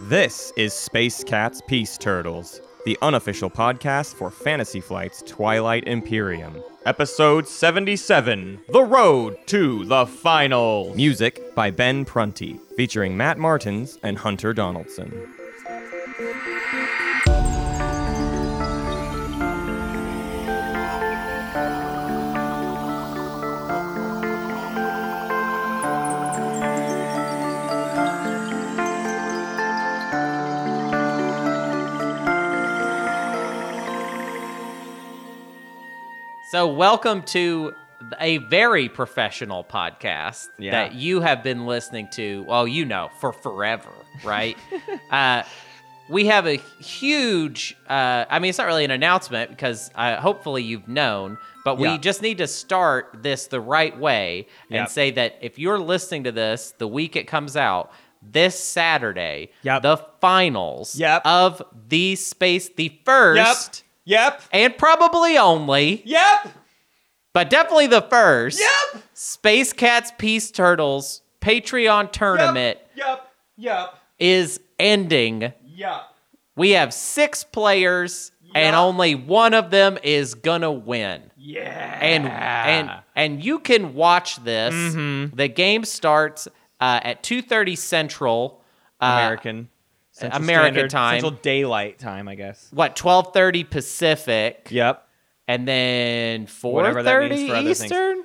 This is Space Cats Peace Turtles, the unofficial podcast for Fantasy Flight's Twilight Imperium. Episode 77 The Road to the Finals. Music by Ben Prunty, featuring Matt Martins and Hunter Donaldson. So, welcome to a very professional podcast Yeah. that you have been listening to, well, you know, for forever, right? uh, we have a huge, uh, I mean, it's not really an announcement because uh, hopefully you've known, but we Yeah. just need to start this the right way and Yep. say that if you're listening to this the week it comes out, this Saturday, Yep. the finals Yep. of the space, the first Yep. and probably only Yep. but definitely the first. Yep. Space Cats Peace Turtles Patreon tournament Yep. Yep. is ending. Yep. We have six players, and only one of them is gonna win. Yeah. And and and you can watch this. Mm-hmm. The game starts uh, at two thirty Central. Uh, American. Central American Standard- time. Central Daylight Time, I guess. What twelve thirty Pacific, Yep. and then four Whatever that means thirty for other things. Eastern.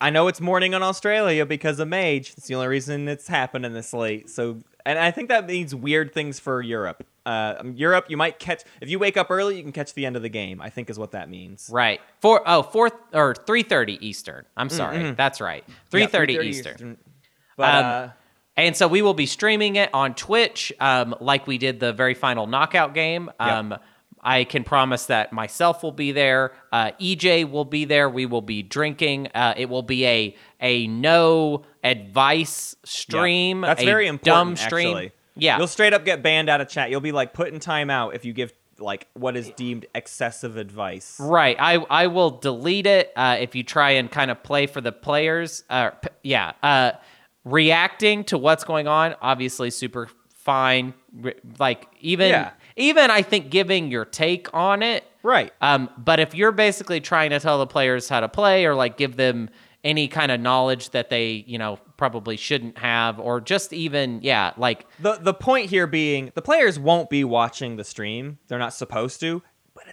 I know it's morning in Australia because of Mage. It's the only reason it's happening this late. So, and I think that means weird things for Europe. Uh, um, Europe, you might catch if you wake up early, you can catch the end of the game. I think is what that means. Right. Four oh four or three thirty Eastern. I'm sorry. Mm-hmm. That's right. Three thirty Eastern. But Um, uh, And so we will be streaming it on Twitch, um, like we did the very final knockout game. Um, I can promise that myself will be there. Uh, EJ will be there. We will be drinking. Uh, it will be a a no advice stream. That's a very important. Dumb stream. Actually. Yeah. you'll straight up get banned out of chat. You'll be like put in timeout if you give like what is deemed excessive advice. Right. I I will delete it uh, if you try and kind of play for the players. Uh, p- yeah. Uh, reacting to what's going on, obviously super fine. Like even Yeah. even I think giving your take on it. Right. Um, but if you're basically trying to tell the players how to play or like give them any kind of knowledge that they you know probably shouldn't have or just even yeah like The the point here being the players won't be watching the stream. They're not supposed to,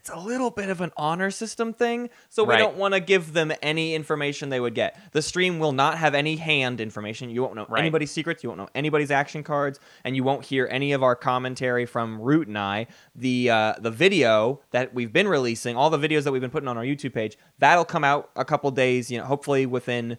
it's a little bit of an honor system thing. So we Right. don't want to give them any information they would get. The stream will not have any hand information. You won't know Right. anybody's secrets, you won't know anybody's action cards, and you won't hear any of our commentary from Root and I. The uh, the video that we've been releasing, all the videos that we've been putting on our YouTube page, that'll come out a couple days, you know, hopefully within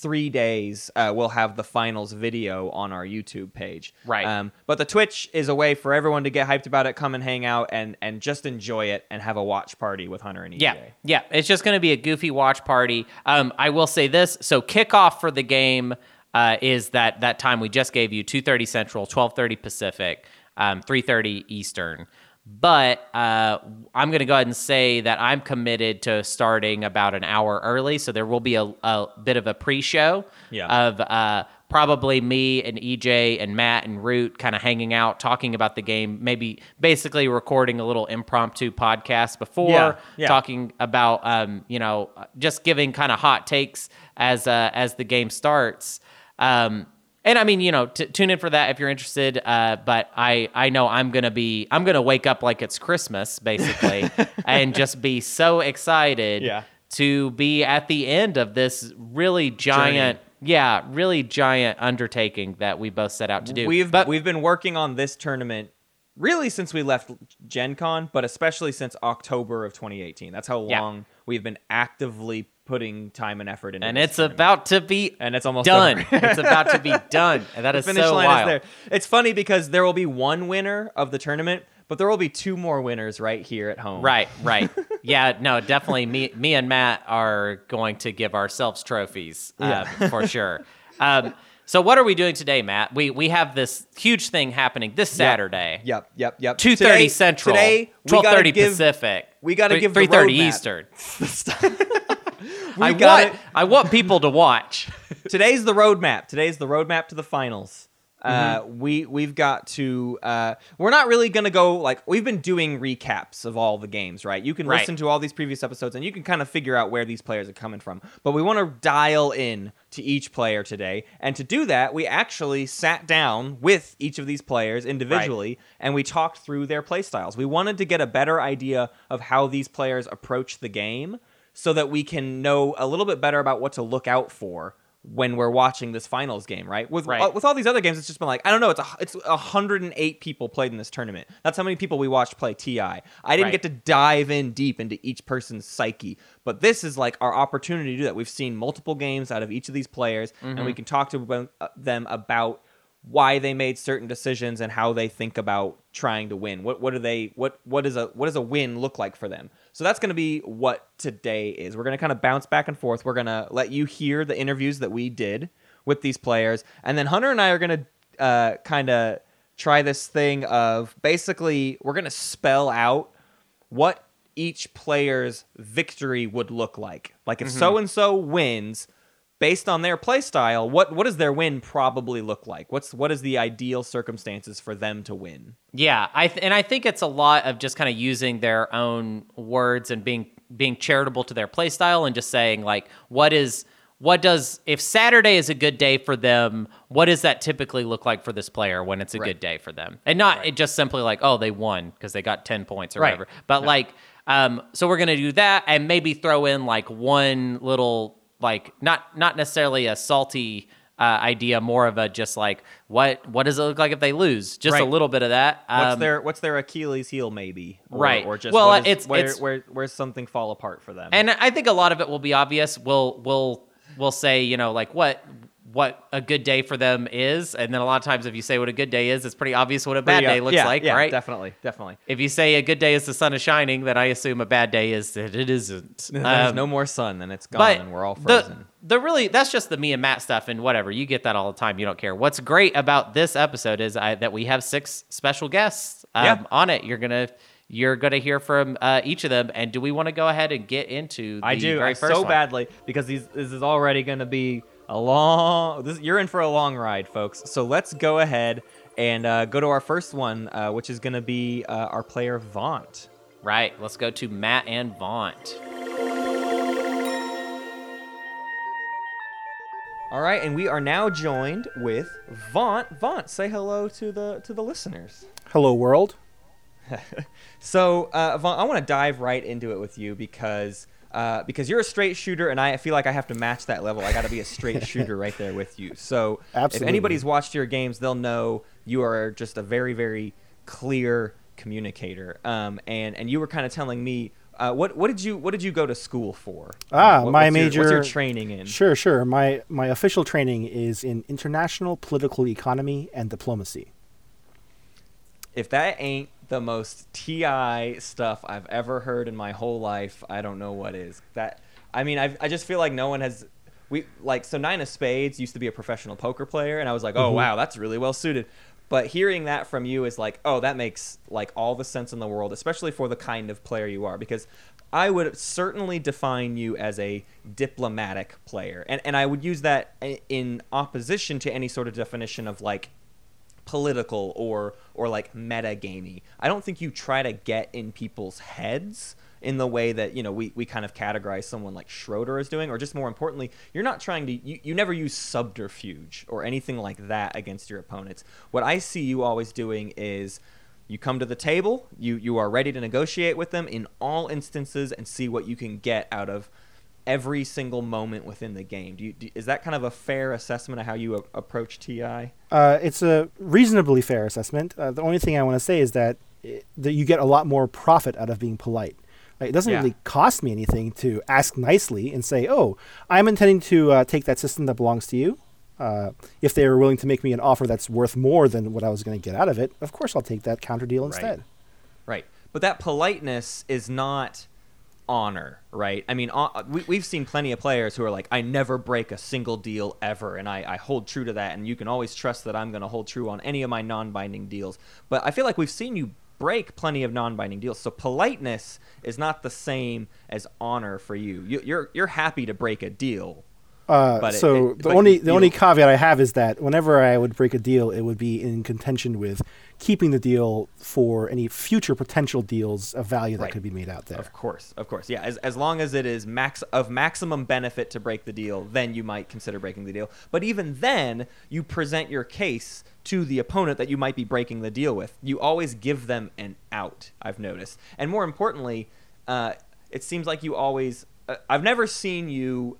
three days uh, we'll have the finals video on our youtube page Right. um, but the twitch is a way for everyone to get hyped about it come and hang out and and just enjoy it and have a watch party with hunter and EJ. Yeah, yeah. It's just going to be a goofy watch party. Um, I will say this: so kickoff for the game uh, is that that time we just gave you two thirty Central, twelve thirty Pacific, um, three thirty Eastern. But uh, I'm going to go ahead and say that I'm committed to starting about an hour early, so there will be a, a bit of a pre-show Yeah. of uh, probably me and EJ and Matt and Root kind of hanging out, talking about the game, maybe basically recording a little impromptu podcast before Yeah, yeah. talking about um, you know just giving kind of hot takes as uh, as the game starts. Um, and I mean, you know, t- tune in for that if you're interested. Uh, but I, I know I'm gonna be, I'm gonna wake up like it's Christmas, basically, and just be so excited Yeah. to be at the end of this really giant, yeah, really giant undertaking that we both set out to do. we've but we've been working on this tournament really since we left gen con but especially since october of 2018 that's how Yeah. long we've been actively putting time and effort into and it's tournament. about to be and it's almost done. it's about to be done, and that the is finish so line wild. is there. It's funny because there will be one winner of the tournament, but there will be two more winners right here at home. Right, right. yeah, no, definitely. Me, me and Matt are going to give ourselves trophies, uh, for sure. Um, so, what are we doing today, Matt? We we have this huge thing happening this Saturday, Yep, yep, yep. Two thirty Central, Today, we twelve thirty give- Pacific. we gotta give the three thirty. Eastern. I gotta- want I want people to watch. today's the roadmap. Today's the roadmap to the finals. Uh, we we've got to. Uh, we're not really gonna go like we've been doing recaps of all the games, right? You can Right. listen to all these previous episodes and you can kind of figure out where these players are coming from. But we want to dial in to each player today, and to do that, we actually sat down with each of these players individually and we talked through their play styles. We wanted to get a better idea of how these players approach the game so that we can know a little bit better about what to look out for when we're watching this finals game, right? With Right. uh, with all these other games, it's just been like I don't know. It's a, it's 108 people played in this tournament. That's how many people we watched play Ti. I didn't Right. get to dive in deep into each person's psyche, but this is like our opportunity to do that. We've seen multiple games out of each of these players, and Mm-hmm. we can talk to them- uh, them about why they made certain decisions and how they think about trying to win. What what do they what what is a what does a win look like for them? So that's going to be what today is. We're going to kind of bounce back and forth. We're going to let you hear the interviews that we did with these players, and then Hunter and I are going to uh, kind of try this thing of basically we're going to spell out what each player's victory would look like. Like if so and so wins based on their play style, what what does their win probably look like? What's what is the ideal circumstances for them to win? Yeah, I th- and I think it's a lot of just kind of using their own words and being being charitable to their play style and just saying like what is what does if Saturday is a good day for them, what does that typically look like for this player when it's a Right. good day for them? And not it just simply like, oh, they won because they got 10 points or Right. whatever. But like um so we're going to do that and maybe throw in like one little like not not necessarily a salty uh, idea, more of a just like what what does it look like if they lose? Just a little bit of that. What's Um, their what's their Achilles heel maybe? Or, Right. Or just Well, is- it's- where, it's- where where's something fall apart for them? and I think a lot of it will be obvious. We'll we'll we'll say you know like what what a good day for them is, and then a lot of times if you say what a good day is, it's pretty obvious what a bad Pretty, day looks yeah, like, yeah, right? Definitely, definitely. If you say a good day is the sun is shining, then I assume a bad day is that it isn't. There's Um, no more sun, then it's gone, and we're all the, frozen. the really that's just the me and Matt stuff and whatever you get that all the time. You don't care. What's great about this episode is I, that we have six special guests um, Yeah. on it. You're gonna you're gonna hear from uh, each of them. And do we want to go ahead and get into? The I do very I so one? badly because these, this is already going to be a long. This, you're in for a long ride, folks. So let's go ahead and uh, go to our first one, uh, which is going to be uh, our player Vaunt. Right. Let's go to Matt and Vaunt. All right, and we are now joined with Vaunt. Vaunt, say hello to the to the listeners. Hello, world. So, uh, Vaunt, I want to dive right into it with you because uh, because you're a straight shooter, and I feel like I have to match that level. I got to be a straight shooter right there with you. So, if anybody's watched your games, they'll know you are just a very, very clear communicator. Um, and and you were kind of telling me. Uh, what what did you what did you go to school for? Ah, Uh, what- my what's your- major. what's your training in? Sure, sure. My my official training is in international political economy and diplomacy. if that ain't the most TI stuff I've ever heard in my whole life, I don't know what is. That I mean, I I just feel like no one has we like so nine of spades used to be a professional poker player and I was like, "Oh, mm-hmm. wow, that's really well suited." But hearing that from you is like, "Oh, that makes like all the sense in the world, especially for the kind of player you are because I would certainly define you as a diplomatic player. And and I would use that in opposition to any sort of definition of like political or or like meta gamey. I don't think you try to get in people's heads in the way that you know we, we kind of categorize someone like Schroeder is doing, or just more importantly, you're not trying to you, you never use subterfuge or anything like that against your opponents. What I see you always doing is you come to the table, you you are ready to negotiate with them in all instances and see what you can get out of every single moment within the game. Do you, do, is that kind of a fair assessment of how you a- approach TI? Uh, it's a reasonably fair assessment. Uh, the only thing I want to say is that, i that you get a lot more profit out of being polite. Like, it doesn't Yeah. really cost me anything to ask nicely and say, "Oh, I'm intending to uh, take that system that belongs to you." Uh, if they are willing to make me an offer that's worth more than what I was going to get out of it, of course I'll take that counter deal instead. Right. But that politeness is not honor, right? I mean, uh, we, we've seen plenty of players who are like, I never break a single deal ever, and I, I hold true to that, and you can always trust that I'm going to hold true on any of my non binding deals. But I feel like we've seen you break plenty of non binding deals. So politeness is not the same as honor for you. you you're, you're happy to break a deal. Uh, But it- so it- the only the only caveat I have is that whenever I would break a deal, it would be in contention with keeping the deal for any future potential deals of value that Right. could be made out there. Of course, of course, yeah. As, as long as it is max of maximum benefit to break the deal, then you might consider breaking the deal. But even then, you present your case to the opponent that you might be breaking the deal with. You always give them an out. I've noticed, and more importantly, uh, it seems like you always. Uh, I've never seen you.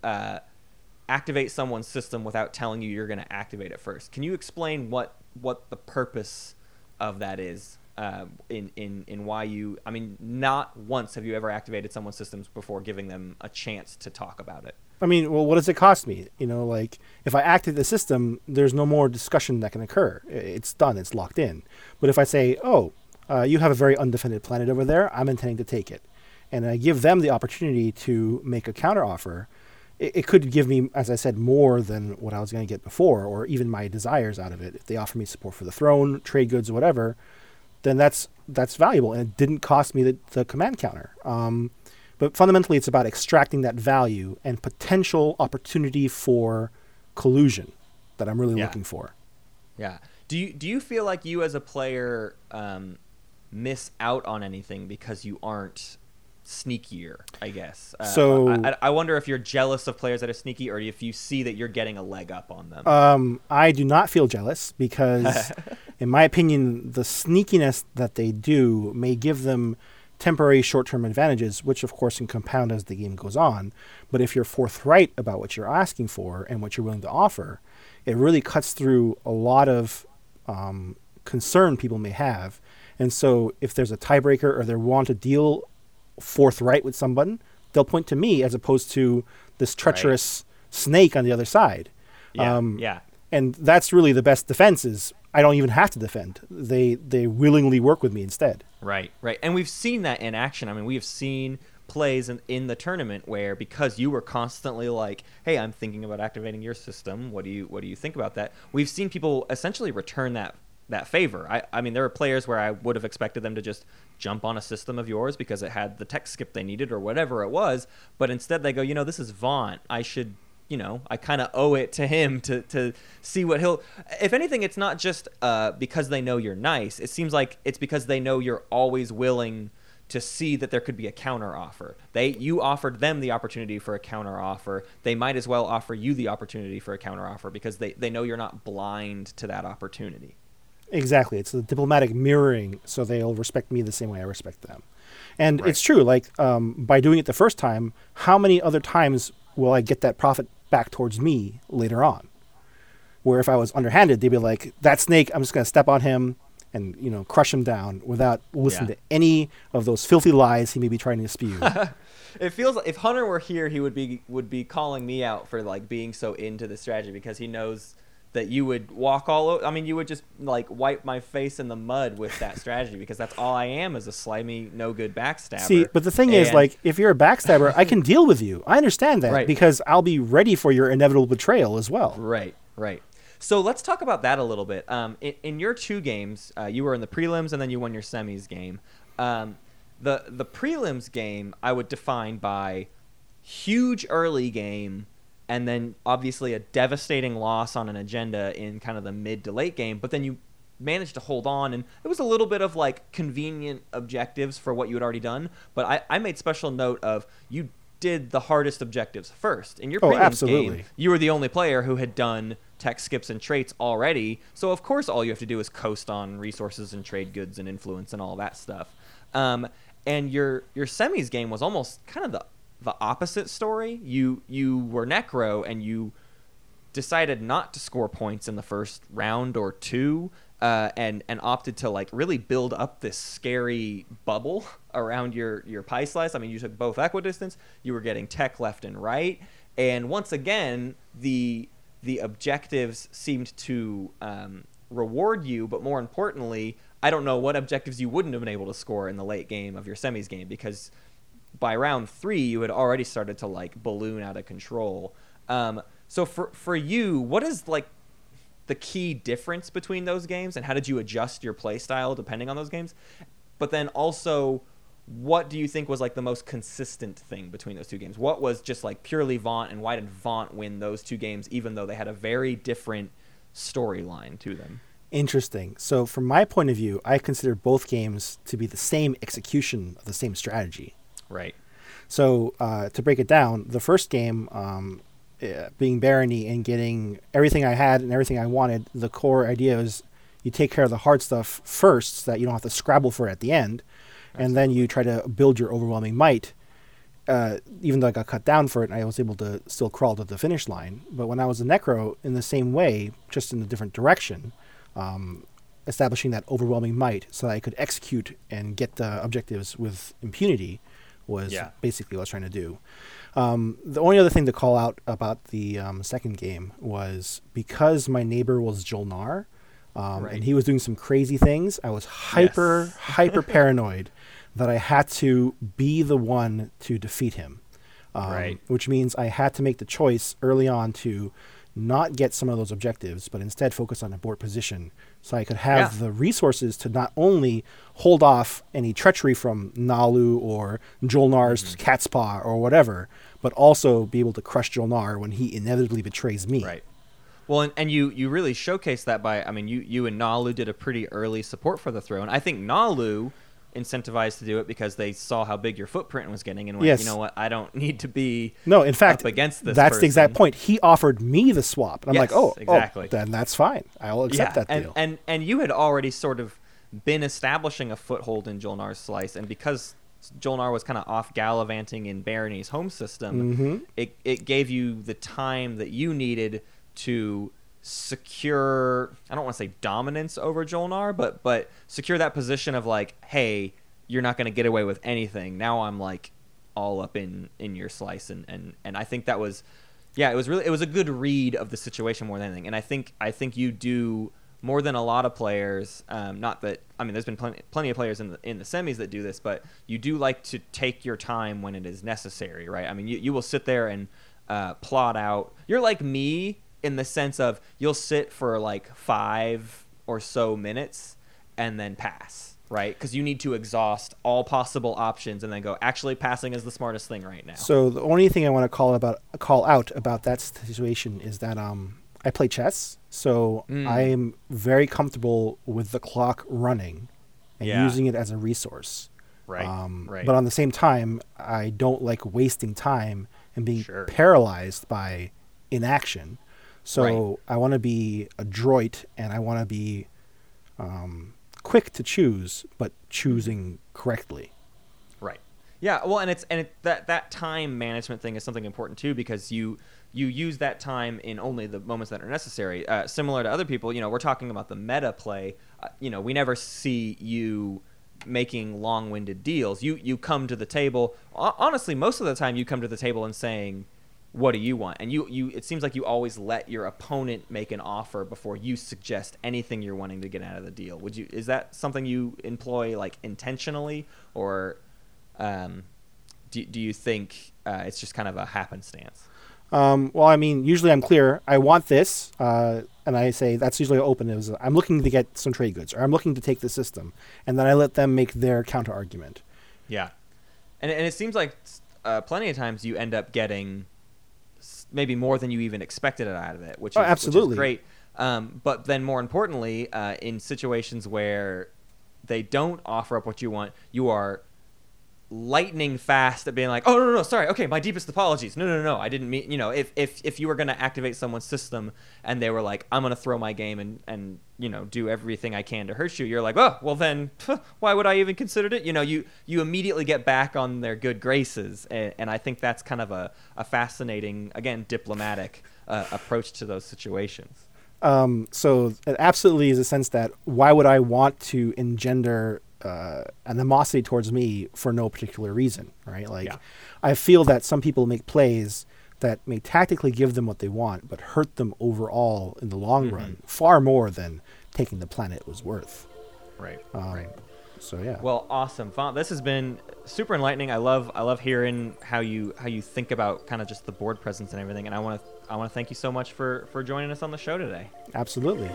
Activate someone's system without telling you you're going to activate it first. Can you explain what what the purpose of that is? Uh, in, in in why you I mean not once have you ever activated someone's systems before giving them a chance to talk about it. I mean, well, what does it cost me? You know, like if I activate the system, there's no more discussion that can occur. It's done. It's locked in. But if I say, "Oh, uh, you have a very undefended planet over there. I'm intending to take it," and I give them the opportunity to make a counteroffer, it, it could give me, as I said, more than what I was going to get before, or even my desires out of it. If they offer me support for the throne, trade goods, whatever, then that's that's valuable, and it didn't cost me the, the command counter. Um, but fundamentally, it's about extracting that value and potential opportunity for collusion that I'm really Yeah. looking for. Yeah. Do you do you feel like you as a player um, miss out on anything because you aren't sneakier? I guess. Uh, So- I, I- wonder if you're jealous of players that are sneaky, or if you see that you're getting a leg up on them. Um, I do not feel jealous because, in my opinion, the sneakiness that they do may give them temporary short-term advantages, which of course can compound as the game goes on. But if you're forthright about what you're asking for and what you're willing to offer, it really cuts through a lot of um, concern people may have. And so, if there's a tiebreaker or they want to deal forthright with someone, they'll point to me as opposed to this treacherous snake on the other side. yeah. um, yeah. and that's really the best defense is I don't even have to defend. They they willingly work with me instead. Right, right. And we've seen that in action. I mean, we have seen plays in, in the tournament where because you were constantly like, "Hey, I'm thinking about activating your system. What do you what do you think about that?" We've seen people essentially return that that favor. I I mean, there are players where I would have expected them to just jump on a system of yours because it had the tech skip they needed or whatever it was, but instead they go, "You know, this is Vaunt. I should you know, I kind of owe it to him to to see what he'll. If anything, it's not just uh, because they know you're nice. It seems like it's because they know you're always willing to see that there could be a counter offer. They you offered them the opportunity for a counter offer. They might as well offer you the opportunity for a counter offer because they they know you're not blind to that opportunity. Exactly. It's the diplomatic mirroring, so they'll respect me the same way I respect them. And Right. it's true. Like um, by doing it the first time, how many other times will I get that profit back towards me later on? Where if I was underhanded, they'd be like, "That snake, I'm just going to step on him." And you know, crush him down without listening Yeah. to any of those filthy lies he may be trying to spew. It feels like if Hunter were here, he would be would be calling me out for like being so into the strategy because he knows that you would walk all over. I mean, you would just like wipe my face in the mud with that strategy because that's all I am is a slimy, no good backstabber. See, but the thing is, like, if you're a backstabber, I can deal with you. I understand that Right. because I'll be ready for your inevitable betrayal as well. Right, right. So let's talk about that a little bit. Um, in, in your two games, uh, you were in the prelims and then you won your semis game. Um, the the prelims game I would define by huge early game and then obviously a devastating loss on an agenda in kind of the mid to late game. But then you managed to hold on and it was a little bit of like convenient objectives for what you had already done. But I, I made special note of you did the hardest objectives first in your Oh, absolutely. game you were the only player who had done tech skips and traits already. So of course, all you have to do is coast on resources and trade goods and influence and all that stuff. Um, and your your semis game was almost kind of the the opposite story. You you were Nekro and you decided not to score points in the first round or two. Uh, and and opted to like really build up this scary bubble around your your pie slice. I mean, you took both equidistance. You were getting tech left and right, and once again, the the objectives seemed to um, reward you. But more importantly, I don't know what objectives you wouldn't have been able to score in the late game of your semis game because by round three you had already started to like balloon out of control. Um, so for for you, what is like the key difference between those games, and how did you adjust your play style depending on those games? But then also, what do you think was like the most consistent thing between those two games? What was just like purely Vaunt, and why did Vaunt win those two games, even though they had a very different storyline to them? Interesting. So, from my point of view, I consider both games to be the same execution of the same strategy. Right. So, uh, to break it down, the first game, um, uh, being Barony and getting everything I had and everything I wanted, the core idea is you take care of the hard stuff first so that you don't have to scrabble for it at the end. And then you try to build your overwhelming might. Uh, even though I got cut down for it, I was able to still crawl to the finish line. But when I was a Nekro, in the same way, just in a different direction, um, establishing that overwhelming might so that I could execute and get the objectives with impunity was Yeah. basically what I was trying to do. Um, the only other thing to call out about the um, second game was because my neighbor was Jolnar, um, Right. and he was doing some crazy things. I was hyper, Yes. hyper paranoid that I had to be the one to defeat him. Um, Right. Which means I had to make the choice early on to not get some of those objectives, but instead focus on a board position so I could have Yeah. the resources to not only hold off any treachery from Nalu or Jolnar's Mm-hmm. cat's paw or whatever, but also be able to crush Jolnar when he inevitably betrays me. Right. Well, and, and you you really showcased that by I mean you you and Nalu did a pretty early support for the throne. I think Nalu incentivized to do it because they saw how big your footprint was getting and went, Yes. you know what, I don't need to be No, in fact, up against this. that's the exact point. He offered me the swap, and I'm like, oh, exactly. oh, then that's fine. I'll accept that and, deal. And and you had already sort of been establishing a foothold in Jolnar's slice, and because Jolnar was kind of off gallivanting in Barony's home system, Mhm. it it gave you the time that you needed to secure. I don't want to say dominance over Jolnar, but but secure that position of like, hey, you're not going to get away with anything. Now I'm like all up in in your slice, and and and I think that was yeah, it was really it was a good read of the situation more than anything, and I think I think you do more than a lot of players. Um, not that I mean, there's been plenty plenty of players in the in the semis that do this, but you do like to take your time when it is necessary, right? I mean, you you will sit there and uh, plot out. You're like me in the sense of you'll sit for like five or so minutes and then pass. Right, because you need to exhaust all possible options and then go. Actually, passing is the smartest thing right now. So the only thing I want to call about call out about that situation is that um, I play chess, so Mm. I am very comfortable with the clock running and Yeah. using it as a resource. right, Um, right. But on the same time, I don't like wasting time and being Sure. paralyzed by inaction. So I want to be adroit and I want to be um, quick to choose, but choosing correctly. Right. Yeah. Well, and it's and it, that that time management thing is something important too because you you use that time in only the moments that are necessary. Uh, similar to other people, you know, we're talking about the meta play. Uh, you know, we never see you making long-winded deals. You you come to the table. Honestly, most of the time you come to the table and saying, "What do you want?" And you you it seems like you always let your opponent make an offer before you suggest anything you're wanting to get out of the deal. Would you is that something you employ like intentionally or um, do, do you think uh, it's just kind of a happenstance? Um, well, I mean, usually I'm clear. I want this, uh, and I say that's usually open. Is I'm looking to get some trade goods, or I'm looking to take the system, and then I let them make their counter argument. Yeah, and and it seems like uh, plenty of times you end up getting maybe more than you even expected out of it, which is, Oh, which is absolutely. great. Um, but then more importantly, uh, in situations where they don't offer up what you want, you are lightning fast at being like, oh no, no, no, sorry, okay, my deepest apologies. No, no, no, I didn't mean, you know, if if if you were gonna activate someone's system and they were like, I'm gonna throw my game and and you know do everything I can to hurt you, you're like, oh, well then, why would I even consider it? You know, you you immediately get back on their good graces, and, and I think that's kind of a a fascinating, again, diplomatic uh, approach to those situations. Um, so it absolutely is a sense that why would I want to engender uh, animosity towards me for no particular reason, right? Like, Yeah. I feel that some people make plays that may tactically give them what they want, but hurt them overall in the long Mm-hmm. run far more than taking the planet was worth. Right. Um, So yeah. Well, awesome, Vaunt. This has been super enlightening. I love I love hearing how you how you think about kind of just the board presence and everything. And I want to I want to thank you so much for for joining us on the show today. absolutely.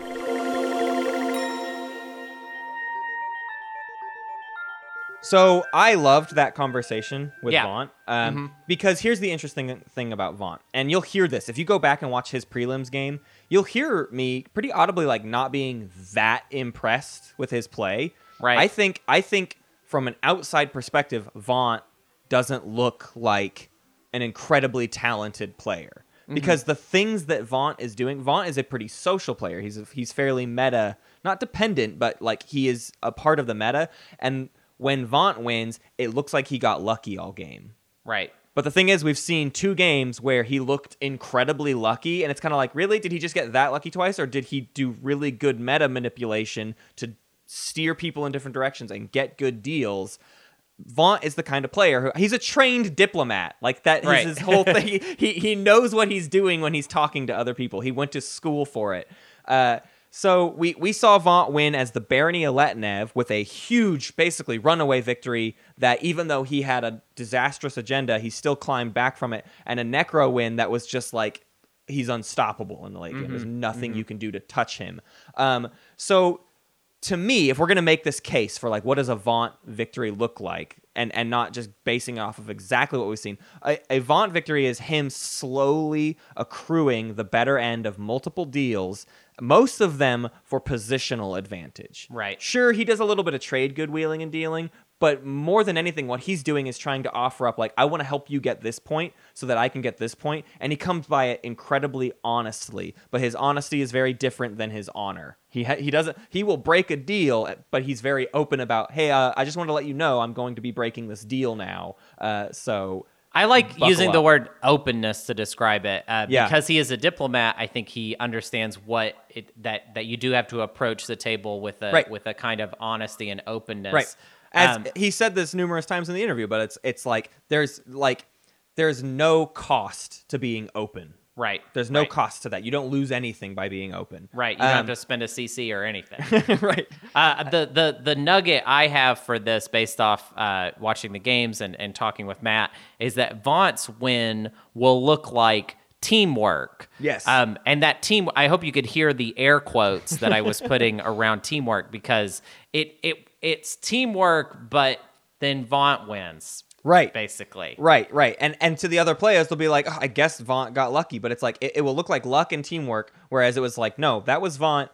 So I loved that conversation with Yeah. Vaunt um, because here's the interesting thing about Vaunt, and you'll hear this if you go back and watch his prelims game. You'll hear me pretty audibly like not being that impressed with his play. Right. I think I think from an outside perspective, Vaunt doesn't look like an incredibly talented player because the things that Vaunt is doing, Vaunt is a pretty social player. He's he's fairly meta, not dependent, but like he is a part of the meta. And when Vaunt wins, it looks like he got lucky all game. Right. But the thing is, we've seen two games where he looked incredibly lucky, and it's kind of like, really, did he just get that lucky twice, or did he do really good meta manipulation to steer people in different directions and get good deals? Vaunt is the kind of player who he's a trained diplomat. Like that is Right. his whole thing. He, he he knows what he's doing when he's talking to other people. He went to school for it. Uh, so we we saw Vaunt win as the Barony of Letnev with a huge, basically runaway victory. That even though he had a disastrous agenda, he still climbed back from it, and a Nekro win that was just like he's unstoppable in the late game. There's nothing you can do to touch him. Um, so to me, if we're gonna make this case for like what does a Vaunt victory look like, and and not just basing off of exactly what we've seen, a, a Vaunt victory is him slowly accruing the better end of multiple deals, most of them for positional advantage. Right. Sure, he does a little bit of trade good wheeling and dealing, but more than anything, what he's doing is trying to offer up like I want to help you get this point so that I can get this point, and he comes by it incredibly honestly. But his honesty is very different than his honor. He ha- he doesn't he will break a deal, but he's very open about hey, uh, I just want to let you know I'm going to be breaking this deal now. Uh, so I like Buckle using the word openness to describe it uh, Yeah. because he is a diplomat. I think he understands what it, that that you do have to approach the table with a Right. with a kind of honesty and openness. Right. As Um, he said this numerous times in the interview, but it's it's like there's like there's no cost to being open. Right. There's no right. cost to that. You don't lose anything by being open. Right. You don't have Um, to spend a CC or anything. right. Uh, the the the nugget I have for this, based off uh, watching the games and, and talking with Matt, is that Vaunt's win will look like teamwork. Yes. Um, and that team, I hope you could hear the air quotes that I was putting around teamwork because it it it's teamwork, but then Vaunt wins. Right. Basically. Right, right. And and to the other players, they'll be like, oh, I guess Vaunt got lucky, but it's like it, it will look like luck and teamwork, whereas it was like, no, that was Vaunt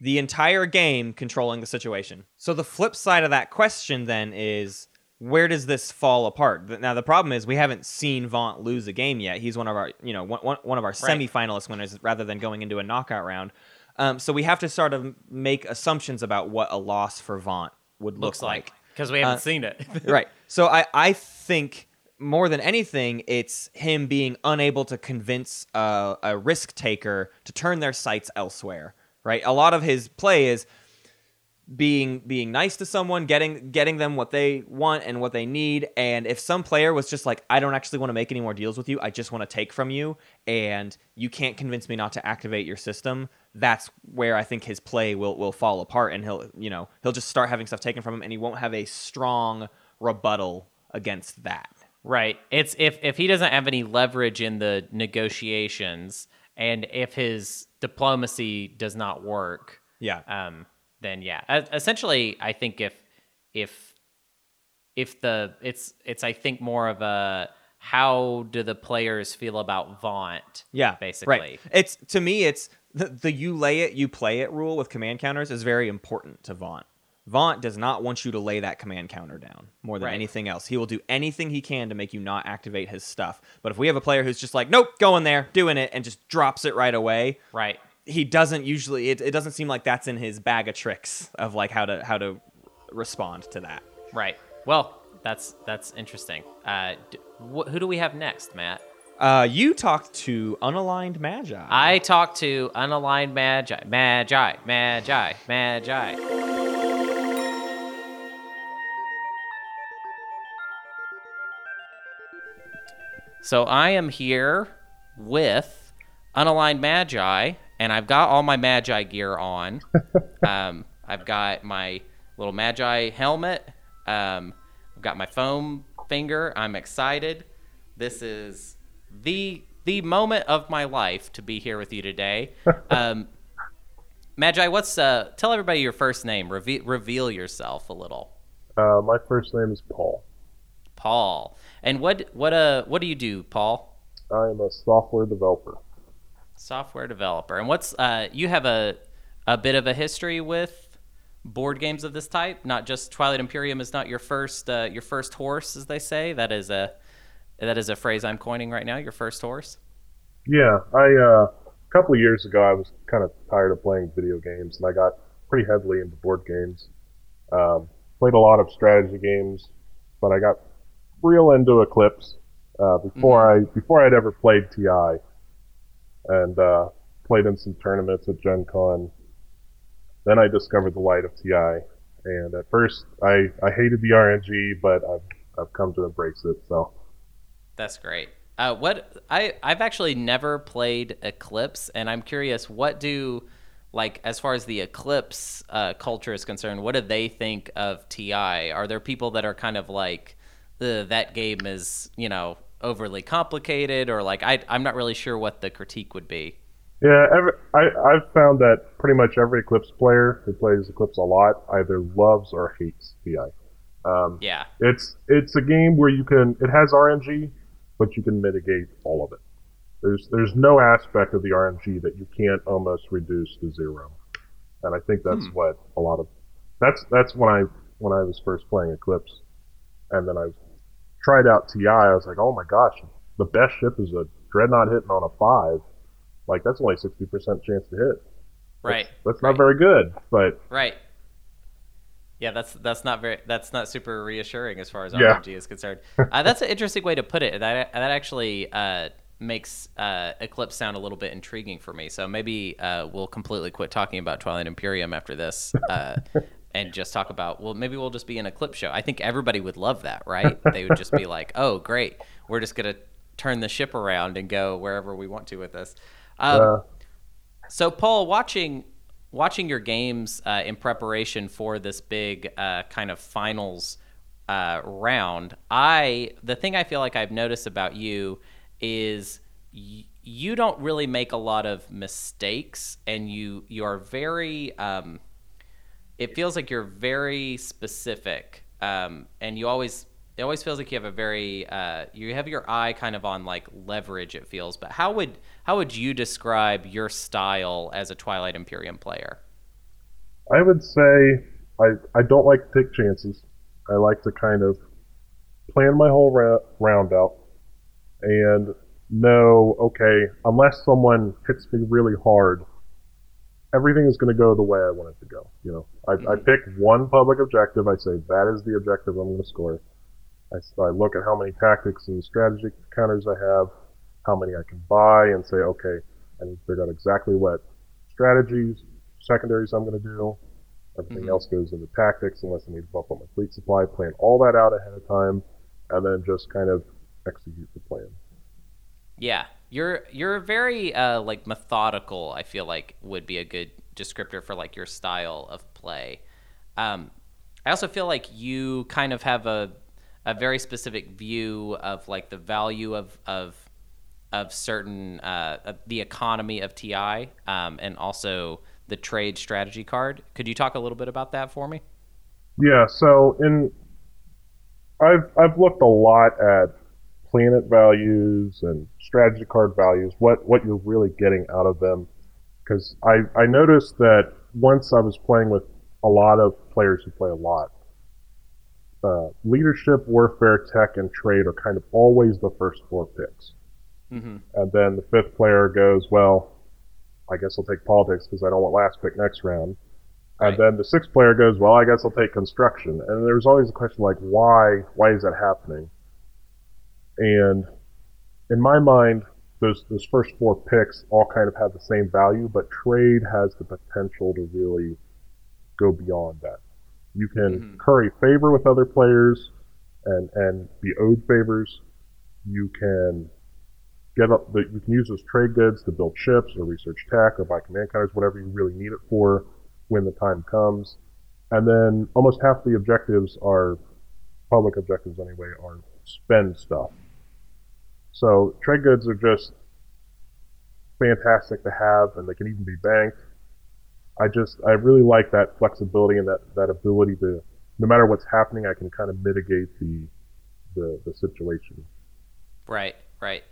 the entire game controlling the situation. So the flip side of that question then is where does this fall apart? Now the problem is we haven't seen Vaunt lose a game yet. He's one of our, you know, one, one of our Right. semifinalist winners rather than going into a knockout round. Um, so we have to sort of make assumptions about what a loss for Vaunt would look Looks like because we haven't Uh, seen it. right. So I I think more than anything, it's him being unable to convince a, a risk taker to turn their sights elsewhere. Right. A lot of his play is being being nice to someone, getting getting them what they want and what they need. And if some player was just like, I don't actually want to make any more deals with you, I just want to take from you, and you can't convince me not to activate your system, that's where I think his play will will fall apart, and he'll you know he'll just start having stuff taken from him, and he won't have a strong rebuttal against that. Right. It's if if he doesn't have any leverage in the negotiations, and if his diplomacy does not work, Yeah. um, then yeah. Essentially, I think if if if the it's it's I think more of a how do the players feel about Vaunt? Yeah, basically. Right. It's to me, it's the, the you lay it, you play it rule with command counters is very important to Vaunt. Vaunt does not want you to lay that command counter down more than Right. anything else. He will do anything he can to make you not activate his stuff. But if we have a player who's just like, nope, going there, doing it, and just drops it right away, Right. he doesn't usually. It, it doesn't seem like that's in his bag of tricks of like how to how to respond to that. Right. Well, that's that's interesting. Uh, d- wh- who do we have next, Matt? Uh, you talked to unaligned magi. I talked to unaligned magi, magi, magi, magi. So I am here with unaligned magi, and I've got all my magi gear on. um, I've got my little magi helmet. Um, I've got my foam finger. I'm excited. This is the the moment of my life to be here with you today. Um, Magi, what's uh? Tell everybody your first name. Reve- reveal yourself a little. Uh, my first name is Paul. Paul. And what what uh what do you do, Paul? I am a software developer. Software developer. And what's uh you have a a bit of a history with board games of this type? Not just Twilight Imperium is not your first uh, your first horse, as they say. That is a that is a phrase I'm coining right now. Your first horse. Yeah, I uh, a couple of years ago I was kind of tired of playing video games, and I got pretty heavily into board games. Um, played a lot of strategy games, but I got real into Eclipse uh, before I before I'd ever played TI, and uh, played in some tournaments at Gen Con. Then I discovered the light of TI, and at first I, I hated the RNG, but I've I've come to embrace it. So That's great. Uh, what I I've actually never played Eclipse, and I'm curious what do like as far as the Eclipse uh, culture is concerned, what do they think of TI? Are there people that are kind of like "Ugh, that game is you know overly complicated, or like I I'm not really sure what the critique would be. Yeah, every, I, I've found that pretty much every Eclipse player who plays Eclipse a lot either loves or hates TI. Um, Yeah, It's it's a game where you can it has RNG, but you can mitigate all of it. There's there's no aspect of the RNG that you can't almost reduce to zero, and I think that's what a lot of that's that's when I when I was first playing Eclipse, and then I tried out TI. I was like, oh my gosh, the best ship is a dreadnought hitting on a five. Like that's only sixty percent chance to hit. right, That's not very good, but right. Yeah, that's that's not very that's not super reassuring as far as Yeah. RNG is concerned. Uh, that's an interesting way to put it. That that actually uh, makes uh, Eclipse sound a little bit intriguing for me. So maybe uh, we'll completely quit talking about Twilight Imperium after this. And just talk about well, maybe we'll just be in a clip show. I think everybody would love that, right? They would just be like, "Oh, great, we're just gonna turn the ship around and go wherever we want to with this." Um, uh, so, Paul, watching watching your games uh, in preparation for this big uh, kind of finals uh, round, I the thing I feel like I've noticed about you is y- you don't really make a lot of mistakes, and you you are very. Um, it feels like you're very specific, um, and you always it always feels like you have a very uh, you have your eye kind of on like leverage. It feels, but how would how would you describe your style as a Twilight Imperium player? I would say I I don't like to take chances. I like to kind of plan my whole ra- round out and know, okay, unless someone hits me really hard, everything is going to go the way I want it to go. You know, I, I pick one public objective. I say that is the objective I'm going to score. I look at how many tactics and strategy counters I have, how many I can buy, and say, okay, I need to figure out exactly what strategies, secondaries I'm going to do. Everything Mhm. else goes into tactics unless I need to bump up my fleet supply. Plan all that out ahead of time, and then just kind of execute the plan. Yeah, you're you're very uh, like methodical. I feel like would be a good descriptor for like your style of play. Um, I also feel like you kind of have a a very specific view of like the value of of of certain uh, of the economy of TI um, and also the trade strategy card. Could you talk a little bit about that for me? Yeah, so in I've I've looked a lot at planet values and strategy card values, what what you're really getting out of them. Because I I noticed that once I was playing with a lot of players who play a lot, uh, leadership, warfare, tech, and trade are kind of always the first four picks. Mm-hmm. And then the fifth player goes, well, I guess I'll take politics because I don't want last pick next round. And Right. then the sixth player goes, well, I guess I'll take construction. And there's always a question like, why? Why is that happening? And in my mind, those those first four picks all kind of have the same value, but trade has the potential to really go beyond that. You can Mhm. curry favor with other players and and be owed favors. You can get up the, you can use those trade goods to build ships or research tech or buy command counters, whatever you really need it for when the time comes. And then almost half the objectives are public objectives anyway, are spend stuff. So trade goods are just fantastic to have and they can even be banked. I just I really like that flexibility and that, that ability to no matter what's happening, I can kind of mitigate the the, the situation. Right, right.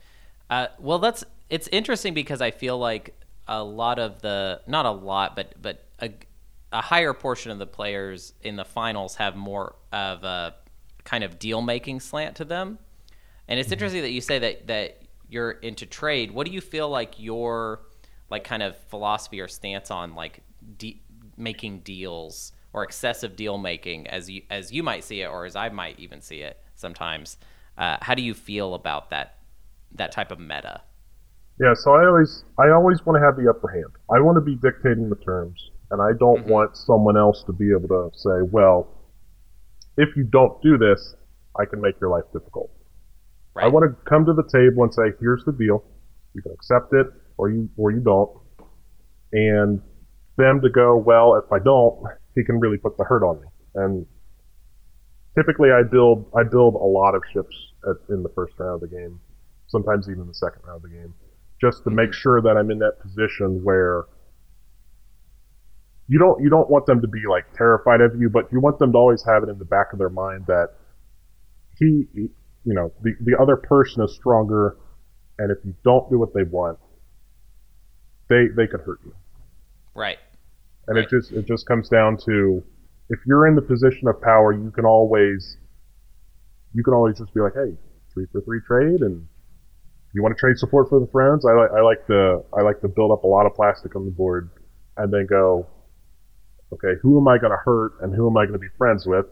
Uh, well, that's it's interesting because I feel like a lot of the not a lot, but but a, a higher portion of the players in the finals have more of a kind of deal making slant to them. And it's interesting that you say that that you're into trade. What do you feel like your like kind of philosophy or stance on like de- making deals or excessive deal making as you as you might see it or as I might even see it sometimes? Uh, how do you feel about that that type of meta? Yeah, so I always I always want to have the upper hand. I want to be dictating the terms, and I don't Mhm. want someone else to be able to say, "Well, if you don't do this, I can make your life difficult." Right. I want to come to the table and say, "Here's the deal. You can accept it, or you or you don't," and them to go, "Well, if I don't, he can really put the hurt on me." And typically, I build I build a lot of ships at, in the first round of the game, sometimes even the second round of the game, just to make sure that I'm in that position where you don't you don't want them to be like terrified of you, but you want them to always have it in the back of their mind that he, he- you know, the the other person is stronger, and if you don't do what they want, they they could hurt you. right. And Right. it just it just comes down to if you're in the position of power, you can always you can always just be like, hey, three for three trade, and you want to trade support for the friends. I like I like to I like to build up a lot of plastic on the board, and then go, okay, who am I going to hurt, and who am I going to be friends with?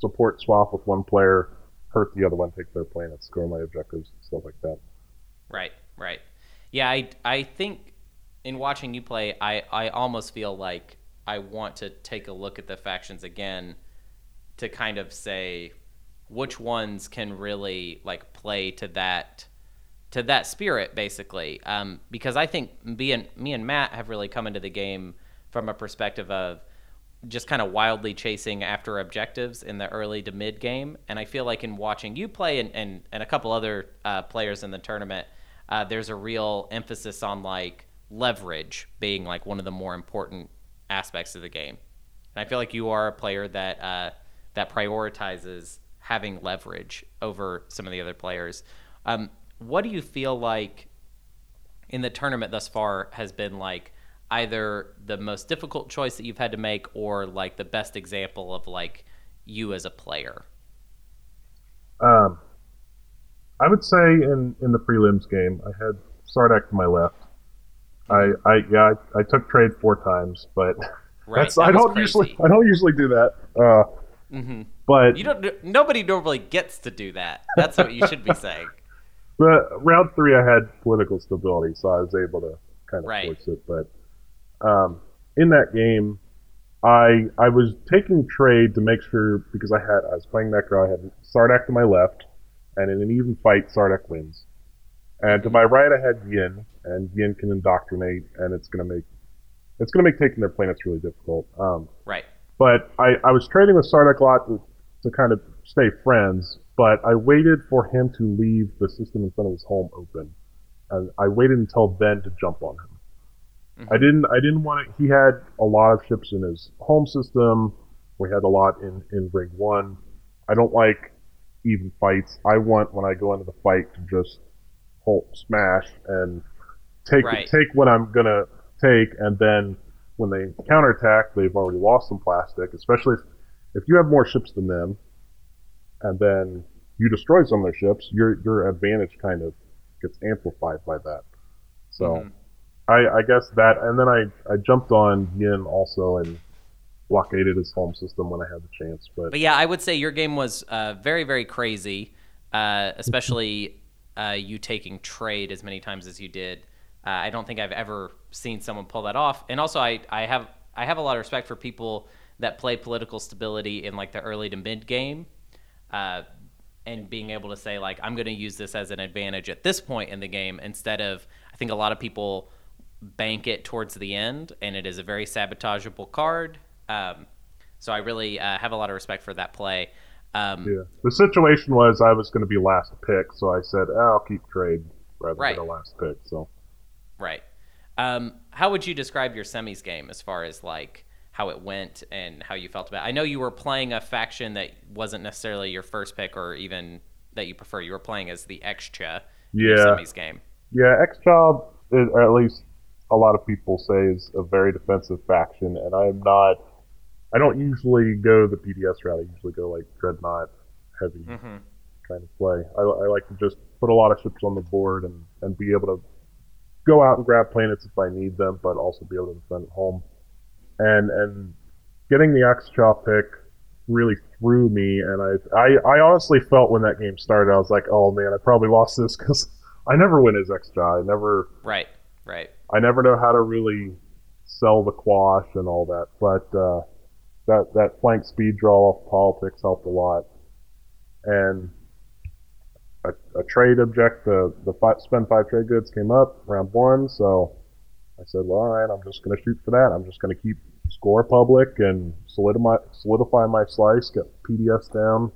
Support swap with one player, hurt the other one, take their planets, score my objectives, and stuff like that. Right, right. Yeah, I, I think in watching you play, I, I almost feel like I want to take a look at the factions again to kind of say which ones can really like play to that to that spirit basically um, because I think me and me and Matt have really come into the game from a perspective of just kind of wildly chasing after objectives in the early to mid game. And I feel like in watching you play and, and, and a couple other uh, players in the tournament, uh, there's a real emphasis on like leverage being like one of the more important aspects of the game. And I feel like you are a player that uh, that prioritizes having leverage over some of the other players. Um, what do you feel like in the tournament thus far has been like either the most difficult choice that you've had to make or like the best example of like you as a player? Um, I would say in, in the prelims game, I had Sardakk to my left. I, I yeah, I, I took trade four times, but Right. that's that I don't crazy. usually I don't usually do that. Uh, Mhm. but You don't. Nobody normally gets to do that. That's what you should be saying. But round three, I had political stability, so I was able to kind of Right. force it. But um, in that game, I I was taking trade to make sure because I had I was playing Nekro. I had Sardakk to my left, and in an even fight, Sardakk wins. And to my right, I had Yin, and Yin can indoctrinate, and it's gonna make it's gonna make taking their planets really difficult. Um, Right. but I, I was trading with Sardakk a lot to, to kind of stay friends, but I waited for him to leave the system in front of his home open. And I waited until then to jump on him. I didn't I didn't want to he had a lot of ships in his home system. We had a lot in, in ring one. I don't like even fights. I want when I go into the fight to just hold smash and take Right. take what I'm gonna take and then when they counterattack they've already lost some plastic, especially if, if you have more ships than them and then you destroy some of their ships, your your advantage kind of gets amplified by that. So Mhm. I, I guess that, and then I, I jumped on Yin also and blockaded his home system when I had the chance. But, But yeah, I would say your game was uh, very, very crazy, uh, especially uh, you taking trade as many times as you did. Uh, I don't think I've ever seen someone pull that off. And also, I, I have I have a lot of respect for people that play political stability in like the early to mid game, uh, and being able to say like I'm going to use this as an advantage at this point in the game instead of I think a lot of people bank it towards the end, and it is a very sabotageable card. Um, so I really uh, have a lot of respect for that play. Um, yeah. The situation was I was going to be last pick, so I said, "Ah, I'll keep trade rather Right. than a last pick. So Right. Um, how would you describe your semis game as far as like how it went and how you felt about it. I know you were playing a faction that wasn't necessarily your first pick or even that you prefer. You were playing as the Xxcha Yeah. semis game. Yeah, Xxcha at least a lot of people say, is a very defensive faction, and I'm not. I don't usually go the PDS route. I usually go like Dreadnought heavy Mm-hmm. kind of play. I, I like to just put a lot of ships on the board and, and be able to go out and grab planets if I need them, but also be able to defend at home. And and getting the X pick really threw me, and I, I I honestly felt when that game started, I was like, oh man, I probably lost this because I never win as Xxcha. I never Right, right. I never know how to really sell the quash and all that. But uh, that that flank speed draw off politics helped a lot, and a, a trade object the the five, spend five trade goods came up round one. So I said, well, all right, I'm just going to shoot for that. I'm just going to keep score public and solidify solidify my slice, get PDS down.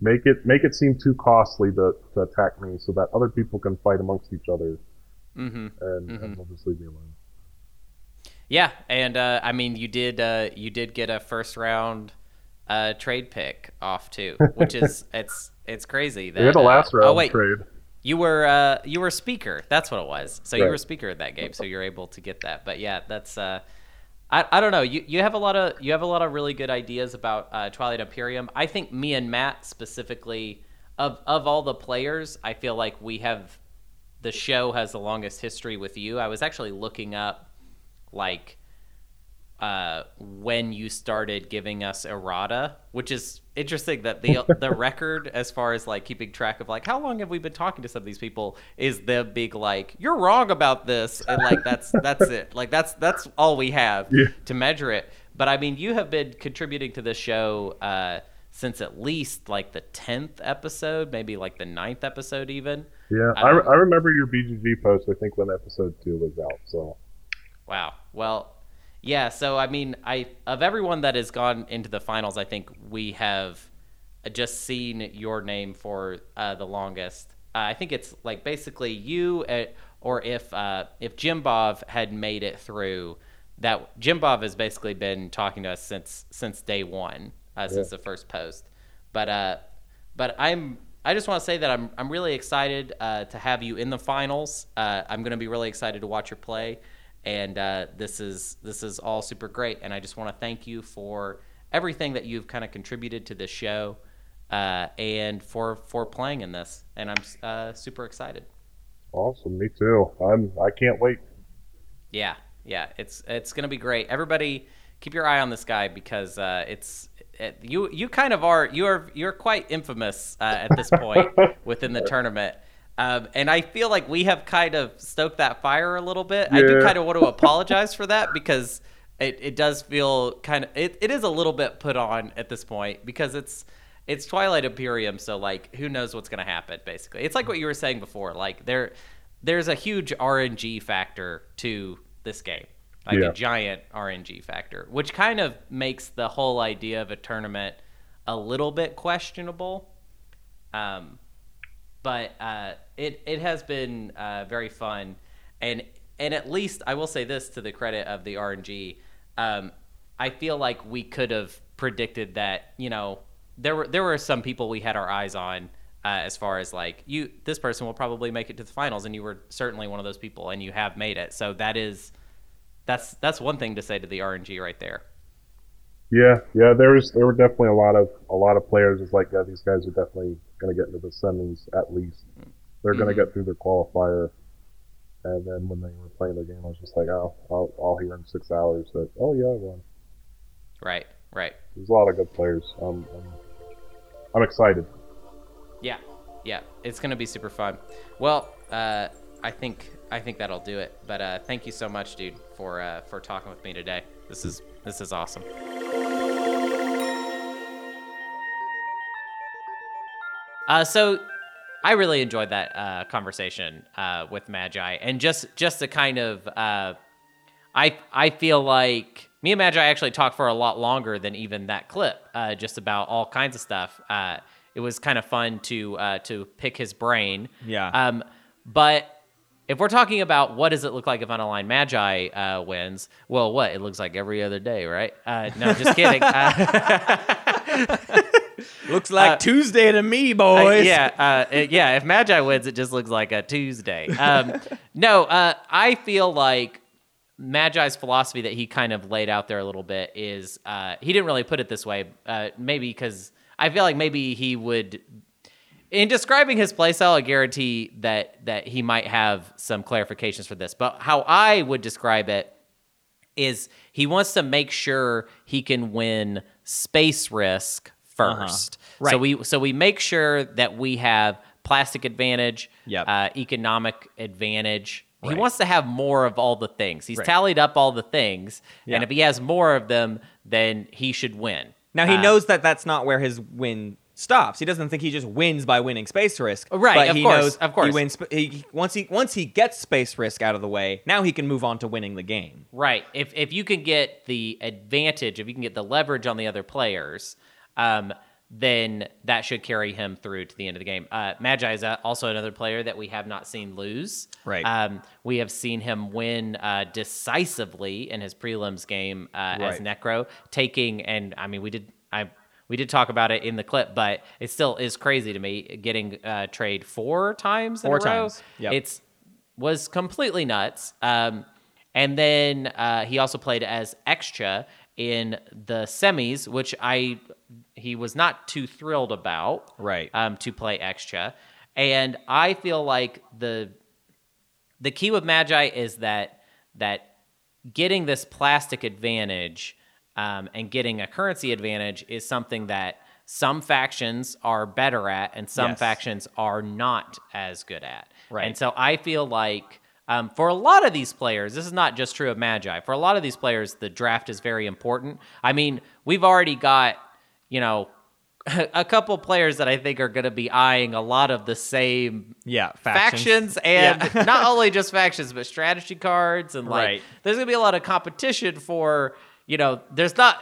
Make it make it seem too costly to, to attack me, so that other people can fight amongst each other Mm-hmm. and, and they'll just leave me alone. Yeah, and uh, I mean, you did uh, you did get a first round uh, trade pick off too, which is it's it's crazy. That, We had a last uh, round Oh wait, trade. you were uh, you were a speaker. That's what it was. So you Right. were speaker of that game, so you're able to get that. But yeah, that's uh, I, I don't know. You you have a lot of you have a lot of really good ideas about uh, Twilight Imperium. I think me and Matt specifically of of all the players, I feel like we have the show has the longest history with you. I was actually looking up like uh, when you started giving us errata, which is interesting that the the record as far as like keeping track of like how long have we been talking to some of these people is the big like you're wrong about this and like that's that's it like that's that's all we have Yeah. to measure it. But I mean, you have been contributing to this show uh, since at least like the tenth episode, maybe like the ninth episode even. Yeah, I, Um, I remember your BGG post. I think when episode two was out. So Wow. Well, yeah. So I mean, I of everyone that has gone into the finals, I think we have just seen your name for uh, the longest. Uh, I think it's like basically you, uh, or if uh, if Jim Bov had made it through, that Jim Bov has basically been talking to us since since day one, uh, since the first post. But uh, but I'm I just want to say that I'm I'm really excited uh, to have you in the finals. Uh, I'm going to be really excited to watch your play, and uh, this is this is all super great. And I just want to thank you for everything that you've kind of contributed to this show, uh, and for for playing in this. And I'm uh, super excited. awesome, me too. I'm. I can't wait. Yeah, yeah, it's it's gonna be great. Everybody, keep your eye on this guy because uh, it's it, you you kind of are you are you're quite infamous uh, at this point within the tournament. Um, and I feel like we have kind of stoked that fire a little bit. I do kind of want to apologize for that because it, it does feel kind of it, it is a little bit put on at this point because it's it's Twilight Imperium, so like who knows what's gonna happen basically. It's like what you were saying before, like there there's a huge RNG factor to this game. Like Yeah. a giant RNG factor, which kind of makes the whole idea of a tournament a little bit questionable. Um, but uh, it it has been uh, very fun, and and at least I will say this to the credit of the RNG, um, I feel like we could have predicted that you know there were there were some people we had our eyes on uh, as far as like you this person will probably make it to the finals, and you were certainly one of those people, and you have made it. So that is that's that's one thing to say to the RNG right there. Yeah, yeah. There was there were definitely a lot of a lot of players. It's like yeah, these guys are definitely going to get into the semis at least. They're going to get through their qualifier. And then when they were playing the game, I was just like, oh, I'll, I'll hear in six hours that oh yeah, I won. Right, right. There's a lot of good players. Um, I'm, I'm excited. Yeah, yeah, it's gonna be super fun. Well, uh, I think I think that'll do it. But uh, thank you so much, dude, for uh, for talking with me today. This is this is awesome. Uh, so I really enjoyed that uh, conversation uh, with Magi, and just just to kind of, uh, I I feel like me and Magi actually talked for a lot longer than even that clip, uh, just about all kinds of stuff. Uh, it was kind of fun to uh, to pick his brain. Yeah. Um, but if we're talking about what does it look like if unaligned magi uh, wins, well, what it looks like every other day, right? Uh, no, just kidding. Uh, Looks like Uh, Tuesday to me, boys. yeah, uh, yeah. If Magi wins, it just looks like a Tuesday. Um, no, uh, I feel like Magi's philosophy that he kind of laid out there a little bit is uh, he didn't really put it this way. Uh, maybe because I feel like maybe he would. In describing his playstyle, I guarantee that that he might have some clarifications for this. But how I would describe it is he wants to make sure he can win space risk 1st So Uh-huh. Right. we so we make sure that we have plastic advantage, Yep. uh, economic advantage. He wants to have more of all the things. He's Right. tallied up all the things, Yeah. and if he has more of them, then he should win. Now he Uh, knows that that's not where his win stops. He doesn't think he just wins by winning space risk. Right, But of he course, knows of course. He wins. He, once he once he gets space risk out of the way, now he can move on to winning the game. Right. If if you can get the advantage, if you can get the leverage on the other players, um, then that should carry him through to the end of the game. Uh, Magi is also another player that we have not seen lose. Right. Um, we have seen him win uh, decisively in his prelims game uh, as Nekro, taking and I mean we did I. We did talk about it in the clip, but it still is crazy to me getting uh, trade four times. in Four times. Yep. It's was completely nuts. Um, and then uh, he also played as Xxcha in the semis, which I he was not too thrilled about. Right. Um, to play Xxcha, and I feel like the the key with Magi is that that getting this plastic advantage um, and getting a currency advantage is something that some factions are better at and some Yes. factions are not as good at. Right. And so I feel like um, for a lot of these players, this is not just true of Magi. For a lot of these players, the draft is very important. I mean, we've already got, you know, a couple players that I think are going to be eyeing a lot of the same Yeah, factions, factions. and not only just factions but strategy cards and like Right. there's gonna be a lot of competition for you know there's not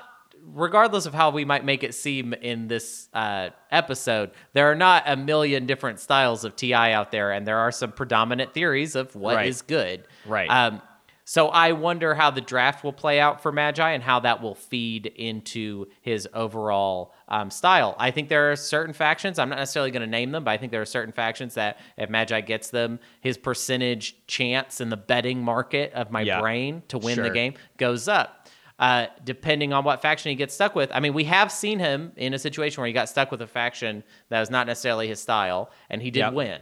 regardless of how we might make it seem in this uh, episode there are not a million different styles of ti out there and there are some predominant theories of what is Right. good Right. um, so I wonder how the draft will play out for Magi and how that will feed into his overall um, style. I think there are certain factions. I'm not necessarily going to name them, but I think there are certain factions that if Magi gets them, his percentage chance in the betting market of my Yeah. brain to win the game goes up. Uh, depending on what faction he gets stuck with. I mean, we have seen him in a situation where he got stuck with a faction that was not necessarily his style, and he did Yep. win.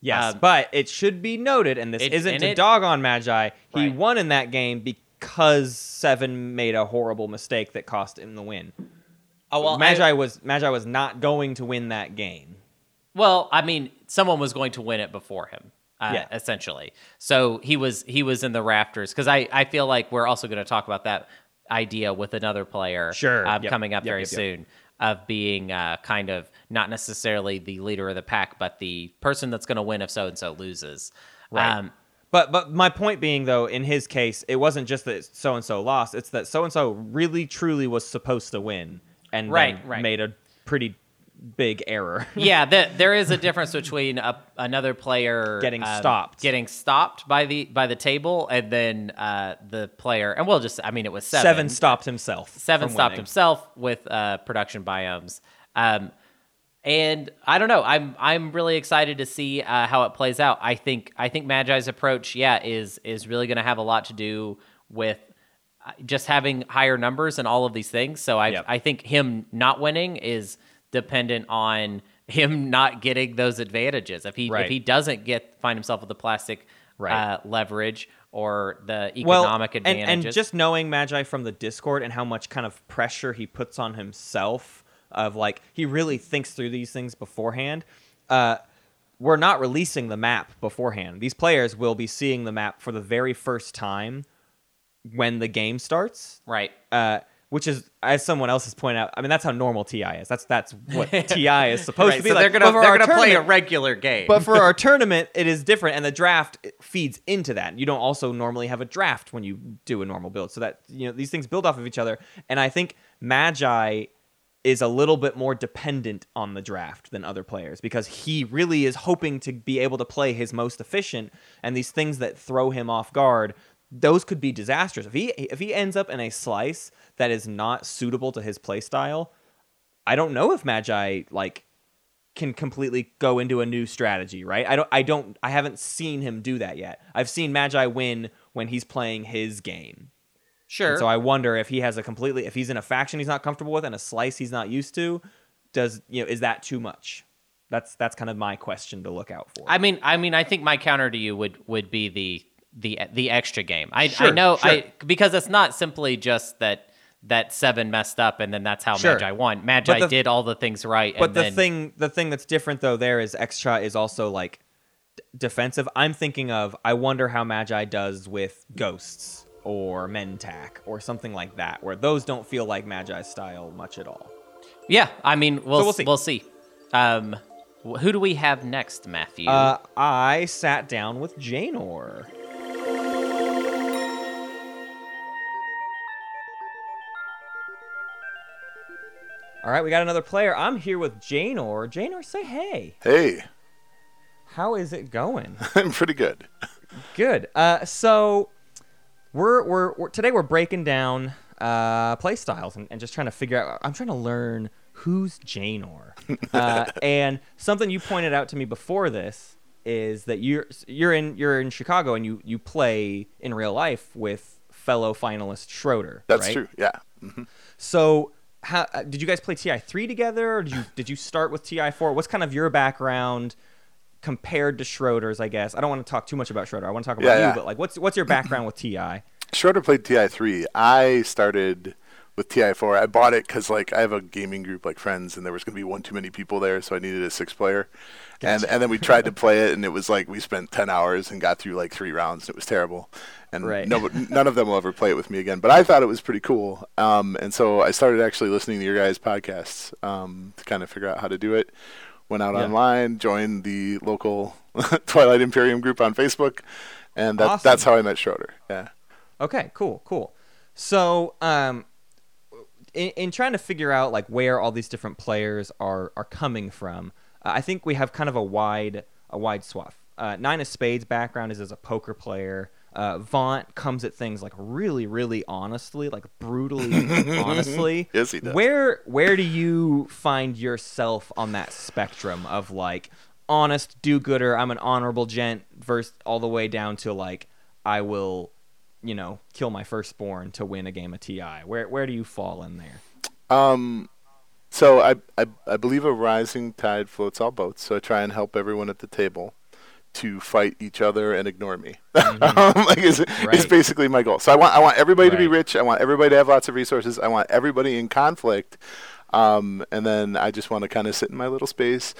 Yes, Um, but it should be noted, and this isn't to it- dog on Magi. He Right. won in that game because Seven made a horrible mistake that cost him the win. Oh well, I- Magi was Magi was not going to win that game. Well, I mean, someone was going to win it before him. Uh, Yeah. essentially. So he was he was in the rafters because I I feel like we're also going to talk about that idea with another player. Sure. um, Yep. coming up Yep, very yep, soon of being uh, kind of not necessarily the leader of the pack, but the person that's going to win if so and so loses. Right. Um, But but my point being though, in his case, it wasn't just that so and so lost. It's that so and so really truly was supposed to win and Right, then right. made a pretty big error. yeah, the, there is a difference between a, another player Getting um, stopped. getting stopped by the by the table, and then uh, the player, and we'll just, I mean, it was seven. Seven stopped himself. Seven stopped winning. himself with uh, production biomes. Um, and I don't know. I'm I'm really excited to see uh, how it plays out. I think I think Magi's approach, yeah, is is really going to have a lot to do with uh, just having higher numbers and all of these things. So I Yep. I think him not winning is dependent on him not getting those advantages. If he if he doesn't get find himself with the plastic Right. uh, leverage or the well, economic and, advantages, and just knowing Magi from the Discord and how much kind of pressure he puts on himself of like he really thinks through these things beforehand. Uh, we're not releasing the map beforehand. These players will be seeing the map for the very first time when the game starts. right. Uh, which is, as someone else has pointed out, I mean that's how normal TI is. That's that's what TI is supposed Right, to be so like. they're gonna they're gonna play a regular game. but for our tournament, it is different, and the draft feeds into that. You don't also normally have a draft when you do a normal build, so that you know these things build off of each other. And I think Magi is a little bit more dependent on the draft than other players because he really is hoping to be able to play his most efficient and these things that throw him off guard those could be disastrous if he if he ends up in a slice that is not suitable to his play style i don't know if magi like can completely go into a new strategy right i don't i don't i haven't seen him do that yet i've seen magi win when he's playing his game Sure. and so I wonder if he has a completely if he's in a faction he's not comfortable with and a slice he's not used to, does you know is that too much? That's that's kind of my question to look out for. I mean, I mean, I think my counter to you would would be the the the Xxcha game. I I know sure. I because it's not simply just that that seven messed up and then that's how Sure. Magi won. Magi the- did all the things right. but the then, thing the thing that's different though there is Xxcha is also like d- defensive. I'm thinking of I wonder how Magi does with ghosts or Mentak or something like that, where those don't feel like Magi style much at all. yeah, I mean, we'll we'll see. we'll see. Um, who do we have next, Matthew? Uh, I sat down with Janor. All right, we got another player. I'm here with Janor. Janor, say hey. Hey, How is it going? I'm pretty good. Good. Uh, so we're, we're we're today we're breaking down uh play styles and, and just trying to figure out. I'm trying to learn who's Janor. Uh, and something you pointed out to me before this is that you're you're in you're in Chicago and you you play in real life with fellow finalist Schroeder. That's right? true. Yeah. hmm So. How, uh, did you guys play TI three together, or did you did you start with TI four? What's kind of your background compared to Schroeder's? I guess I don't want to talk too much about Schroeder. I want to talk about Yeah, you, yeah. but like, what's what's your background with TI? Schroeder played TI3. I started with TI4. I bought it because like I have a gaming group like friends, and there was going to be one too many people there, so I needed a six player. And and then we tried to play it, and it was like we spent ten hours and got through like three rounds. And it was terrible, and Right. no, none of them will ever play it with me again. But I thought it was pretty cool, um, and so I started actually listening to your guys' podcasts um, to kind of figure out how to do it. Went out Yeah. online, joined the local Twilight Imperium group on Facebook, and that, Awesome. that's how I met Schroeder. Yeah. Okay, cool, cool. So, um, in, in trying to figure out like where all these different players are are coming from, uh, I think we have kind of a wide a wide swath. Uh, Nine of Spades' background is as a poker player. Uh, Vaunt comes at things like really, really honestly, like brutally honestly. Yes, he does. Where where do you find yourself on that spectrum of like honest do-gooder, I'm an honorable gent, versus all the way down to like I will, you know, kill my firstborn to win a game of TI. Where where do you fall in there? Um, so I, I I believe a rising tide floats all boats. So I try and help everyone at the table to fight each other and ignore me. um, like is, is Mm-hmm. Basically my goal. So I want I want everybody to be rich. I want everybody to have lots of resources. I want everybody in conflict. Um, and then I just want to kind of sit in my little space.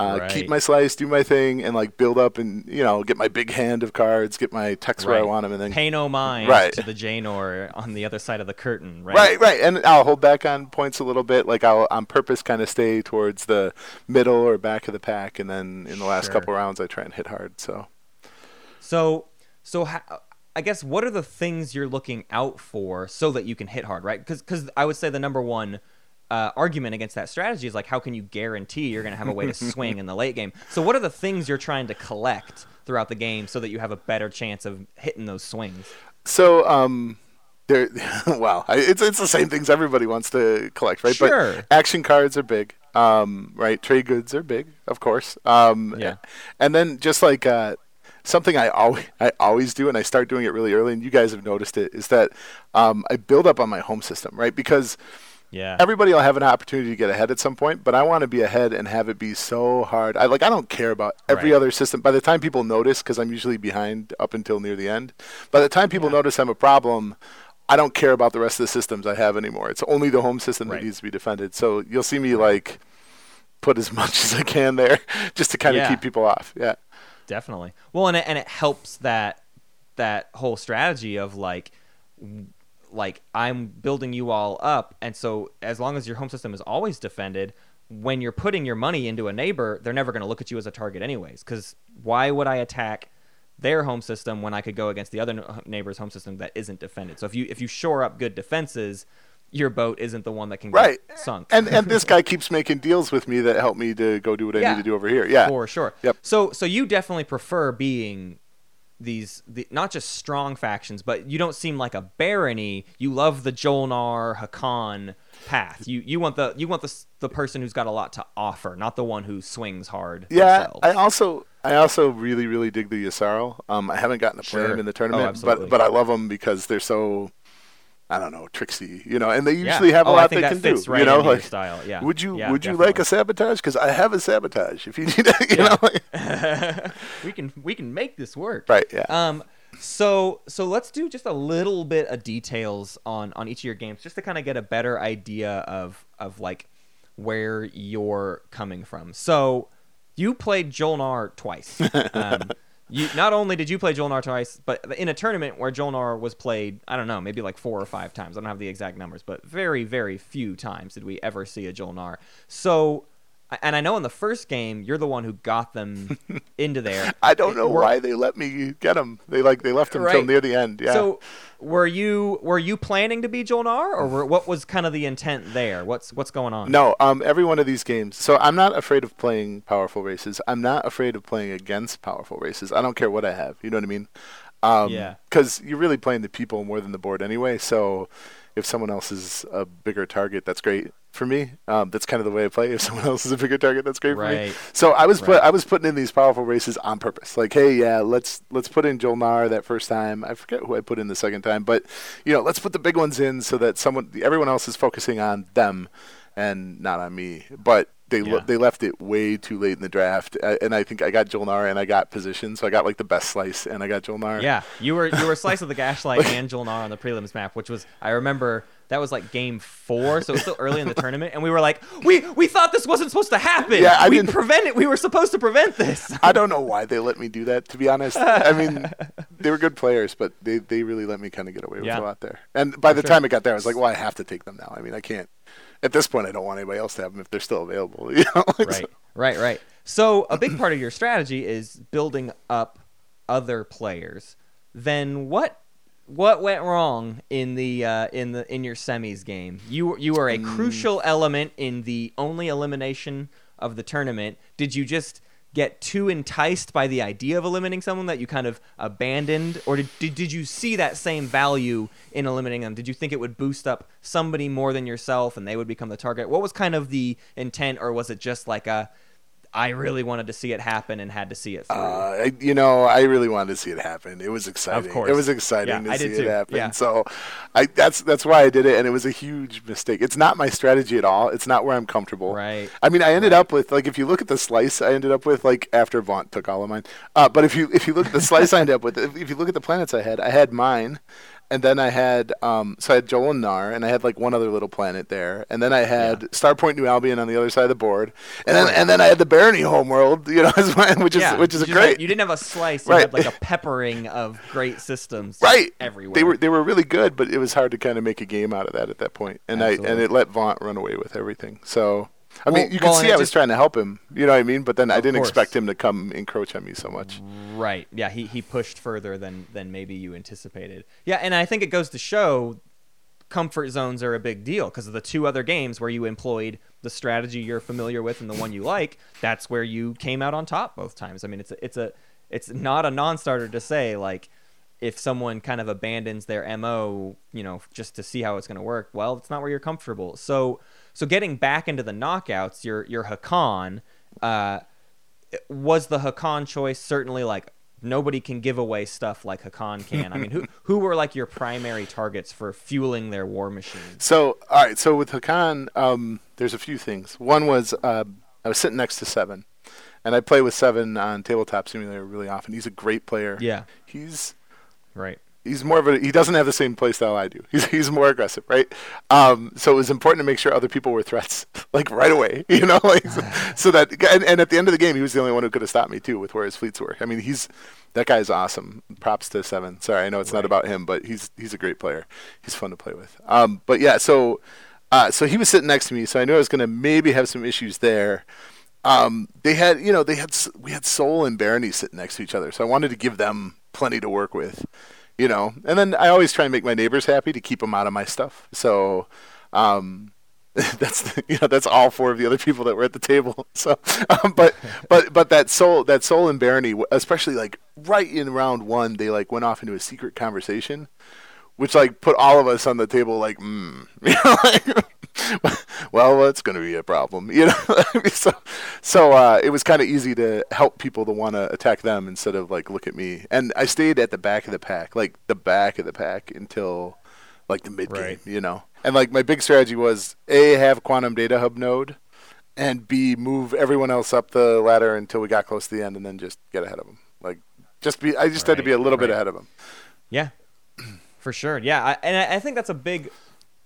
Uh, keep my slice, do my thing, and like build up and you know get my big hand of cards, get my text where I want them, and then Pay no mind Right. to the Janor on the other side of the curtain, right? Right, right, and I'll hold back on points a little bit. Like I'll on purpose kind of stay towards the middle or back of the pack, and then in the last Sure. couple rounds I try and hit hard. So So, so ha- I guess what are the things you're looking out for so that you can hit hard, right? Because I would say the number one uh, argument against that strategy is like, how can you guarantee you're going to have a way to swing in the late game? So, what are the things you're trying to collect throughout the game so that you have a better chance of hitting those swings? so um. There, wow, it's it's the same things everybody wants to collect, right? Sure. But action cards are big, um, right? Trade goods are big, of course. Um, Yeah. And then just like uh, something I always I always do, and I start doing it really early, and you guys have noticed it, is that um, I build up on my home system, right? Because Yeah. everybody will have an opportunity to get ahead at some point, but I want to be ahead and have it be so hard. I like I don't care about every Right. other system. By the time people notice, because I'm usually behind up until near the end, by the time people notice I'm a problem, I don't care about the rest of the systems I have anymore. It's only the home system Right. that needs to be defended. So you'll see me like put as much as I can there, just to kind of keep people off. Yeah. definitely well and it, and it helps that that whole strategy of like like i'm building you all up and so as long as your home system is always defended when you're putting your money into a neighbor they're never going to look at you as a target anyways because why would i attack their home system when i could go against the other neighbor's home system that isn't defended so if you if you shore up good defenses your boat isn't the one that can Right. get sunk. And and this guy keeps making deals with me that help me to go do what I Yeah. need to do over here. Yeah. for sure. Yep. So so you definitely prefer being these the, not just strong factions, but you don't seem like a barony. You love the Jolnar Hacan path. You you want the you want the the person who's got a lot to offer, not the one who swings hard. Yeah, themselves. I also I also really really dig the Yssaril. Um, I haven't gotten to play Sure. them in the Oh, tournament, absolutely. but but I love them because they're so I don't know tricksy, you know, and they Yeah. usually have a Oh, lot they can do. right you know, like style. Yeah. would you Yeah, would you like a sabotage? Because I have a sabotage. If you need, it, you know, we can we can make this work. right? Yeah. Um, so so let's do just a little bit of details on on each of your games, just to kind of get a better idea of of like where you're coming from. So you played Jolnar twice. Um, you not only did you play Jolnar twice, but in a tournament where Jolnar was played, I don't know, maybe like four or five times. I don't have the exact numbers, but very very few times did we ever see a Jolnar. So. And I know in the first game, you're the one who got them into there. I don't know Were- why they let me get them. They like they left them till near the end. Yeah. So, were you were you planning to be Jolnar, or were, what was kind of the intent there? What's what's going on? No, um, every one of these games. So I'm not afraid of playing powerful races. I'm not afraid of playing against powerful races. I don't care what I have. You know what I mean? Um, Yeah. Because you're really playing the people more than the board anyway. So if someone else is a bigger target, that's great for me. Um, that's kind of the way I play. If someone else is a bigger target, that's great for me. So I was put, Right. I was putting in these powerful races on purpose. Like, hey, yeah, let's let's put in Joel Jolnar that first time. I forget who I put in the second time, but you know, let's put the big ones in so that someone, everyone else is focusing on them and not on me. But they le- they left it way too late in the draft, uh, and I think I got Jolnar and I got position, so I got like the best slice, and I got Jolnar. Yeah, you were you were slice of the gaslight and Jolnar on the prelims map, which was I remember that was like game four, so it was still early in the tournament, and we were like, we we thought this wasn't supposed to happen. Yeah, I we didn't- prevent it. We were supposed to prevent this. I don't know why they let me do that. To be honest, I mean, they were good players, but they, they really let me kind of get away with Yeah. a lot there. And by the sure. time it got there, I was like, well, I have to take them now. I mean, I can't. At this point, I don't want anybody else to have them if they're still available. You know? Like, right, so- right, right. So a big part of your strategy is building up other players. Then what? What went wrong in the uh, in the in your semis game? You you were a Mm. crucial element in the only elimination of the tournament. Did you just get too enticed by the idea of eliminating someone that you kind of abandoned, or did did, did you see that same value in eliminating them? Did you think it would boost up somebody more than yourself, and they would become the target? What was kind of the intent, or was it just like a I really wanted to see it happen and had to see it through? Uh, you know, I really wanted to see it happen. It was exciting. Of course. It was exciting Yeah, to I see it happen. Yeah. So, I that's that's why I did it, and it was a huge mistake. It's not my strategy at all. It's not where I'm comfortable. Right. I mean, I ended Right. up with like if you look at the slice, I ended up with like after Vaunt took all of mine. Uh, but if you if you look at the slice, I ended up with if, if you look at the planets I had, I had mine. And then I had, um, so I had Jol and Nar, and I had like one other little planet there, and then I had Starpoint New Albion on the other side of the board, and then and then I had the Barony homeworld, you know, which is yeah, which is you a great. had- you didn't have a slice. You Right. had like a peppering of great systems. right everywhere. They were they were really good, but it was hard to kind of make a game out of that at that point, and I Absolutely. and it let Vaunt run away with everything. So I Well- mean, you well, and see I was just- trying to help him, you know what I mean? But then I didn't course. expect him to come encroach on me so much. Right. Yeah, he, he pushed further than than maybe you anticipated. Yeah, and I think it goes to show comfort zones are a big deal because of the two other games where you employed the strategy you're familiar with and the one you like. That's where you came out on top both times. I mean, it's a, it's a it's not a non-starter to say like if someone kind of abandons their mo, you know, just to see how it's going to work. Well, it's not where you're comfortable. So so getting back into the knockouts, your your Hacan. Uh, was the Hacan choice certainly like nobody can give away stuff like Hacan can? I mean, who who were like your primary targets for fueling their war machine? So all right, so with Hacan, um, there's a few things. One was uh, I was sitting next to Seven, and I play with Seven on Tabletop Simulator really often. He's a great player. Yeah, he's right. He's more of a he doesn't have the same play style I do. He's he's more aggressive, right? Um, so it was important to make sure other people were threats, like right away, you know, like so, so that and, and at the end of the game, he was the only one who could have stopped me too with where his fleets were. I mean, he's that guy's awesome. Props to Seven. Sorry, I know it's Right. not about him, but he's he's a great player. He's fun to play with. Um, but yeah, so uh, so he was sitting next to me, so I knew I was going to maybe have some issues there. Um, they had, you know, they had we had Sol and Barony sitting next to each other, so I wanted to give them plenty to work with, you know. And then I always try and make my neighbors happy to keep them out of my stuff. So Um, that's the, you know that's all four of the other people that were at the table. So, um, but but but that Sol that Sol and barony, especially like right in round one, they like went off into a secret conversation, which like put all of us on the table like, mm. you know, like, well, it's going to be a problem, you know. so so uh, it was kind of easy to help people to want to attack them instead of like look at me. And I stayed at the back of the pack, like the back of the pack until like the mid game, Right. you know. And like my big strategy was a have quantum data hub node, and b move everyone else up the ladder until we got close to the end, and then just get ahead of them. Like just be, I just had to be a Right, little bit ahead of them. Yeah, for sure. Yeah, I, and I think that's a big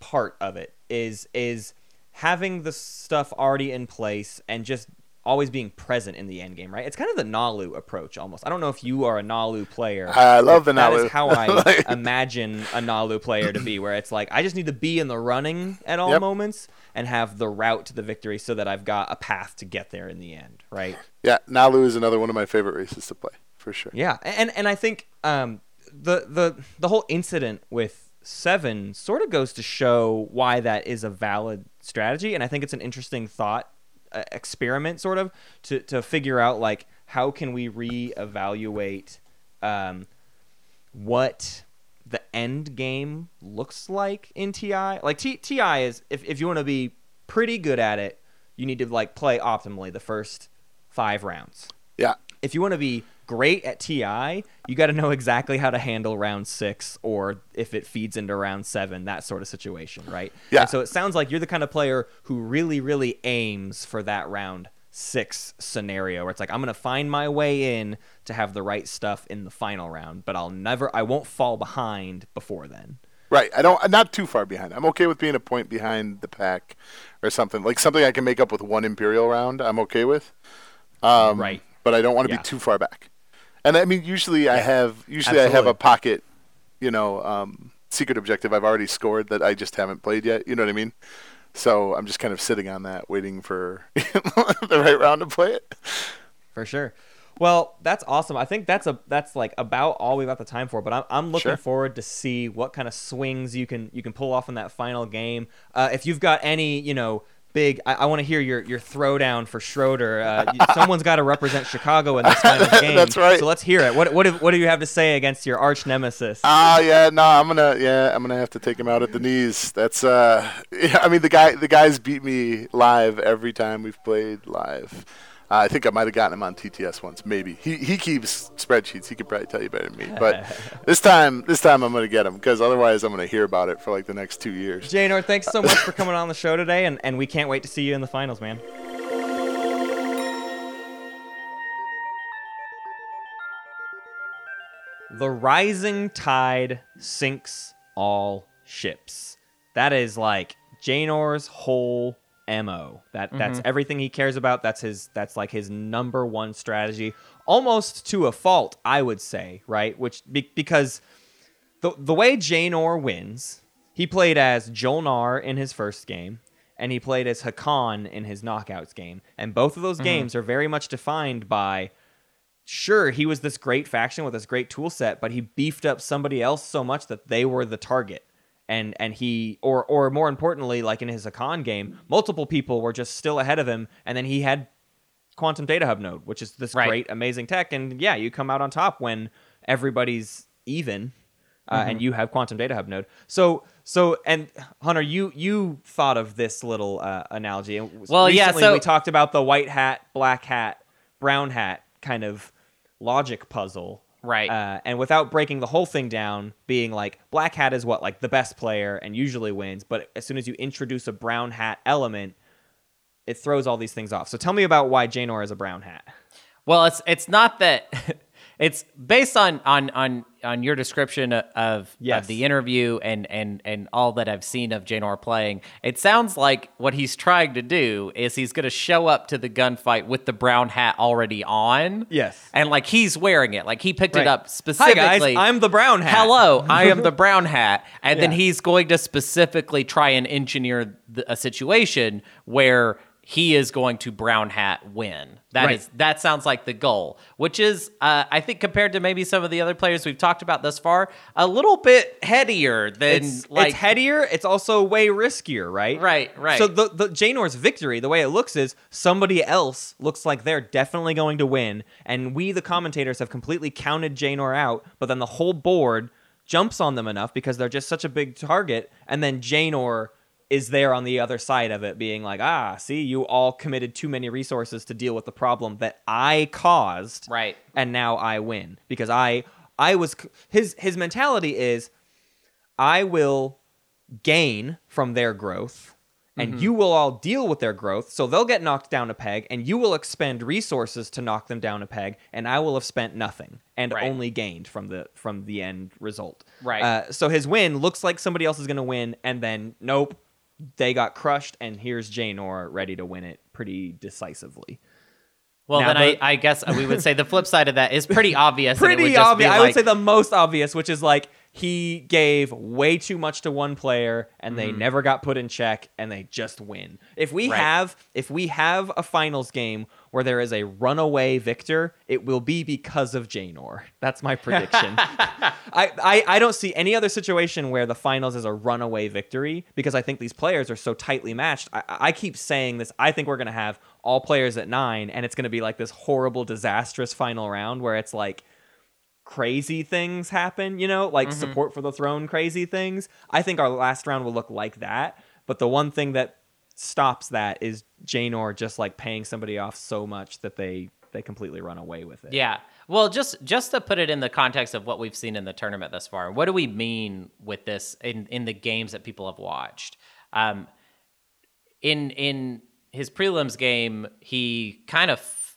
part of it is is having the stuff already in place and just always being present in the end game. Right? It's kind of the Naalu approach almost. I don't know if you are a Naalu player. I love the That Naalu. That is how I Like- imagine a Naalu player to be, where it's like I just need to be in the running at all Yep. moments and have the route to the victory, so that I've got a path to get there in the end. Right? Yeah, Naalu is another one of my favorite races to play for sure. Yeah, and and I think um, the the the whole incident with Seven sort of goes to show why that is a valid strategy, and I think it's an interesting thought uh, experiment, sort of, to to figure out like how can we reevaluate um, what the end game looks like in TI. Like T- TI is if if you want to be pretty good at it, you need to like play optimally the first five rounds. Yeah, if you want to be great at TI, you got to know exactly how to handle round six or if it feeds into round seven, that sort of situation, right? Yeah. And so it sounds like you're the kind of player who really, really aims for that round six scenario where it's like, I'm going to find my way in to have the right stuff in the final round, but I'll never, I won't fall behind before then. right. I don't. I'm not too far behind. I'm okay with being a point behind the pack, or something like something I can make up with one imperial round. I'm okay with. Um, Right. But I don't want to Yeah. be too far back. And I mean, usually I have usually I have a pocket, you know, um, secret objective I've already scored that I just haven't played yet. You know what I mean? So I'm just kind of sitting on that, waiting for the right round to play it. For sure. Well, that's awesome. I think that's a that's like about all we've got the time for. But I'm, I'm looking Sure. forward to see what kind of swings you can you can pull off in that final game. Uh, if you've got any, you know, big, I, I want to hear your your throwdown for Schroeder. Uh, someone's got to represent Chicago in this final game. That's right. So let's hear it. What what do, what do you have to say against your arch nemesis? Ah, yeah, no, I'm gonna, yeah, I'm gonna have to take him out at the knees. That's, uh, yeah, I mean, the guy, the guys beat me live every time we've played live. Uh, I think I might have gotten him on TTS once, maybe. He he keeps spreadsheets. He could probably tell you better than me. But this time, this time I'm gonna get him because otherwise I'm gonna hear about it for like the next two years. Janor, thanks so much for coming on the show today, and, and we can't wait to see you in the finals, man. The rising tide sinks all ships. That is like Janor's whole mo. That that's mm-hmm. everything he cares about. That's his that's like his number one strategy, almost to a fault, I would say, right? Which be, because the the way Janor wins, he played as Jolnar in his first game, and he played as Hacan in his knockouts game, and both of those mm-hmm. games are very much defined by. Sure, he was this great faction with this great tool set, but he beefed up somebody else so much that they were the target. And and he or or more importantly, like in his Hacan game, multiple people were just still ahead of him, and then he had quantum data hub node, which is this Right. great, amazing tech. And yeah, you come out on top when everybody's even, uh, Mm-hmm. and you have quantum data hub node. So so and Hunter, you you thought of this little uh, analogy. And Well, yeah, so- we talked about the white hat, black hat, brown hat kind of logic puzzle. Right. Uh, and without breaking the whole thing down, being like black hat is what like the best player and usually wins, but as soon as you introduce a brown hat element, it throws all these things off. So tell me about why Janor is a brown hat. Well, it's it's not that it's based on on on on your description of, of the interview and and and all that I've seen of Janor playing. It sounds like what he's trying to do is he's going to show up to the gunfight with the brown hat already on. Yes. and like he's wearing it, like he picked Right. it up specifically. Hi guys, I'm the brown hat. Hello, I am the brown hat. And then he's going to specifically try and engineer the, a situation where he is going to brown hat win. That Right. is that sounds like the goal, which is uh, I think compared to maybe some of the other players we've talked about thus far, a little bit headier than It's, like it's headier. It's also way riskier, right? Right, right. So the the Janor's victory, the way it looks is somebody else looks like they're definitely going to win, and we the commentators have completely counted Janor out, but then the whole board jumps on them enough because they're just such a big target, and then Janor is there on the other side of it being like ah see you all committed too many resources to deal with the problem that i caused Right. and now i win because i i was his his mentality is I will gain from their growth and Mm-hmm. you will all deal with their growth. So they'll get knocked down a peg and you will expend resources to knock them down a peg and I will have spent nothing and Right. only gained from the from the end result. Right. Uh, so his win looks like somebody else is going to win and then nope, they got crushed and here's Janor ready to win it pretty decisively. Well, Now then the- I, I guess we would say the flip side of that is pretty obvious. and it would pretty obvious. I would say the most obvious, which is like he gave way too much to one player and they mm-hmm. never got put in check and they just win. If we. Right. have if we have a finals game where there is a runaway victor, it will be because of Janor. That's my prediction. I, I, I don't see any other situation where the finals is a runaway victory because I think these players are so tightly matched. I, I keep saying this. I think we're going to have all players at nine, and it's going to be like this horrible, disastrous final round where it's like crazy things happen, you know, like support for the throne crazy things. I think our last round will look like that. But the one thing that stops that is Janor just like paying somebody off so much that they they completely run away with it. Yeah. Well, just just to put it in the context of what we've seen in the tournament thus far, what do we mean with this in in the games that people have watched? Um, in in his prelims game, he kind of f-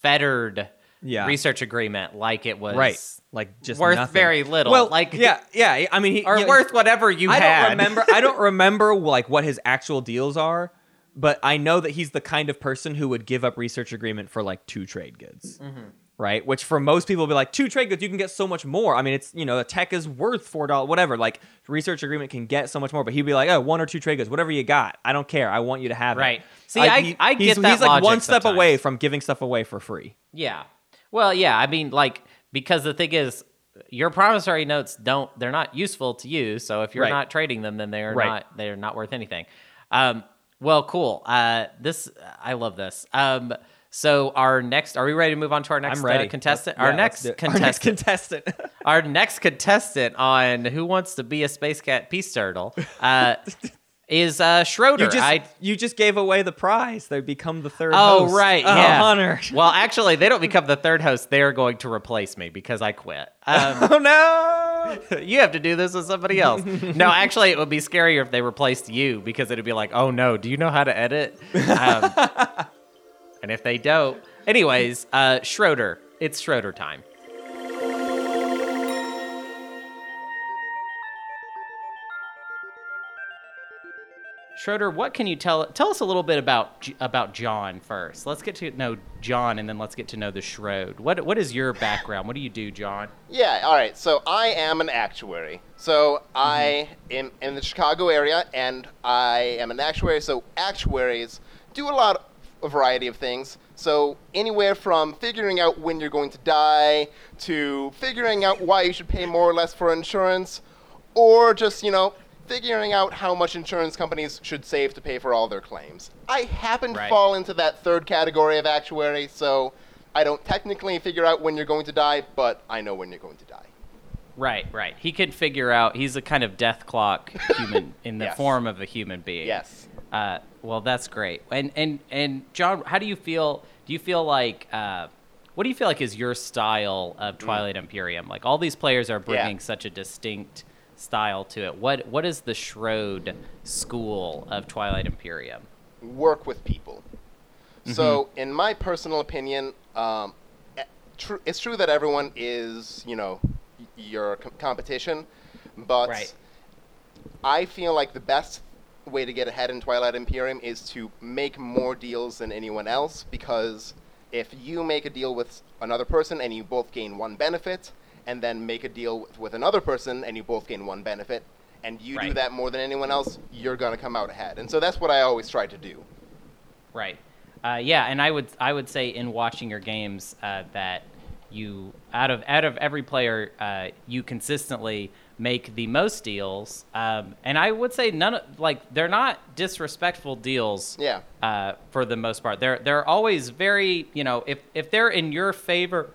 fettered Yeah. research agreement like it was Right. Like just worth nothing. very little. Well, like yeah, yeah. I mean, he, or worth whatever you have. I had. don't remember. I don't remember like what his actual deals are, but I know that he's the kind of person who would give up research agreement for like two trade goods. Mm-hmm. Right, which for most people will be like two trade goods, you can get so much more. I mean, it's you know the tech is worth four dollars, whatever. Like research agreement can get so much more, but he'd be like, oh, one or two trade goods, whatever you got, I don't care. I want you to have it. Right. See, I- I he's, get that He's like one step sometimes. away from giving stuff away for free. Yeah. Well, yeah. I mean, like, because the thing is, your promissory notes don't, they're not useful to you. So if you're Right. not trading them, then they're Right. not, they're not worth anything. Um, well, cool. Uh, this, I love this. Um, so our next, are we ready to move on to our next uh, contestant? Our, yeah, next it. Our next contestant contestant. our next contestant on Who Wants to Be a Space Cat Peace Turtle uh, is uh, Schroeder. you just I, you just gave away the prize. They become the third. Oh host. right, oh, yeah. Well, actually, they don't become the third host. They are going to replace me because I quit. Um, Oh no! you have to do this with somebody else. no, actually, it would be scarier if they replaced you because it'd be like, oh no, do you know how to edit? Um, and if they don't, anyways, uh, Schroeder, it's Schroeder time. Schroeder, what can you tell tell us a little bit about about John first? Let's get to know John, and then let's get to know the Schroed. What what is your background? What do you do, John? Yeah, all right. So I am an actuary. So I mm-hmm. am in the Chicago area, and I am an actuary. So actuaries do a lot, a variety of things. So anywhere from figuring out when you're going to die to figuring out why you should pay more or less for insurance, or just you know figuring out how much insurance companies should save to pay for all their claims. I happen to fall into that third category of actuary, so I don't technically figure out when you're going to die, but I know when you're going to die. Right, right. He can figure out. He's a kind of death clock human in the Yes. form of a human being. Yes. Uh, well, that's great. And and and John, how do you feel? Do you feel like? Uh, what do you feel like is your style of Twilight Imperium? Like all these players are bringing such a distinct style to it. What what is the Schroed school of Twilight Imperium? Work with people. So, in my personal opinion, um, tr- it's true that everyone is, you know, your com- competition, but Right. I feel like the best way to get ahead in Twilight Imperium is to make more deals than anyone else because if you make a deal with another person and you both gain one benefit, and then make a deal with, with another person and you both gain one benefit, and you do that more than anyone else, you're going to come out ahead. And so that's what I always try to do. Right. Uh, yeah, and I would I would say in watching your games uh, that you out of out of every player uh, you consistently make the most deals, um, and I would say none of like they're not disrespectful deals. Yeah. Uh, for the most part, they're they're always very you know if if they're in your favor.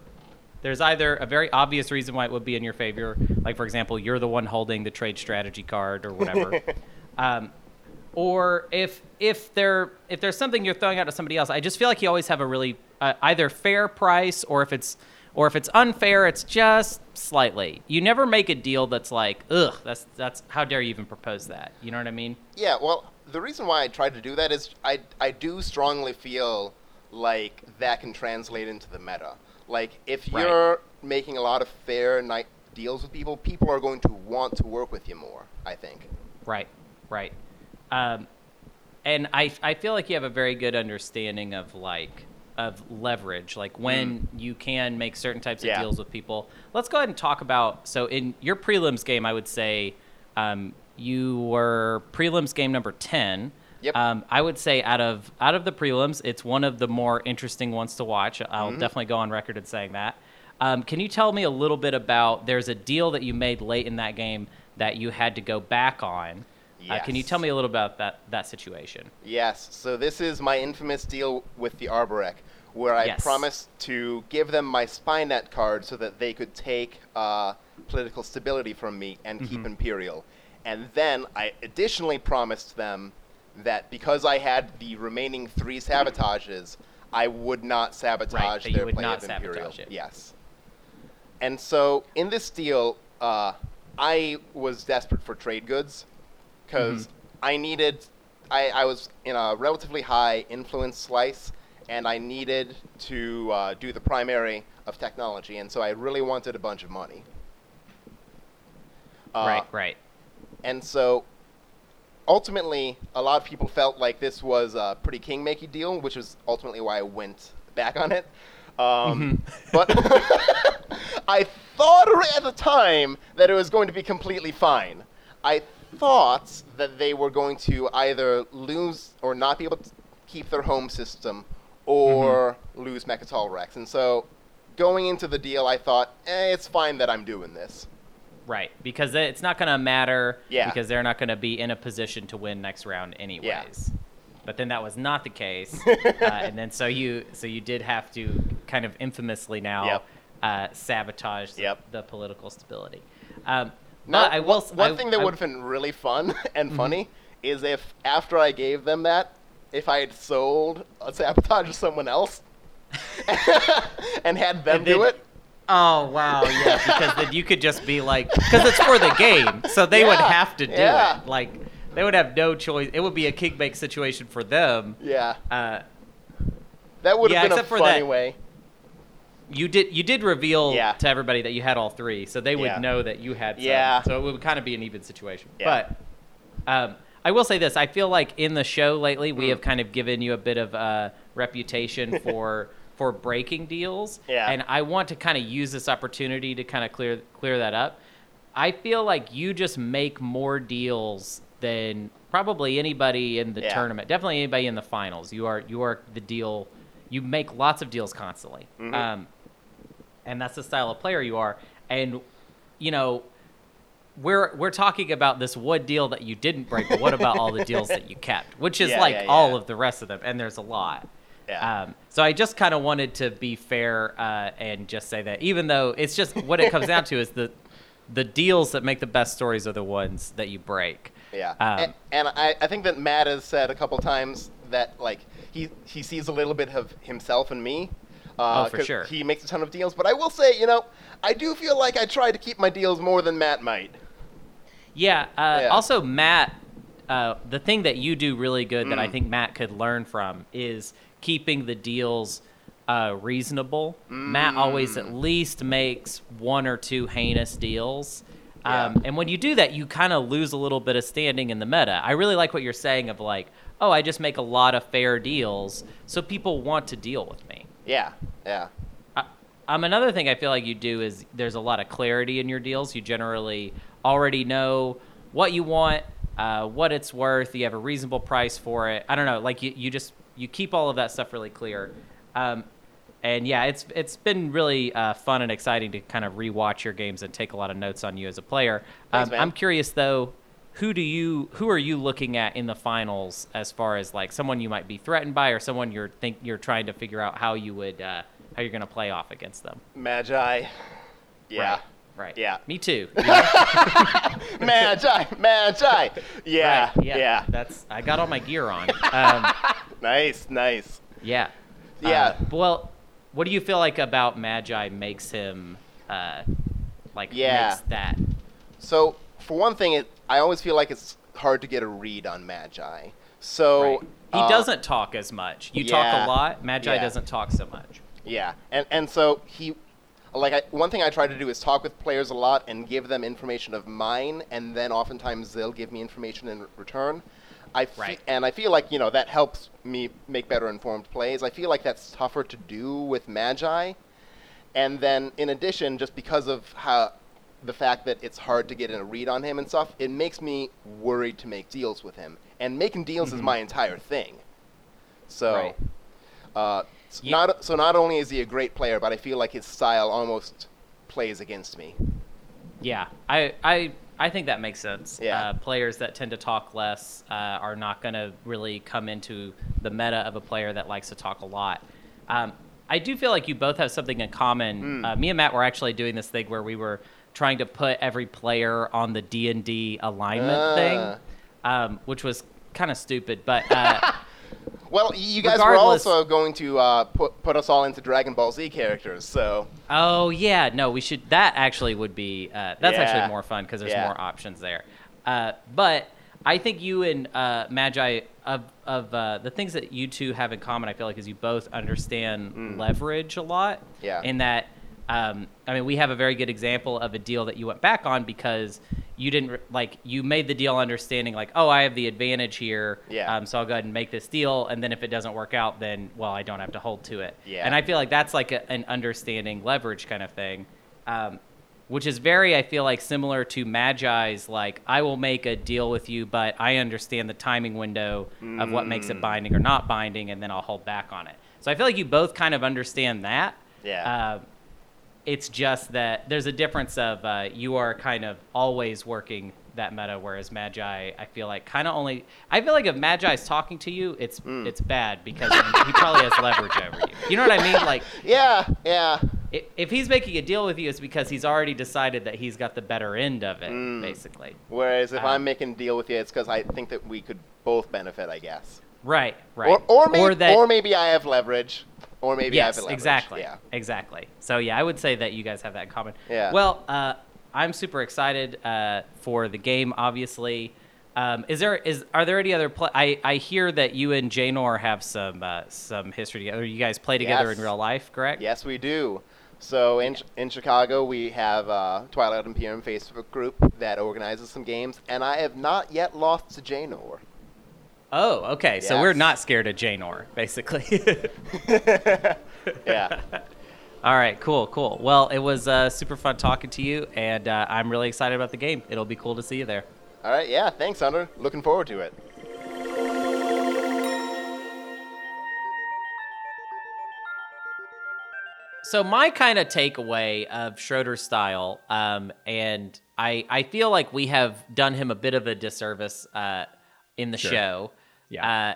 There's either a very obvious reason why it would be in your favor, like for example, you're the one holding the trade strategy card or whatever, um, or if if there if there's something you're throwing out to somebody else, I just feel like you always have a really uh, either fair price or if it's or if it's unfair, it's just slightly. You never make a deal that's like, ugh, that's that's how dare you even propose that? You know what I mean? Yeah, well, the reason why I tried to do that is I, I do strongly feel like that can translate into the meta. Like, if Right. you're making a lot of fair night deals with people, people are going to want to work with you more, I think. Right, right. Um, and I I feel like you have a very good understanding of like of leverage, like when you can make certain types of Yeah. deals with people. Let's go ahead and talk about. So in your prelims game, I would say um, you were prelims game number ten. Yep. Um, I would say out of out of the prelims, it's one of the more interesting ones to watch. I'll definitely go on record in saying that. Um, can you tell me a little bit about? There's a deal that you made late in that game that you had to go back on. Uh, can you tell me a little about that that situation? Yes, so this is my infamous deal with the Arborec, where I Yes. promised to give them my Spynet card so that they could take uh, political stability from me and Mm-hmm. keep Imperial. And then I additionally promised them that because I had the remaining three sabotages, I would not sabotage that you their would not of Imperial. sabotage it. Yes. And so in this deal, uh, I was desperate for trade goods because Mm-hmm. I needed, I, I was in a relatively high influence slice, and I needed to uh, do the primary of technology, and so I really wanted a bunch of money. Uh, right, right. And so ultimately, a lot of people felt like this was a pretty kingmaking deal, which is ultimately why I went back on it. Um, But I thought at the time that it was going to be completely fine. I thought that they were going to either lose or not be able to keep their home system or lose Mecatol Rex. And so going into the deal, I thought, eh, it's fine that I'm doing this. Right, because it's not going to matter. Yeah. Because they're not going to be in a position to win next round anyways. But then that was not the case, uh, and then so you so you did have to kind of infamously now Yep. uh, sabotage the, Yep. the political stability. Um, Now, I will. one- I- thing that would have been really fun and Mm-hmm. funny is if after I gave them that, if I had sold a sabotage to someone else and had them And do it. Oh wow, yeah, because then you could just be like, because it's for the game, so they would have to do yeah. it. Like they would have no choice. It would be a kickback situation for them. Yeah, Uh, that would Yeah, have been a funny that- way. you did you did reveal Yeah. to everybody that you had all three, so they would Yeah. know that you had. Some, Yeah. So it would kind of be an even situation. Yeah. But um, I will say this: I feel like in the show lately, Mm. we have kind of given you a bit of a reputation for for breaking deals. Yeah. And I want to kind of use this opportunity to kind of clear clear that up. I feel like you just make more deals than probably anybody in the Yeah. tournament. Definitely anybody in the finals. You are you are the deal. You make lots of deals constantly. Mm-hmm. Um, and that's the style of player you are. And you know, we're we're talking about this one deal that you didn't break, but what about all the deals that you kept? Which is Yeah, like yeah, all of the rest of them, and there's a lot. Yeah. Um, so I just kind of wanted to be fair uh, and just say that, even though it's just what it comes down to is the the deals that make the best stories are the ones that you break. Yeah, Um, and, and I, I think that Matt has said a couple times that like he he sees a little bit of himself in me. Uh, Oh, for sure. He makes a ton of deals, but I will say, you know, I do feel like I try to keep my deals more than Matt might. Yeah. Uh, Yeah. Also, Matt, uh, the thing that you do really good that I Mm. think Matt could learn from is keeping the deals uh, reasonable. Matt always at least makes one or two heinous deals. Yeah. Um, and when you do that, you kind of lose a little bit of standing in the meta. I really like what you're saying of like, oh, I just make a lot of fair deals, so people want to deal with me. Yeah, yeah, Um, another thing I feel like you do is there's a lot of clarity in your deals. You generally already know what you want, uh, what it's worth. You have a reasonable price for it. I don't know, like you, you just you keep all of that stuff really clear. Um, and yeah, it's it's been really uh, fun and exciting to kind of rewatch your games and take a lot of notes on you as a player. Thanks, um, man. I'm curious though, who do you who are you looking at in the finals as far as like someone you might be threatened by or someone you're think you're trying to figure out how you would uh, how you're going to play off against them? Magi. Yeah. Right. Right. Yeah. Me too. you know? Magi. Magi. Yeah. Right, Yeah. That's I got all my gear on. Um, Nice. Nice. yeah. Yeah. Uh, well, what do you feel like about Magi makes him uh, like Yeah. makes that? So, for one thing, it, I always feel like it's hard to get a read on Magi. So Right. He uh, doesn't talk as much. You talk a lot. Magi yeah. doesn't talk so much. Yeah, and and so he, like, I, one thing I try to do is talk with players a lot and give them information of mine, and then oftentimes they'll give me information in return. I fe- Right. and I feel like you know that helps me make better informed plays. I feel like that's tougher to do with Magi, and then in addition, just because of how the fact that it's hard to get in a read on him and stuff, it makes me worried to make deals with him. And making deals is my entire thing. So, Right. uh, s- Ye- not so not only is he a great player, but I feel like his style almost plays against me. Yeah, I I I think that makes sense. Yeah. Uh, players that tend to talk less uh, are not going to really come into the meta of a player that likes to talk a lot. Um, I do feel like you both have something in common. Hmm. Uh, me and Matt were actually doing this thing where we were trying to put every player on the D and D alignment Ah. thing, um, which was kind of stupid. But uh, Well, you guys were also going to uh, put put us all into Dragon Ball Z characters, so Oh yeah, no, we should. That actually would be. Uh, that's Yeah. actually more fun because there's Yeah. more options there. Uh, but I think you and uh, Magi of of uh, the things that you two have in common, I feel like, is you both understand leverage a lot. Yeah. In that, um, I mean, we have a very good example of a deal that you went back on because you didn't like you made the deal understanding like, oh, I have the advantage here. Yeah. Um, so I'll go ahead and make this deal, and then if it doesn't work out, then well, I don't have to hold to it. Yeah. And I feel like that's like a, an understanding leverage kind of thing, um, which is very, I feel like, similar to Magi's. Like, I will make a deal with you, but I understand the timing window of what makes Mm. it binding or not binding, and then I'll hold back on it. So I feel like you both kind of understand that. Yeah. Uh, it's just that there's a difference of uh, you are kind of always working that meta, whereas Magi, I feel like kind of only. I feel like if Magi's talking to you, it's Hmm. it's bad because he probably has leverage over you. You know what I mean? Like yeah, yeah, if he's making a deal with you, it's because he's already decided that he's got the better end of it, Mm. basically. Whereas if Um, I'm making a deal with you, it's because I think that we could both benefit, I guess. Right, right. Or or, or, that maybe I have leverage, or maybe yes, exactly, Yeah. exactly. So yeah, I would say that you guys have that in common. Yeah. Well, uh, I'm super excited uh, for the game. Obviously, um, is there is are there any other? Pl- I I hear that you and Janor have some uh, some history together. You guys play together Yes. in real life, correct? Yes, we do. So in in Chicago, we have a Twilight Imperium Facebook group that organizes some games, and I have not yet lost to Janor. Oh, okay. So we're not scared of Janor, basically. Yeah. All right, cool, cool. Well, it was uh, super fun talking to you, and uh, I'm really excited about the game. It'll be cool to see you there. All right. Yeah. Thanks, Hunter. Looking forward to it. So my kind of takeaway of Schroeder's style, um, and I I feel like we have done him a bit of a disservice uh, in the show. Yeah. Uh,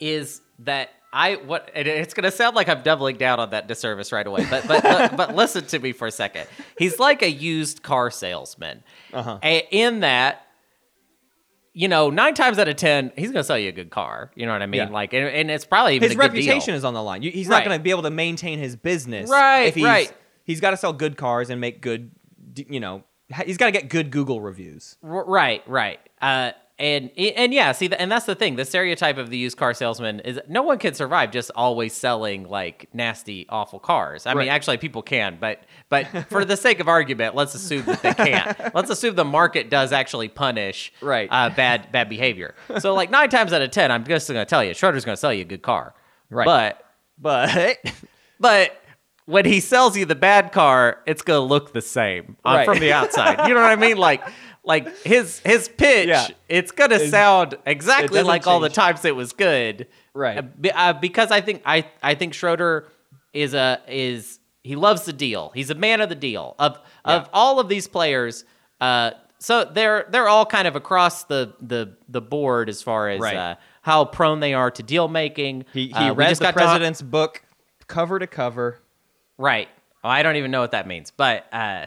is that I what and it's gonna sound like I'm doubling down on that disservice right away, but but but, but listen to me for a second. He's like a used car salesman, Uh-huh. A- in that. You know, nine times out of ten, he's gonna sell you a good car. You know what I mean? Yeah. Like, and, and it's probably even his a good deal. reputation is on the line. He's Right. not going to be able to maintain his business. Right, If he's, right. He's got to sell good cars and make good, you know, he's got to get good Google reviews. R- Right, right. Uh, and and yeah, see, and that's the thing. The stereotype of the used car salesman is no one can survive just always selling like nasty, awful cars. I Right. mean, actually, people can, but but for the sake of argument, let's assume that they can't. let's assume the market does actually punish Right. uh, bad bad behavior. So like nine times out of ten, I'm just gonna tell you, Schroeder's gonna sell you a good car. Right. But But but when he sells you the bad car, it's gonna look the same uh, Right. from the outside. You know what I mean? Like, like his his pitch, Yeah. it's gonna sound exactly like all the times it was good, Right. Uh, uh, because I think I I think Schroeder is a is he loves the deal. He's a man of the deal. Of of all of these players, uh, so they're they're all kind of across the the the board as far as Right. uh, how prone they are to deal making. He, he Uh, read the president's book cover to cover. right. I don't even know what that means, but uh,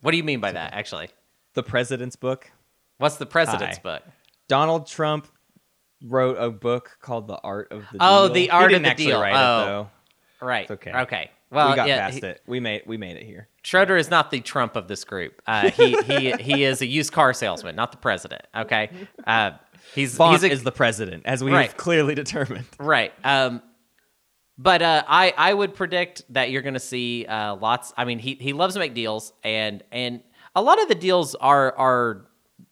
what do you mean by that? Actually, The president's book. what's the president's Hi. book? Donald Trump wrote a book called The Art of the Oh, Deal. The Art of didn't the actually Deal. Write Oh. it, though. Right. It's okay. Okay. Well, we got yeah, past he- it. We made we made it here. Schroeder is not the Trump of this group. Uh, he he he is a used car salesman, not the president. Okay. Uh, he's Vaunt he's a, is the president, as we've clearly determined. right. Um, but uh, I I would predict that you're going to see uh, lots. I mean, he he loves to make deals, and and a lot of the deals are are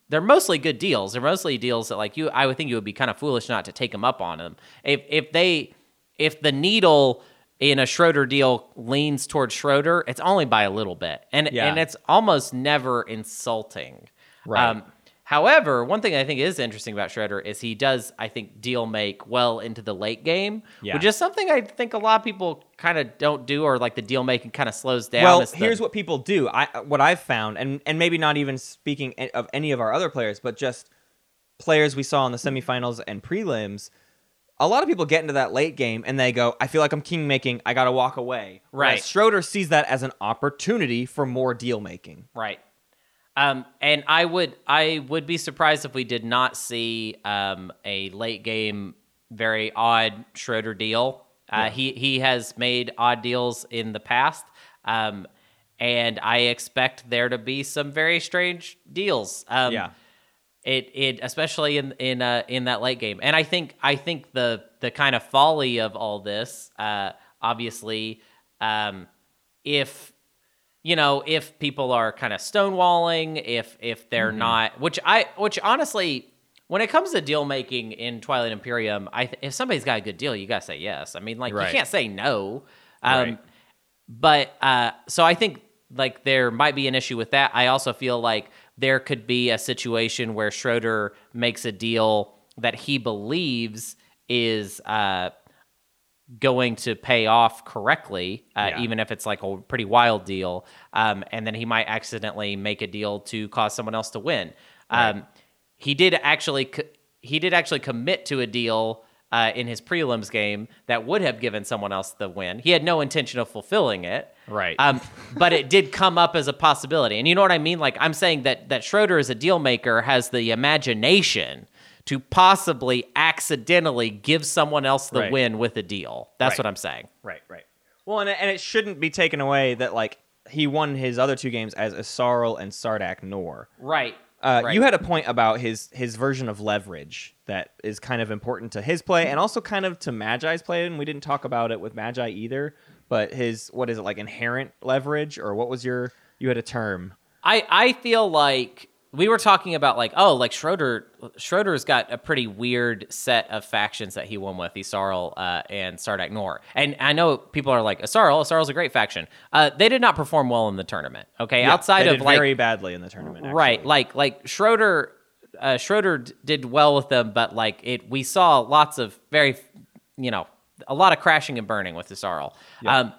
they're mostly good deals. They're mostly deals that like you. I would think you would be kind of foolish not to take them up on them. If if they if the needle in a Schroeder deal leans towards Schroeder, it's only by a little bit, and Yeah. and it's almost never insulting. Right. Um, however, one thing I think is interesting about Schroeder is he does, I think, deal make well into the late game, Yeah. which is something I think a lot of people kind of don't do, or like the deal making kind of slows down. Well, as the- here's what people do. I uh, what I've found, and and maybe not even speaking of any of our other players, but just players we saw in the semifinals and prelims. A lot of people get into that late game and they go, "I feel like I'm king making. I got to walk away." Whereas Right. Schroeder sees that as an opportunity for more deal making. Right. Um, and I would I would be surprised if we did not see um, a late game very odd Schroeder deal. Uh, He he has made odd deals in the past, um, and I expect there to be some very strange deals. Um, Yeah. it it especially in in uh, in that late game and i think i think the the kind of folly of all this uh obviously um if you know if people are kind of stonewalling if if they're not which i which honestly when it comes to deal making in twilight imperium i th- if somebody's got a good deal you gotta say yes i mean like Right. you can't say no um Right. but uh, so I think like there might be an issue with that. I also feel like there could be a situation where Schroeder makes a deal that he believes is uh, going to pay off correctly, uh, Yeah. even if it's like a pretty wild deal, um, and then he might accidentally make a deal to cause someone else to win. Um, he did actually co- he did actually commit to a deal uh, in his prelims game that would have given someone else the win. He had no intention of fulfilling it, Right. Um, but it did come up as a possibility, and you know what I mean. Like I'm saying that that Schroeder as a deal maker has the imagination to possibly accidentally give someone else the Right. win with a deal. That's Right. what I'm saying. Right, right. Well, and it, and it shouldn't be taken away that like he won his other two games as Yssaril and Sardakk N'orr. Right. Uh, right. You had a point about his his version of leverage that is kind of important to his play and also kind of to Magi's play, and we didn't talk about it with Magi either. But his what is it like inherent leverage or what was your you had a term? I I feel like we were talking about like oh like Schroeder Schroeder's got a pretty weird set of factions that he won with Yssaril uh, and Sardakk N'orr. And I know people are like Yssaril? Yssaril's a great faction. Uh, they did not perform well in the tournament okay? Yeah, outside of like very badly in the tournament. actually. right like like Schroeder uh, Schroeder d- did well with them but like it we saw lots of very you know a lot of crashing and burning with Yssaril. Um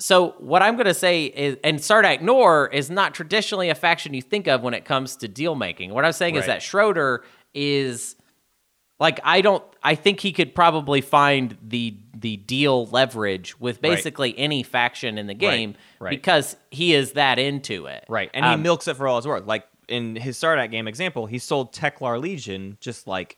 so what I'm going to say is, and Sardakk N'orr is not traditionally a faction you think of when it comes to deal making. What I'm saying is that Schroeder is like I don't. I think he could probably find the the deal leverage with Right. basically any faction in the game right. because he is that into it. Right, and he Um, milks it for all his worth. Like in his Sardakk game example, he sold Tekklar Legion just like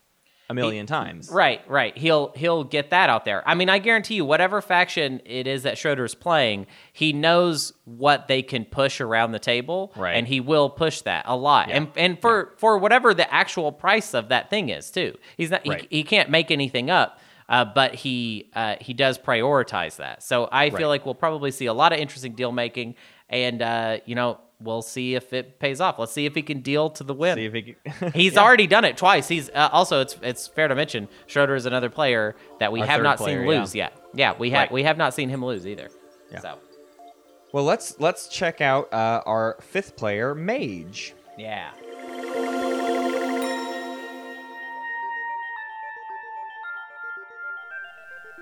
a million times. Right, right. He'll he'll get that out there. I mean, I guarantee you, whatever faction it is that Schroeder's playing, he knows what they can push around the table, Right. and he will push that a lot. And and for for whatever the actual price of that thing is, too. He's not Right. he, he can't make anything up. Uh, but he uh, he does prioritize that, so I feel like we'll probably see a lot of interesting deal making, and uh, you know we'll see if it pays off. Let's see if he can deal to the win. See if he can- He's already done it twice. He's uh, also it's it's fair to mention Schroeder is another player that we Our have not player, seen yeah. lose yet. Yeah, we have Right. we have not seen him lose either. Yeah. So well, let's let's check out uh, our fifth player, Mage. yeah.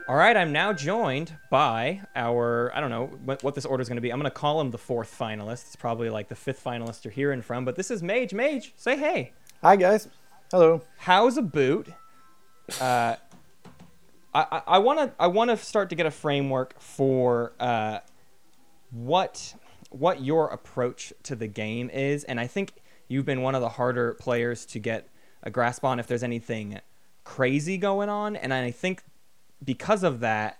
All right, I'm now joined by our, I don't know what, what this order is going to be. I'm going to call him the fourth finalist. It's probably like the fifth finalist you're hearing from, but this is Mage. Mage, say hey. Hi guys. Hello. How's a boot? Uh, I, I want to I want to start to get a framework for uh, what what your approach to the game is, and I think you've been one of the harder players to get a grasp on if there's anything crazy going on, and I think because of that,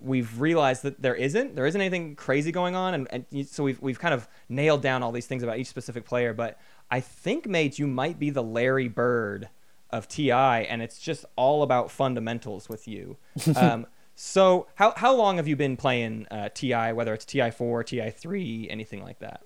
we've realized that there isn't there isn't anything crazy going on, and, and so we've we've kind of nailed down all these things about each specific player. But I think, mate, you might be the Larry Bird of TI, and it's just all about fundamentals with you. um, so how how long have you been playing uh, TI? Whether it's TI four, TI three, anything like that?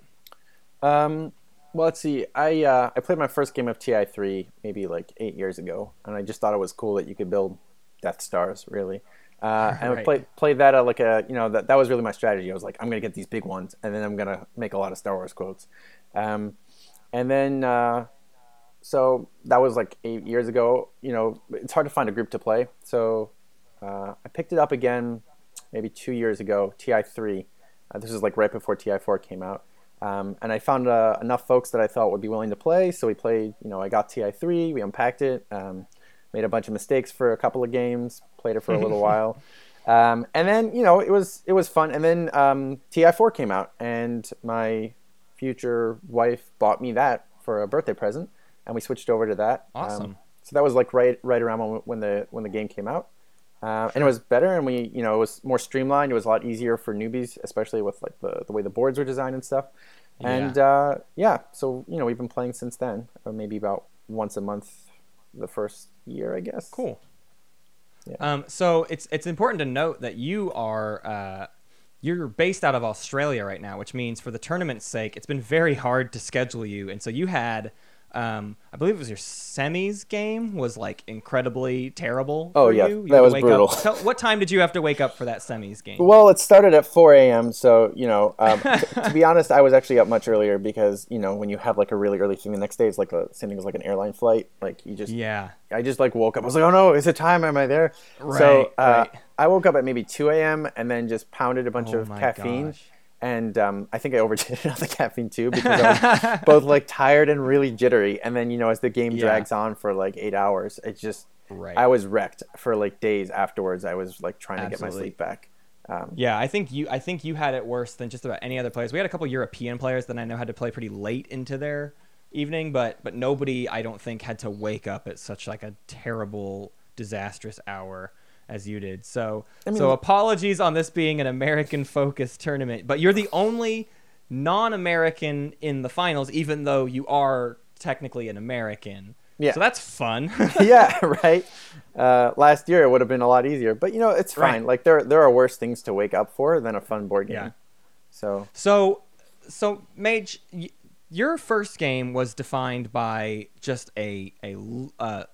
Um, well, let's see. I uh, I played my first game of TI three maybe like eight years ago, and I just thought it was cool that you could build Death Stars. Really, uh, and I played played that at like a you know that that was really my strategy. I was like, I'm gonna get these big ones, and then I'm gonna make a lot of Star Wars quotes. Um, and then uh, so that was like eight years ago. You know, it's hard to find a group to play, so uh, I picked it up again maybe two years ago. TI three. Uh, this was like right before TI four came out. Um, and I found uh, enough folks that I thought would be willing to play. So we played, you know, I got TI3, we unpacked it, um, made a bunch of mistakes for a couple of games, played it for a little while. Um, and then, you know, it was it was fun. And then um, TI4 came out, and my future wife bought me that for a birthday present, and we switched over to that. Um, Awesome. so that was like right right around when, when the when the game came out. Uh, and it was better, and we, you know, it was more streamlined. It was a lot easier for newbies, especially with like the, the way the boards were designed and stuff. And Yeah. uh, yeah, so you know, we've been playing since then, or maybe about once a month, the first year, I guess. Cool. Yeah. Um, so it's it's important to note that you are uh, you're based out of Australia right now, which means for the tournament's sake, it's been very hard to schedule you. And so you had, um, I believe it was your semis game was like incredibly terrible. Oh, for yeah, you. You that was brutal. Up, tell, what time did you have to wake up for that semis game? Well, it started at 4 a.m. So you know, um, t- to be honest, I was actually up much earlier because you know when you have like a really early thing the next day, it's like a same thing as like an airline flight. Like you just yeah. I just like woke up. I was like, oh no, is it time? Am I there? Right, so uh, right. I woke up at maybe 2 a.m. and then just pounded a bunch Oh of my caffeine. gosh. And um, I think I overdid it on the caffeine too because I was both like tired and really jittery. And then you know as the game Yeah. drags on for like eight hours, it just Right. I was wrecked for like days afterwards. I was like trying to get my sleep back. Um, Yeah, I think you I think you had it worse than just about any other players. We had a couple European players that I know had to play pretty late into their evening, but but nobody I don't think had to wake up at such like a terrible disastrous hour as you did. So I mean- so apologies on this being an American focused tournament, but you're the only non-American in the finals even though you are technically an American. Yeah. So that's fun. yeah, right. Uh, last year it would have been a lot easier, but you know it's fine. Right. Like there there are worse things to wake up for than a fun board game. Yeah. So So, so Mage, your first game was defined by just a a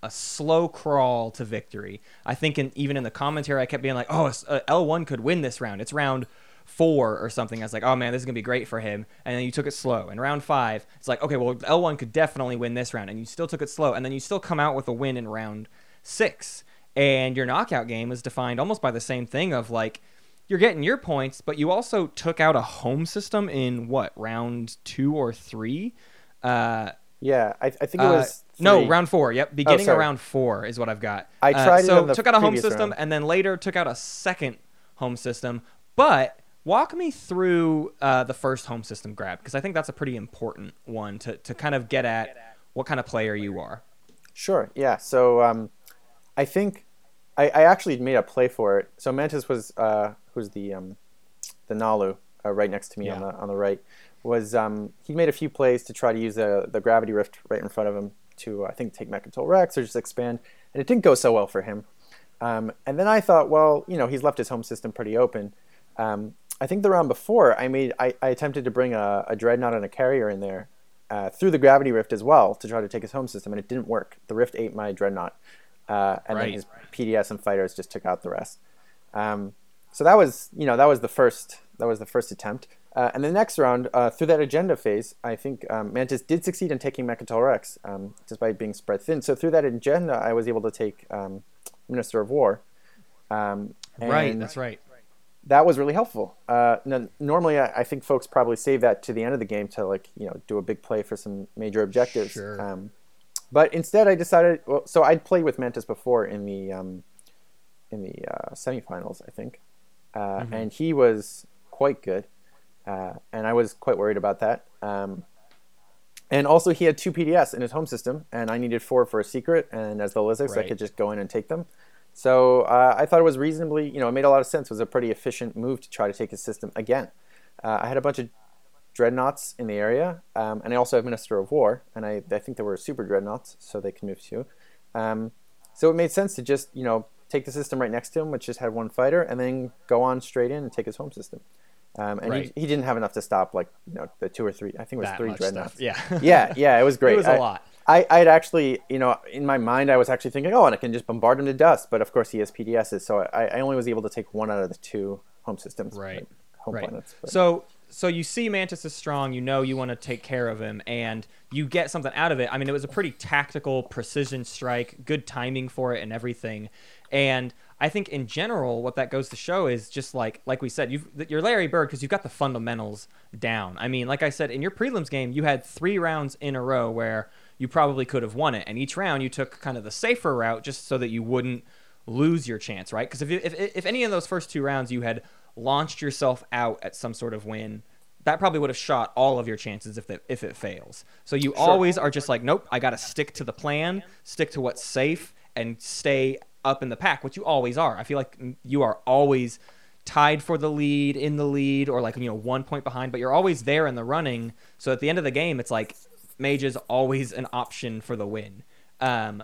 a slow crawl to victory. I think, in, even in the commentary, I kept being like, "Oh, L one could win this round. It's round four or something." I was like, "Oh man, this is gonna be great for him." And then you took it slow. And round five, it's like, "Okay, well, L one could definitely win this round," and you still took it slow. And then you still come out with a win in round six. And your knockout game was defined almost by the same thing of like you're getting your points, but you also took out a home system in what round two or three? Uh, yeah, I, I think it uh, was no round four. Yep, beginning of sorry. round four is what I've got. I Uh, tried it so took out a home system round. and then later took out a second home system. But walk me through uh, the first home system grab because I think that's a pretty important one to to kind of get at what kind of player you are. Sure. Yeah. So um, I think I, I actually made a play for it. So Mantis was uh, who's the um, the Naalu uh, right next to me on the on the right was um, he made a few plays to try to use the the gravity rift right in front of him to I think take Mecatol Rex or just expand, and it didn't go so well for him. Um, and then I thought, well, you know, he's left his home system pretty open. Um, I think the round before, I made I, I attempted to bring a, a dreadnought and a carrier in there uh, through the gravity rift as well to try to take his home system, and it didn't work. The rift ate my dreadnought, uh, and then Right. his PDS and fighters just took out the rest. Um, so that was you know that was the first that was the first attempt. Uh, and the next round, uh, through that agenda phase, I think um, Mantis did succeed in taking Mecatol Rex, um, despite being spread thin. So through that agenda, I was able to take um, Minister of War. Um, Right, that's right. That was really helpful. Uh, normally, I, I think folks probably save that to the end of the game to like you know do a big play for some major objectives. Sure. Um, but instead, I decided. Well, so I'd played with Mantis before in the um, in the uh, semifinals, I think, uh, and he was quite good, uh, and I was quite worried about that. Um, and also, he had two PDS in his home system, and I needed four for a secret. And as the L1Z1X, I could just go in and take them. So uh, I thought it was reasonably, you know, it made a lot of sense. It was a pretty efficient move to try to take his system again. Uh, I had a bunch of dreadnoughts in the area, um, and I also have Minister of War, and I, I think there were super dreadnoughts, so they can move too. Um, so it made sense to just, you know, take the system right next to him, which just had one fighter, and then go on straight in and take his home system. Um, and Right. he, he didn't have enough to stop, like, you know, the two or three, I think it was That three dreadnoughts. stuff. Yeah. yeah, yeah, it was great. It was a I- lot. I, I'd actually, you know, in my mind, I was actually thinking, oh, and I can just bombard him to dust. But of course, he has PDSs, so I, I only was able to take one out of the two home systems, Right. like, home right. planets. but- So so you see Mantis is strong, you know you want to take care of him, and you get something out of it. I mean, it was a pretty tactical precision strike, good timing for it, and everything. And I think in general, what that goes to show is just like like we said, you've you're Larry Bird because you've got the fundamentals down. I mean, like I said, in your prelims game, you had three rounds in a row where you probably could have won it, and each round you took kind of the safer route just so that you wouldn't lose your chance, right? Because if, you, if if any of those first two rounds you had launched yourself out at some sort of win, that probably would have shot all of your chances if that if it fails. So you always are just like, nope, I got to stick to the plan, stick to what's safe, and stay up in the pack, which you always are. I feel like you are always tied for the lead, in the lead, or like you know one point behind, but you're always there in the running. So at the end of the game, it's like mage is always an option for the win. Um,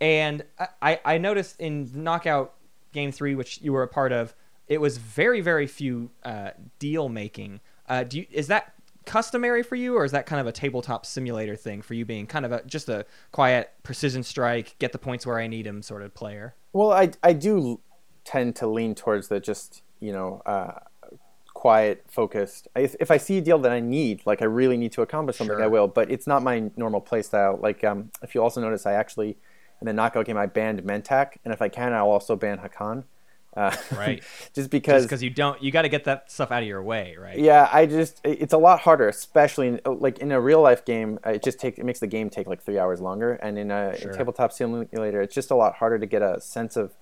and I- I, noticed in knockout game three, which you were a part of, it was very very few uh, deal making. Uh, do you, is that customary for you, or is that kind of a tabletop simulator thing for you, being kind of a just a quiet precision strike, get the points where I need them sort of player? Well, I, I do tend to lean towards the just, you know, uh, quiet, focused. If, if I see a deal that I need, like I really need to accomplish something, I will. But it's not my normal play style. Like, um, if you also notice, I actually, in the knockout game, I banned Mentak. And if I can, I'll also ban Hacan. Uh, Right. just because Because you don't, you got to get that stuff out of your way, right? yeah, I just it's a lot harder, especially in, like in a real life game. uh, It just take it makes the game take like three hours longer, and in a, Sure. a tabletop simulator, it's just a lot harder to get a sense of.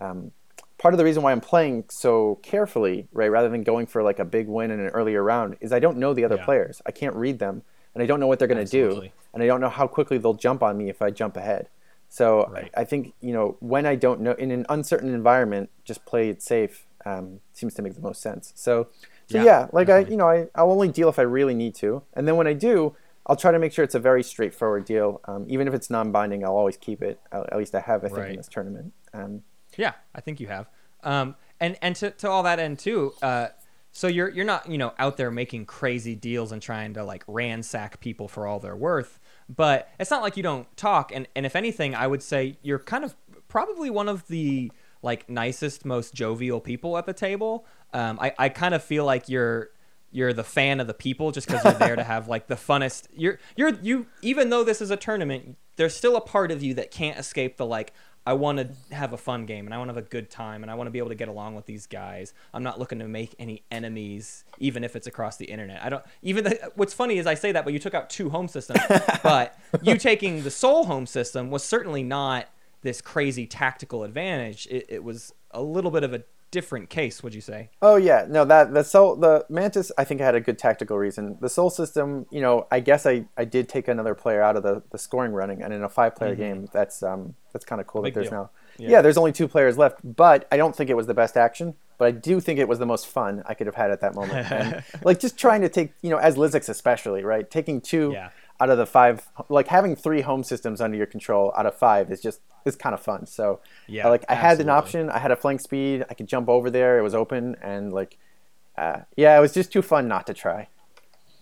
Um, part of the reason why I'm playing so carefully, right, rather than going for like a big win in an earlier round, is I don't know the other Yeah. players. I can't read them, and I don't know what they're going to do, and I don't know how quickly they'll jump on me if I jump ahead. So Right. I, I think you know when I don't know in an uncertain environment, just play it safe um, seems to make the most sense. So, so Yeah, yeah, like I you know I I'll only deal if I really need to, and then when I do, I'll try to make sure it's a very straightforward deal. Um, even if it's non-binding, I'll always keep it. At at least I have, I think, Right. in this tournament. Um, Yeah, I think you have. Um, and and to, to all that end too. Uh, so you're you're not you know out there making crazy deals and trying to like ransack people for all they're worth. But it's not like you don't talk. And and if anything, I would say you're kind of probably one of the like nicest, most jovial people at the table. Um, I I kind of feel like you're you're the fan of the people just because you're there to have like the funnest you're you're you even though this is a tournament there's still a part of you that can't escape the like i want to have a fun game and i want to have a good time and i want to be able to get along with these guys. I'm not looking to make any enemies even if it's across the internet. I don't even the, what's funny is i say that but you took out two home systems. But you taking the Sol home system was certainly not this crazy tactical advantage. It, it was a little bit of a different case would you say Oh yeah, no that the Sol the mantis I think I had a good tactical reason. The Sol system, you know, I guess I, I did take another player out of the, the scoring running, and in a five player game, that's um that's kind of cool that there's deal. now. Yeah. Yeah. there's only two players left, but I don't think it was the best action. But I do think it was the most fun I could have had at that moment. And, like just trying to take, you know, as L1Z1X especially, right? Taking two Yeah. Out of the five, like having three home systems under your control out of five is just is kind of fun. So Yeah, like I had an option. I had a flank speed. I could jump over there. It was open, and like, uh, yeah, it was just too fun not to try.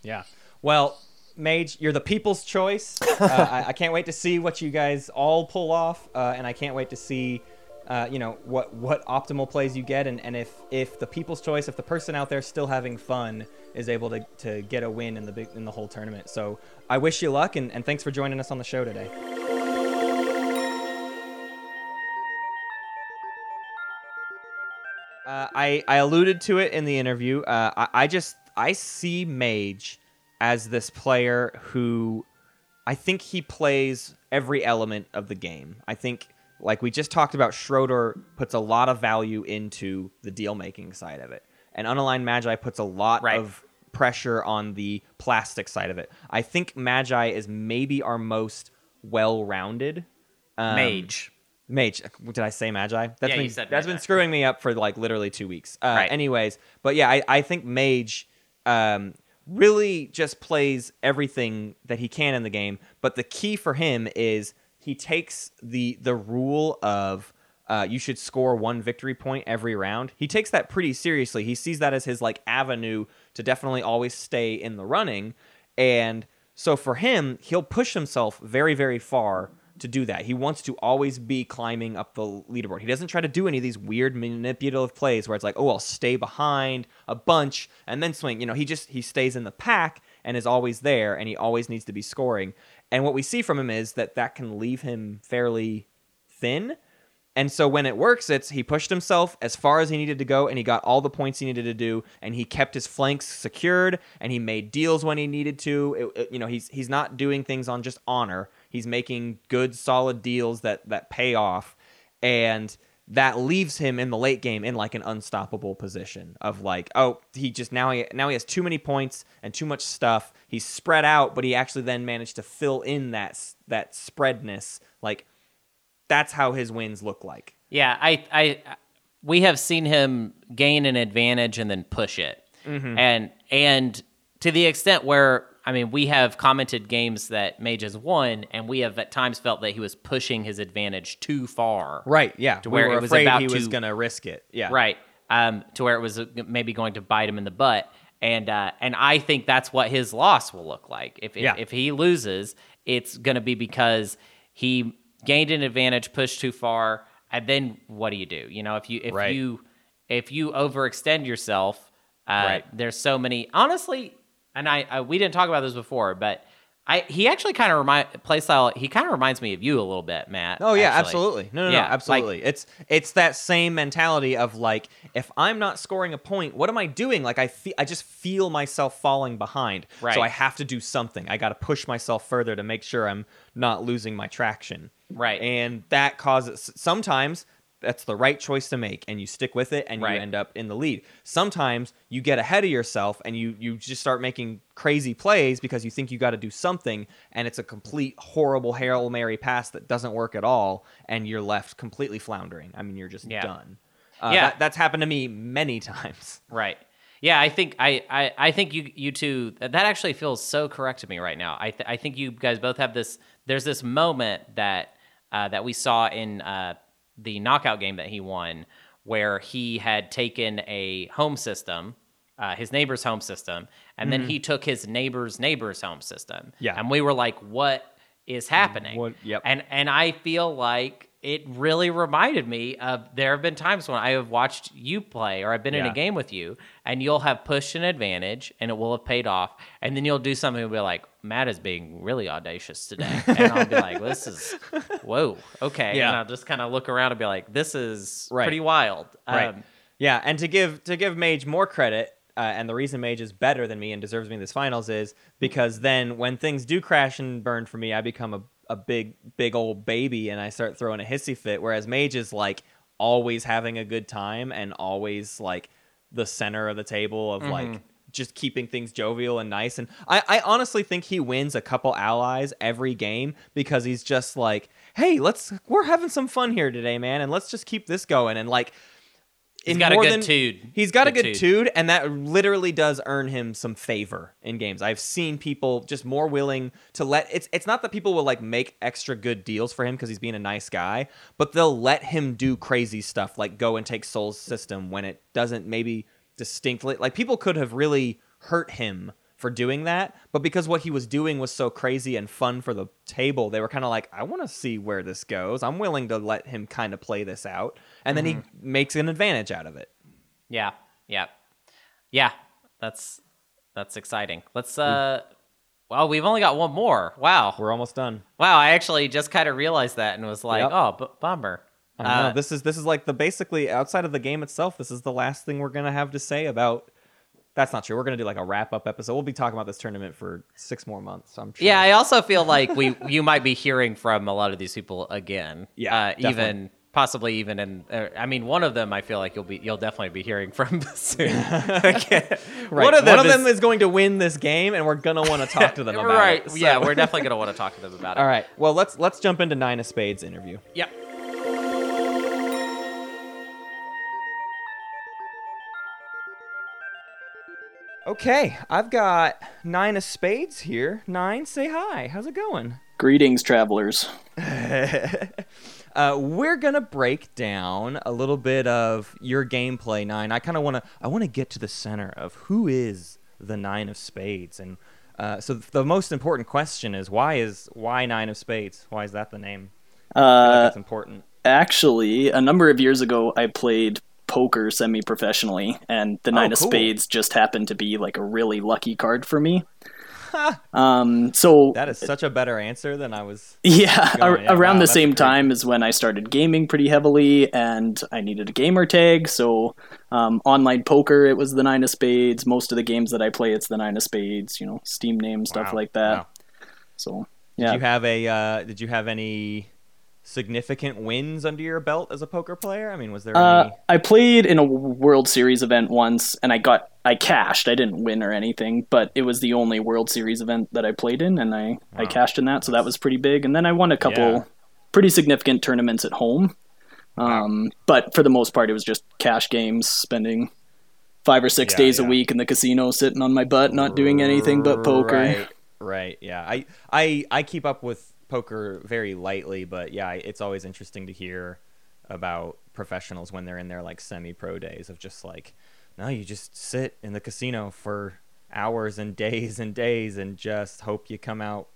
Yeah. Well, Mage, you're the people's choice. Uh, I, I can't wait to see what you guys all pull off, uh, and I can't wait to see, uh, you know, what what optimal plays you get, and, and if if the people's choice, if the person out there still having fun is able to, to get a win in the big in the whole tournament. So I wish you luck, and, and thanks for joining us on the show today. Uh, I I alluded to it in the interview. Uh, I, I just I see Mage as this player who I think he plays every element of the game. I think like we just talked about, Schroeder puts a lot of value into the deal making side of it, and Unaligned Magi puts a lot Right. of pressure on the plastic side of it. I think Magi is maybe our most well rounded. Um, Mage. Mage. Did I say Magi? That's Yeah, been, you said That's been screwing me up for like literally two weeks. Uh, Right. Anyways, but yeah, I, I think Mage um, really just plays everything that he can in the game. But the key for him is he takes the the rule of uh, you should score one victory point every round. He takes that pretty seriously. He sees that as his like avenue to definitely always stay in the running, and so for him, he'll push himself very very far to do that. He wants to always be climbing up the leaderboard. He doesn't try to do any of these weird manipulative plays where it's like, oh, I'll stay behind a bunch and then swing. You know, he just he stays in the pack and is always there, and he always needs to be scoring. And what we see from him is that that can leave him fairly thin. And so when it works, it's he pushed himself as far as he needed to go, and he got all the points he needed to do, and he kept his flanks secured, and he made deals when he needed to. It- it- you know, he's he's not doing things on just honor. He's making good, solid deals that that pay off, and that leaves him in the late game in like an unstoppable position of like, oh, he just now he now he has too many points and too much stuff. He's spread out, but he actually then managed to fill in that that spreadness like that's how his wins look like. Yeah, I, I, we have seen him gain an advantage and then push it, Mm-hmm. and and to the extent where I mean, we have commented games that Mage has won, and we have at times felt that he was pushing his advantage too far. Right. Yeah. To we where it was afraid about he was to- gonna risk it. Yeah. Right. Um, to where it was uh, maybe going to bite him in the butt. And uh, and I think that's what his loss will look like. If if, Yeah. if he loses, it's going to be because he gained an advantage, pushed too far, and then what do you do? You know, if you if Right. you if you overextend yourself, uh, Right. there's so many. Honestly, and I, I we didn't talk about this before, but I he actually kind of remind play style. He kind of reminds me of you a little bit, Matt. Oh yeah, actually. absolutely. No, no, Yeah, no, like- absolutely. it's it's that same mentality of like, if I'm not scoring a point, what am I doing? Like I feel, I just feel myself falling behind. Right. So I have to do something. I got to push myself further to make sure I'm not losing my traction. Right. And that causes sometimes that's the right choice to make, and you stick with it, and Right. you end up in the lead. Sometimes you get ahead of yourself, and you you just start making crazy plays because you think you got to do something, and it's a complete horrible hail mary pass that doesn't work at all, and you're left completely floundering. I mean, you're just Yeah. done. Uh, Yeah. that- that's happened to me many times. Right. Yeah, I think I, I, I think you you two that actually feels so correct to me right now. I th- I think you guys both have this. There's this moment that uh, that we saw in uh, the knockout game that he won, where he had taken a home system, uh, his neighbor's home system, and then he took his neighbor's neighbor's home system. Yeah. and we were like, "What is happening?" What- yep. And and I feel like it really reminded me of there have been times when I have watched you play or I've been in a game with you and you'll have pushed an advantage and it will have paid off and then you'll do something and be like Matt is being really audacious today and I'll be like this is whoa okay Yeah. and I'll just kind of look around and be like this is Right. pretty wild Right. Um, yeah, and to give to give Mage more credit, uh, and the reason Mage is better than me and deserves me in this finals is because then when things do crash and burn for me, I become a, a big big old baby and I start throwing a hissy fit. Whereas Mage is like always having a good time and always like the center of the table of like mm-hmm. just keeping things jovial and nice. And I, I honestly think he wins a couple allies every game because he's just like, hey, let's we're having some fun here today, man, and let's just keep this going. And like He's got a good than- tude. He's got a Good good tude. tude, and that literally does earn him some favor in games. I've seen people just more willing to let it's it's not that people will like make extra good deals for him because he's being a nice guy, but they'll let him do crazy stuff like go and take Sol's system when it doesn't maybe distinctly like people could have really hurt him for doing that, but because what he was doing was so crazy and fun for the table, they were kind of like, I want to see where this goes. I'm willing to let him kind of play this out. And then he makes an advantage out of it. yeah yeah yeah that's that's exciting let's uh well we've only got one more wow We're almost done. wow I actually just kind of realized that and was like Yep. oh b- bummer I don't know. Uh, This is this is like the basically outside of the game itself. This is the last thing we're gonna have to say about. That's not true. We're gonna do like a wrap up episode. We'll be talking about this tournament for six more months. I'm sure. Yeah, I also feel like we you might be hearing from a lot of these people again. Yeah, uh, even possibly even in. Uh, I mean, one of them I feel like you'll be you'll definitely be hearing from soon. Right. One of them, is, is going to win this game, and we're gonna want to talk to them about right. it. Yeah, So- we're definitely gonna want to talk to them about it. All right. Well, let's let's jump into Nine of Spades interview. Yep. Okay, I've got Nine of Spades here. Nine, say hi. How's it going? Greetings, travelers. uh, we're gonna break down a little bit of your gameplay, Nine. I kind of want to I want to get to the center of who is the Nine of Spades, and uh, so the most important question is why is why Nine of Spades? Why is that the name? I feel like Uh, that's important. actually, a number of years ago, I played poker semi professionally, and the Nine of Oh. Spades just happened to be like a really lucky card for me. um, so That is such a better answer than I was. Yeah, going. Yeah, around wow, the same great. time is when I started gaming pretty heavily, and I needed a gamer tag. So, um, online poker, it was the Nine of Spades. Most of the games that I play, it's the Nine of Spades. You know, Steam name stuff Wow, like that. wow. So, Did yeah, you have a? Uh, did you have any significant wins under your belt as a poker player? I mean, was there Uh, any? I played in a World Series event once, and I got I cashed. I didn't win or anything, but it was the only World Series event that I played in, and I I cashed in that, so that was pretty big. And then I won a couple Yeah. pretty significant tournaments at home. Um, but for the most part, it was just cash games, spending five or six Yeah, days yeah. a week in the casino, sitting on my butt, not doing anything but poker. Right, right. Yeah, I, I, I keep up with poker very lightly, but yeah, it's always interesting to hear about professionals when they're in their like semi-pro days of just like, no, you just sit in the casino for hours and days and days and just hope you come out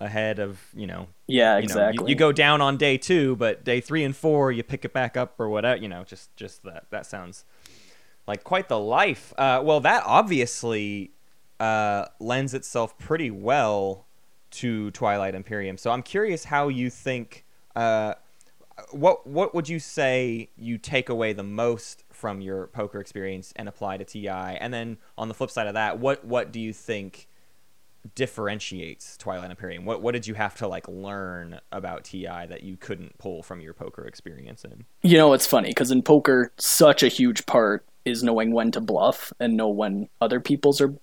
ahead of you know Yeah, you know, you- exactly. you, go down on day two, but day three and four, you pick it back up or whatever. You know, just just that that sounds like quite the life. Uh, well, that obviously uh, lends itself pretty well to Twilight Imperium. So I'm curious how you think. Uh, what what would you say you take away the most from your poker experience and apply to TI? And then on the flip side of that, what what do you think differentiates Twilight Imperium? What what did you have to like learn about TI that you couldn't pull from your poker experience in? You know, it's funny because in poker, such a huge part is knowing when to bluff and know when other people's are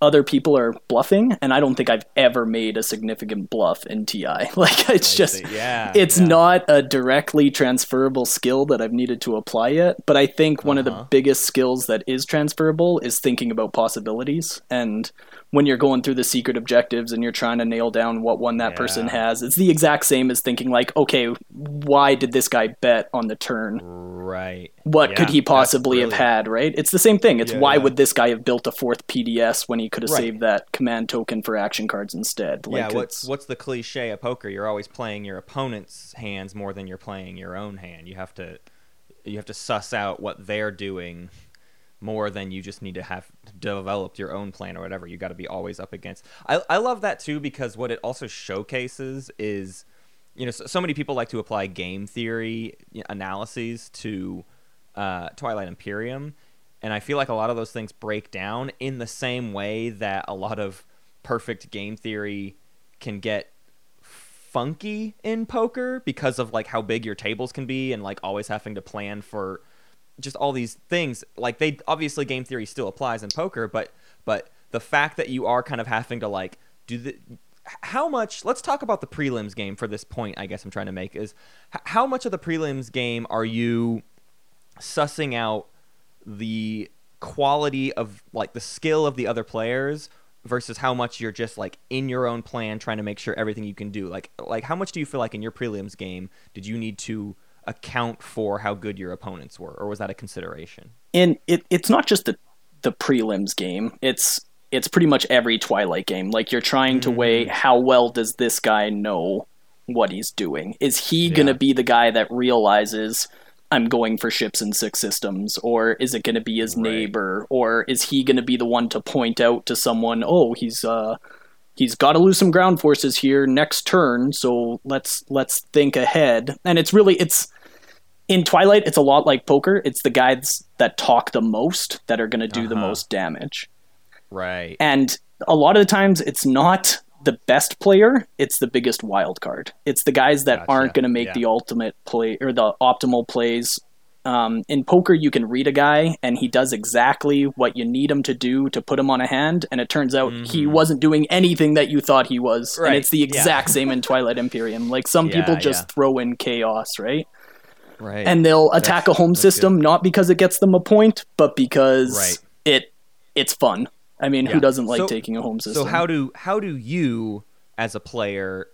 other people are bluffing. And I don't think I've ever made a significant bluff in TI. Like it's just, yeah, it's yeah. not a directly transferable skill that I've needed to apply yet. But I think one of Uh-huh. the biggest skills that is transferable is thinking about possibilities and. When you're going through the secret objectives and you're trying to nail down what one that person has, it's the exact same as thinking like, okay, why did this guy bet on the turn? Right. what Yeah, could he possibly have had, right? It's the same thing. It's Yeah, why would this guy have built a fourth PDS when he could have Right. saved that command token for action cards instead? Like yeah, what's what's the cliche of poker? You're always playing your opponent's hands more than you're playing your own hand. You have to you have to suss out what they're doing more than you just need to have developed your own plan or whatever. You got to be always up against. I I love that too because what it also showcases is you know so, so many people like to apply game theory analyses to uh, Twilight Imperium, and I feel like a lot of those things break down in the same way that a lot of perfect game theory can get funky in poker because of like how big your tables can be and like always having to plan for just all these things like they obviously game theory still applies in poker but but the fact that you are kind of having to like do the how much let's talk about the prelims game for this point i guess i'm trying to make is how much of the prelims game are you sussing out the quality of like the skill of the other players versus how much you're just like in your own plan trying to make sure everything you can do? Like like how much do you feel like in your prelims game did you need to account for how good your opponents were or was that a consideration and it, it's not just the the prelims game. It's it's pretty much every Twilight game. Like you're trying to weigh Mm-hmm. how well does this guy know what he's doing? Is he Yeah. gonna be the guy that realizes I'm going for ships and six systems, or is it gonna be his Right. neighbor, or is he gonna be the one to point out to someone, oh, he's uh he's got to lose some ground forces here next turn, so let's let's think ahead. And it's really it's in Twilight, it's a lot like poker. It's the guys that talk the most that are going to do the Uh-huh. most damage. Right. And a lot of the times, it's not the best player; it's the biggest wild card. It's the guys that Gotcha. aren't going to make Yeah. the ultimate play or the optimal plays. Um, in poker, you can read a guy and he does exactly what you need him to do to put him on a hand, and it turns out he wasn't doing anything that you thought he was. Mm-hmm. Right, And it's the yeah. exact same in Twilight Imperium. Like some Yeah, people just yeah. throw in chaos, right? right. and they'll attack a home that's system not because it gets them a point, but because Right. it it's fun. I mean, Yeah. who doesn't like So- taking a home system? So how do how do you as a player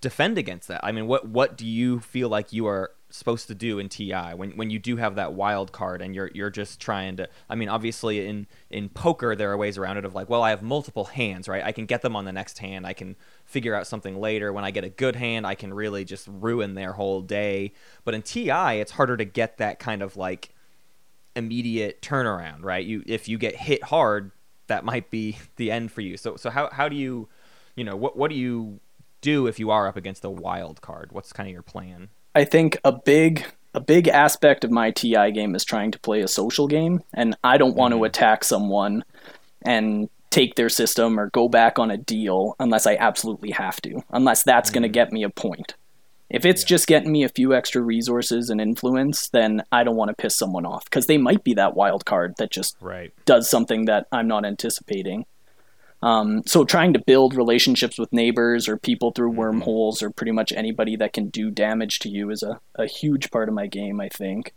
defend against that? I mean, what what do you feel like you are supposed to do in TI when when you do have that wild card and you're you're just trying to I mean, obviously in in poker there are ways around it of like, well, I have multiple hands, right? I can get them on the next hand. I can figure out something later. When I get a good hand, I can really just ruin their whole day. But in TI, it's harder to get that kind of like immediate turnaround, right? You if you get hit hard, that might be the end for you. So so how how do you, you know, what what do you do if you are up against a wild card? What's kind of your plan? I think a big a big aspect of my TI game is trying to play a social game, and I don't want Mm-hmm. to attack someone and take their system or go back on a deal unless I absolutely have to, unless that's going to Mm-hmm. get me a point. If it's just getting me a few extra resources and influence, then I don't want to piss someone off because they might be that wild card that just Right. does something that I'm not anticipating. Um, so trying to build relationships with neighbors or people through Mm-hmm. wormholes or pretty much anybody that can do damage to you is a, a huge part of my game, I think.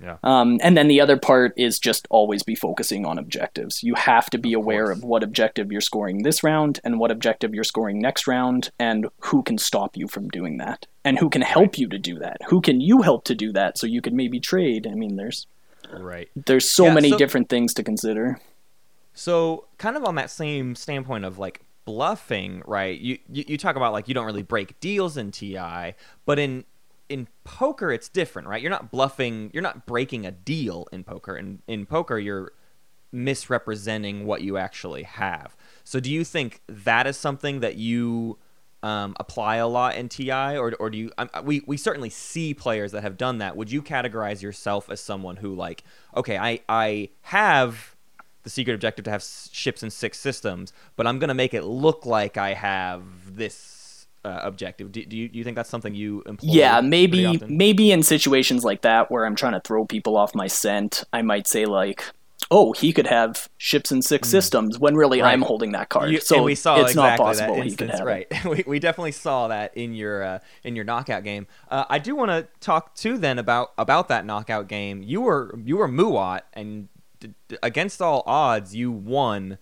Yeah. Um, and then the other part is just always be focusing on objectives. You have to be aware course. of what objective you're scoring this round and what objective you're scoring next round and who can stop you from doing that and who can help you to do that. Who can you help to do that so you can maybe trade? I mean, there's Right. there's so Yeah, many so- different things to consider. So, kind of on that same standpoint of like bluffing, right? You, you you talk about like you don't really break deals in TI, but in in poker it's different, right? You're not bluffing, you're not breaking a deal in poker. In in poker you're misrepresenting what you actually have. So, do you think that is something that you um, apply a lot in TI, or or do you? Um, we we certainly see players that have done that. Would you categorize yourself as someone who like, okay, I I have the secret objective to have s- ships in six systems, but I'm gonna make it look like I have this uh, objective. Do, do you do you think that's something you employ? Yeah, maybe maybe in situations like that where I'm trying to throw people off my scent, I might say like, "Oh, he could have ships in six systems," when really. Right. I'm holding that card. You- so we saw it's exactly not possible that he could instance, have right? we, we definitely saw that in your uh, in your knockout game. Uh, I do want to talk too then about about that knockout game. You were you were Muaat, and d- against all odds, you won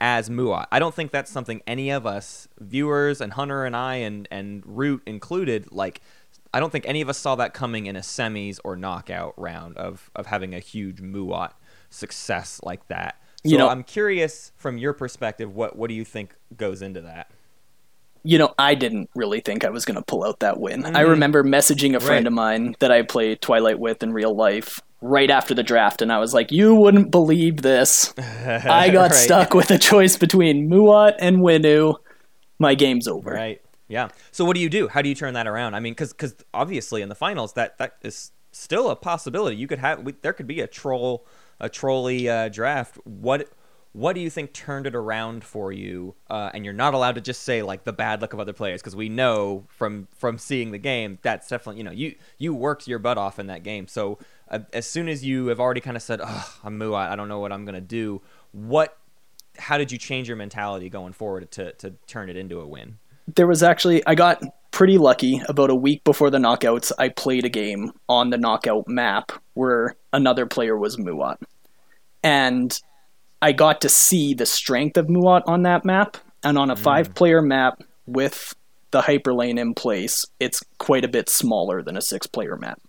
as Muaat. I don't think that's something any of us viewers and Hunter and I and and Root included like. I don't think any of us saw that coming in a semis or knockout round of of having a huge Muaat success like that. So You know- I'm curious from your perspective, what what do you think goes into that? You know, I didn't really think I was going to pull out that win. I mm-hmm. remember messaging a friend Right. of mine that I play Twilight with in real life right after the draft, and I was like, "You wouldn't believe this. I got Right. stuck with a choice between Muaat and Winnu. My game's over." Right. Yeah. So what do you do? How do you turn that around? I mean, because because obviously in the finals that that is still a possibility. You could have we, there could be a troll a trolley uh, draft. What what do you think turned it around for you? Uh, and you're not allowed to just say like the bad luck of other players because we know from from seeing the game that's definitely you know you you worked your butt off in that game. So as soon as you have already kind of said, "Oh, I'm Muaat. I don't know what I'm gonna do." What how did you change your mentality going forward to to turn it into a win? there was actually I got pretty lucky. About a week before the knockouts, I played a game on the knockout map where another player was Muaat, and I got to see the strength of Muaat on that map. And on a mm. five-player map with the hyperlane in place, it's quite a bit smaller than a six-player map.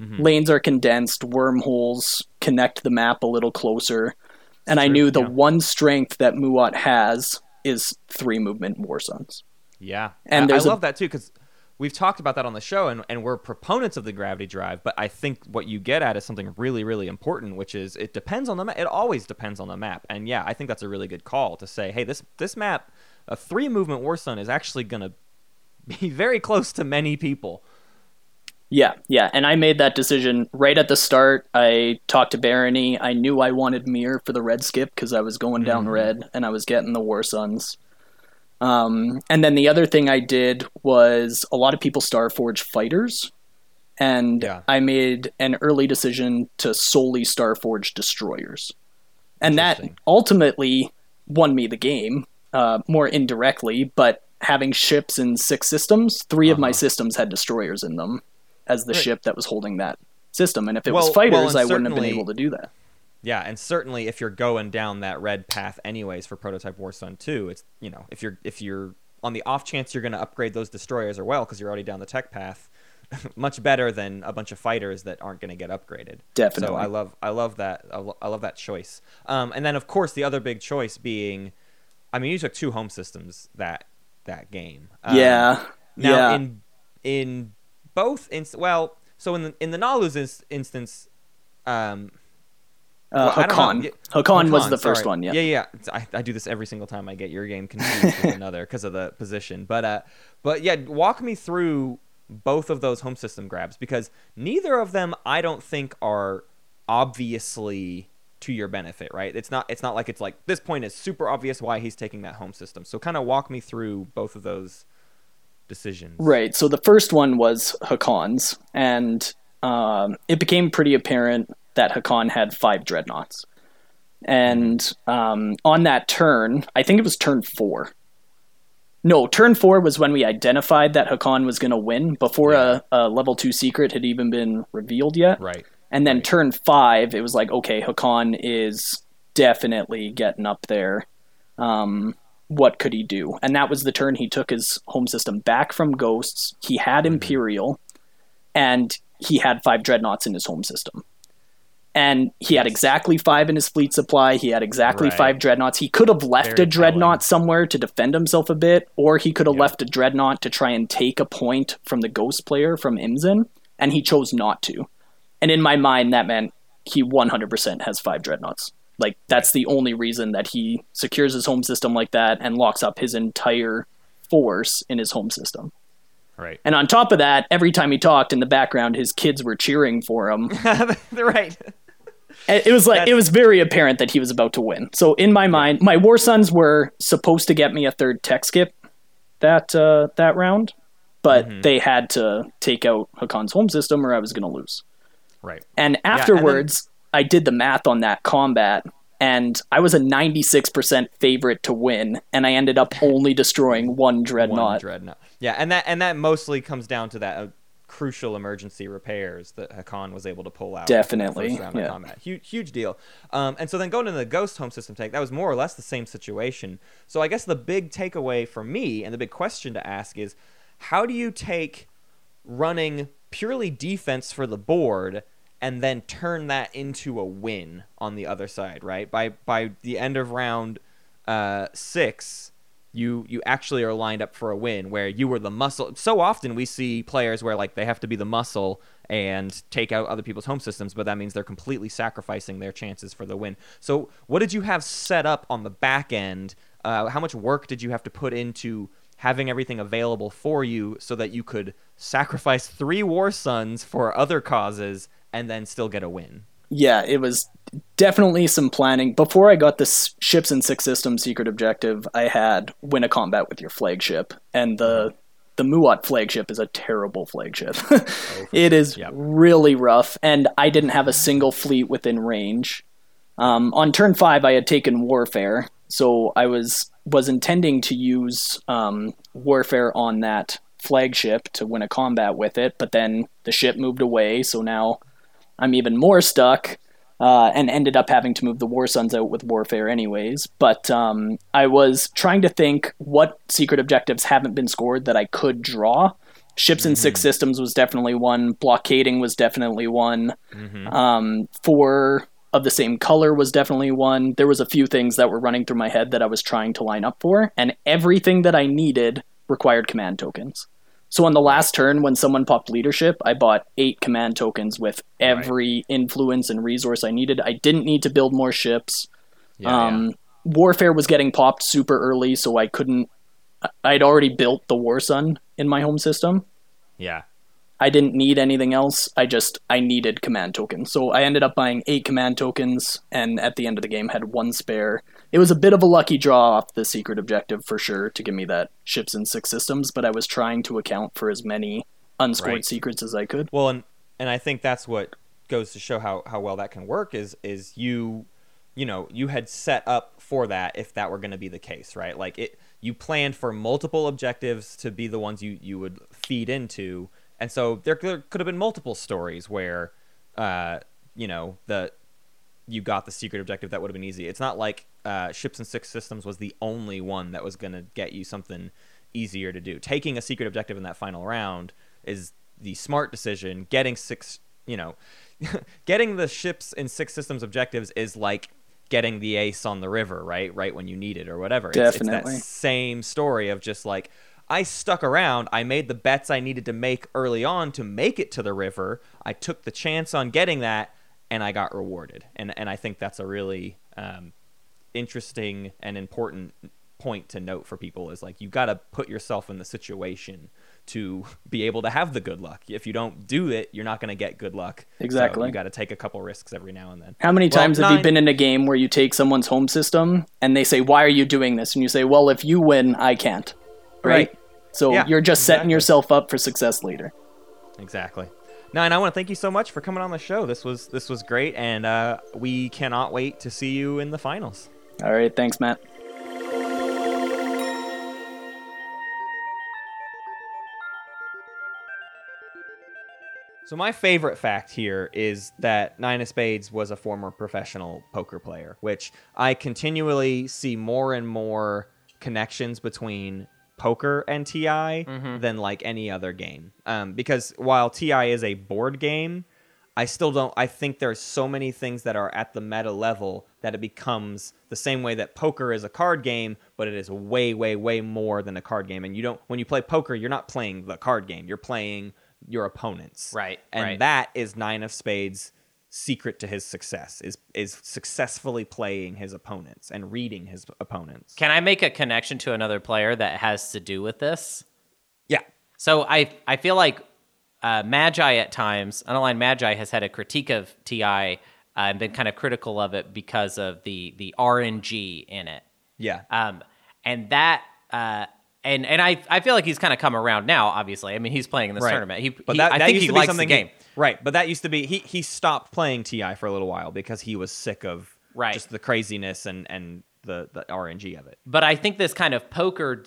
Mm-hmm. Lanes are condensed, wormholes connect the map a little closer. And I True, knew the yeah. one strength that Muaat has is three movement War Suns. Yeah, And I, I there's a- love that too because we've talked about that on the show, and, and we're proponents of the gravity drive. But I think what you get at is something really, really important, which is it depends on the map. It always depends on the map, and yeah, I think that's a really good call to say, hey, this this map, a three movement War Sun is actually going to be very close to many people. Yeah, yeah, and I made that decision right at the start. I talked to Barony. I knew I wanted Meer for the red skip because I was going down red and I was getting the War Suns. Um, and then the other thing I did was a lot of people Starforge fighters, and Yeah. I made an early decision to solely Starforge destroyers, and that ultimately won me the game, uh, more indirectly. But having ships in six systems, 3 of my Uh-huh. systems had destroyers in them as the Right. ship that was holding that system, and if it Well- was fighters, and I wouldn't have been able to do that. Yeah, and certainly if you're going down that red path anyways for prototype War Sun 2, it's you know, if you're if you're on the off chance you're going to upgrade those destroyers or well because you're already down the tech path, much better than a bunch of fighters that aren't going to get upgraded. Definitely. So I love I love that I, lo- I love that choice. Um, and then of course the other big choice being, I mean you took two home systems that that game. Um, yeah, Now yeah. in in both inst- well, so in the in the Naalu's ins- instance, um, uh, well. Hacan. Hacan was the first one. Yeah. yeah, yeah. I, I do this every single time I get your game confused with another because of the position. But uh, but yeah, walk me through both of those home system grabs because neither of them I don't think are obviously to your benefit, right? It's not it's not like it's like this point is super obvious why he's taking that home system. So kind of walk me through both of those decisions. Right. So the first one was Hacan's, and um, it became pretty apparent that Hacan had five dreadnoughts. And um, on that turn, I think it was turn four. No, turn four was when we identified that Hakon was going to win before Yeah. a, a level two secret had even been revealed yet. Right. And then Right. turn five, it was like, okay, Hacan is definitely getting up there. Um, what could he do? And that was the turn he took his home system back from Ghosts. He had Mm-hmm. Imperial, and he had five dreadnoughts in his home system. And he had exactly five in his fleet supply. He had exactly Right. five dreadnoughts. He could have left Very a dreadnought somewhere to defend himself a bit, or he could have Yeah. left a dreadnought to try and take a point from the ghost player from Imzin, and he chose not to. And in my mind, that meant he 100% has five dreadnoughts. Like, that's the only reason that he secures his home system like that and locks up his entire force in his home system. Right. And on top of that, every time he talked in the background, his kids were cheering for him. right. It was like That's- it was very apparent that he was about to win. So in my mind, my war suns were supposed to get me a third tech skip that uh, that round, but Mm-hmm. they had to take out Hacan's home system, or I was going to lose. Right. And and then- afterwards, I did the math on that combat, and I was a 96% favorite to win, and I ended up only destroying one dreadnought. One dreadnought. Yeah, and that and that mostly comes down to that uh, crucial emergency repairs that Hacan was able to pull out. Definitely, first round of yeah. combat. Huge, huge deal. Um, and so then going into the Ghost home system tank, that was more or less the same situation. So I guess the big takeaway for me and the big question to ask is, how do you take running purely defense for the board? And then turn that into a win on the other side, right? By by the end of round uh, six, you you actually are lined up for a win where you were the muscle. So often we see players where like they have to be the muscle and take out other people's home systems, but that means they're completely sacrificing their chances for the win. So what did you have set up on the back end? Uh, how much work did you have to put into having everything available for you so that you could sacrifice three war suns for other causes and then still get a win? yeah, it was definitely some planning. Before I got this ships and six systems secret objective, I had win a combat with your flagship, and the the Muaat flagship is a terrible flagship. it is Yep. really rough, and I didn't have a single fleet within range. Um, on turn five, I had taken warfare, so I was was intending to use um, warfare on that flagship to win a combat with it, but then the ship moved away, so now I'm even more stuck, uh, and ended up having to move the War Suns out with Warfare anyways. But um, I was trying to think what secret objectives haven't been scored that I could draw. Ships in six systems was definitely one. Blockading was definitely one. Um, four of the same color was definitely one. There was a few things that were running through my head that I was trying to line up for, and everything that I needed required command tokens. So on the last turn, when someone popped leadership, I bought eight command tokens with every influence and resource I needed. I didn't need to build more ships. um, Warfare was getting popped super early, so I couldn't. I'd already built the War Sun in my home system. yeah. I didn't need anything else. I just I needed command tokens. So I ended up buying eight command tokens, and at the end of the game had one spare. It was a bit of a lucky draw off the secret objective for sure to give me that ships in six systems, but I was trying to account for as many unscored Right. secrets as I could. Well, and and I think that's what goes to show how how well that can work is is you you know you had set up for that if that were going to be the case, right? Like it you planned for multiple objectives to be the ones you you would feed into, and so there could, could have been multiple stories where uh you know the you got the secret objective that would have been easy. It's not like uh, ships and six systems was the only one that was going to get you something easier to do. Taking a secret objective in that final round is the smart decision. Getting six, you know, getting the ships in six systems objectives is like getting the ace on the river, right? Right when you need it or whatever. It's- It's, Definitely. that same story of just like I stuck around. I made the bets I needed to make early on to make it to the river. I took the chance on getting that, and I got rewarded. And and I think that's a really um, interesting and important point to note for people is like you got to put yourself in the situation to be able to have the good luck. If you don't do it, you're not going to get good luck. So Exactly. you got to take a couple risks every now and then. How many Well, times have you been in a game where you take someone's home system and they say, "Why are you doing this?" and you say, "Well, if you win, I can't." Right? Right. So Yeah, you're just setting yourself up for success later. Exactly. Nine, I want to thank you so much for coming on the show. This was this was great, and uh, we cannot wait to see you in the finals. All right, thanks, Matt. So my favorite fact here is that Nine of Spades was a former professional poker player, which I continually see more and more connections between poker and TI than like any other game. Um, because while TI is a board game, I still don't. I think there's so many things that are at the meta level that it becomes the same way that poker is a card game, but it is way, way, way more than a card game. And you don't. When you play poker, you're not playing the card game. You're playing your opponents. Right, And right. that is Nine of Spades' secret to his success is is successfully playing his opponents and reading his opponents. Can I make a connection to another player that has to do with this? yeah. So I I feel like uh, Magi at times, Unaligned Magi has had a critique of TI uh, and been kind of critical of it because of the the RNG in it. Yeah. Um, and that uh, and and I I feel like he's kind of come around now. Obviously, I mean he's playing in this Right. tournament. He, But he- that, I that think used he to be likes the game. right? But that used to be he he stopped playing Ti for a little while because he was sick of Right. just the craziness and and the the RNG of it. But I think this kind of poker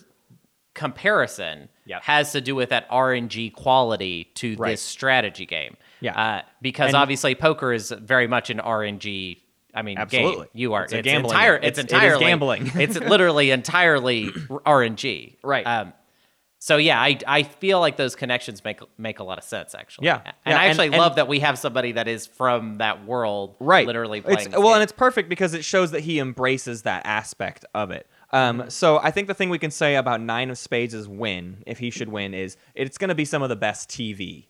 comparison Yep. has to do with that RNG quality to Right. this strategy game. Yeah. Uh, because And- obviously poker is very much an RNG. I mean, Absolutely. game. You are. It's a gambling entire. It's, It's- it entirely gambling. it's literally entirely RNG. Right. Um, so yeah, I I feel like those connections make make a lot of sense actually. Yeah. And Yeah, I actually and- love that we have somebody that is from that world. right Literally playing. it's, well game. and it's perfect because it shows that he embraces that aspect of it um, so i think the thing we can say about nine of spades' is win if he should win is it's going to be some of the best tv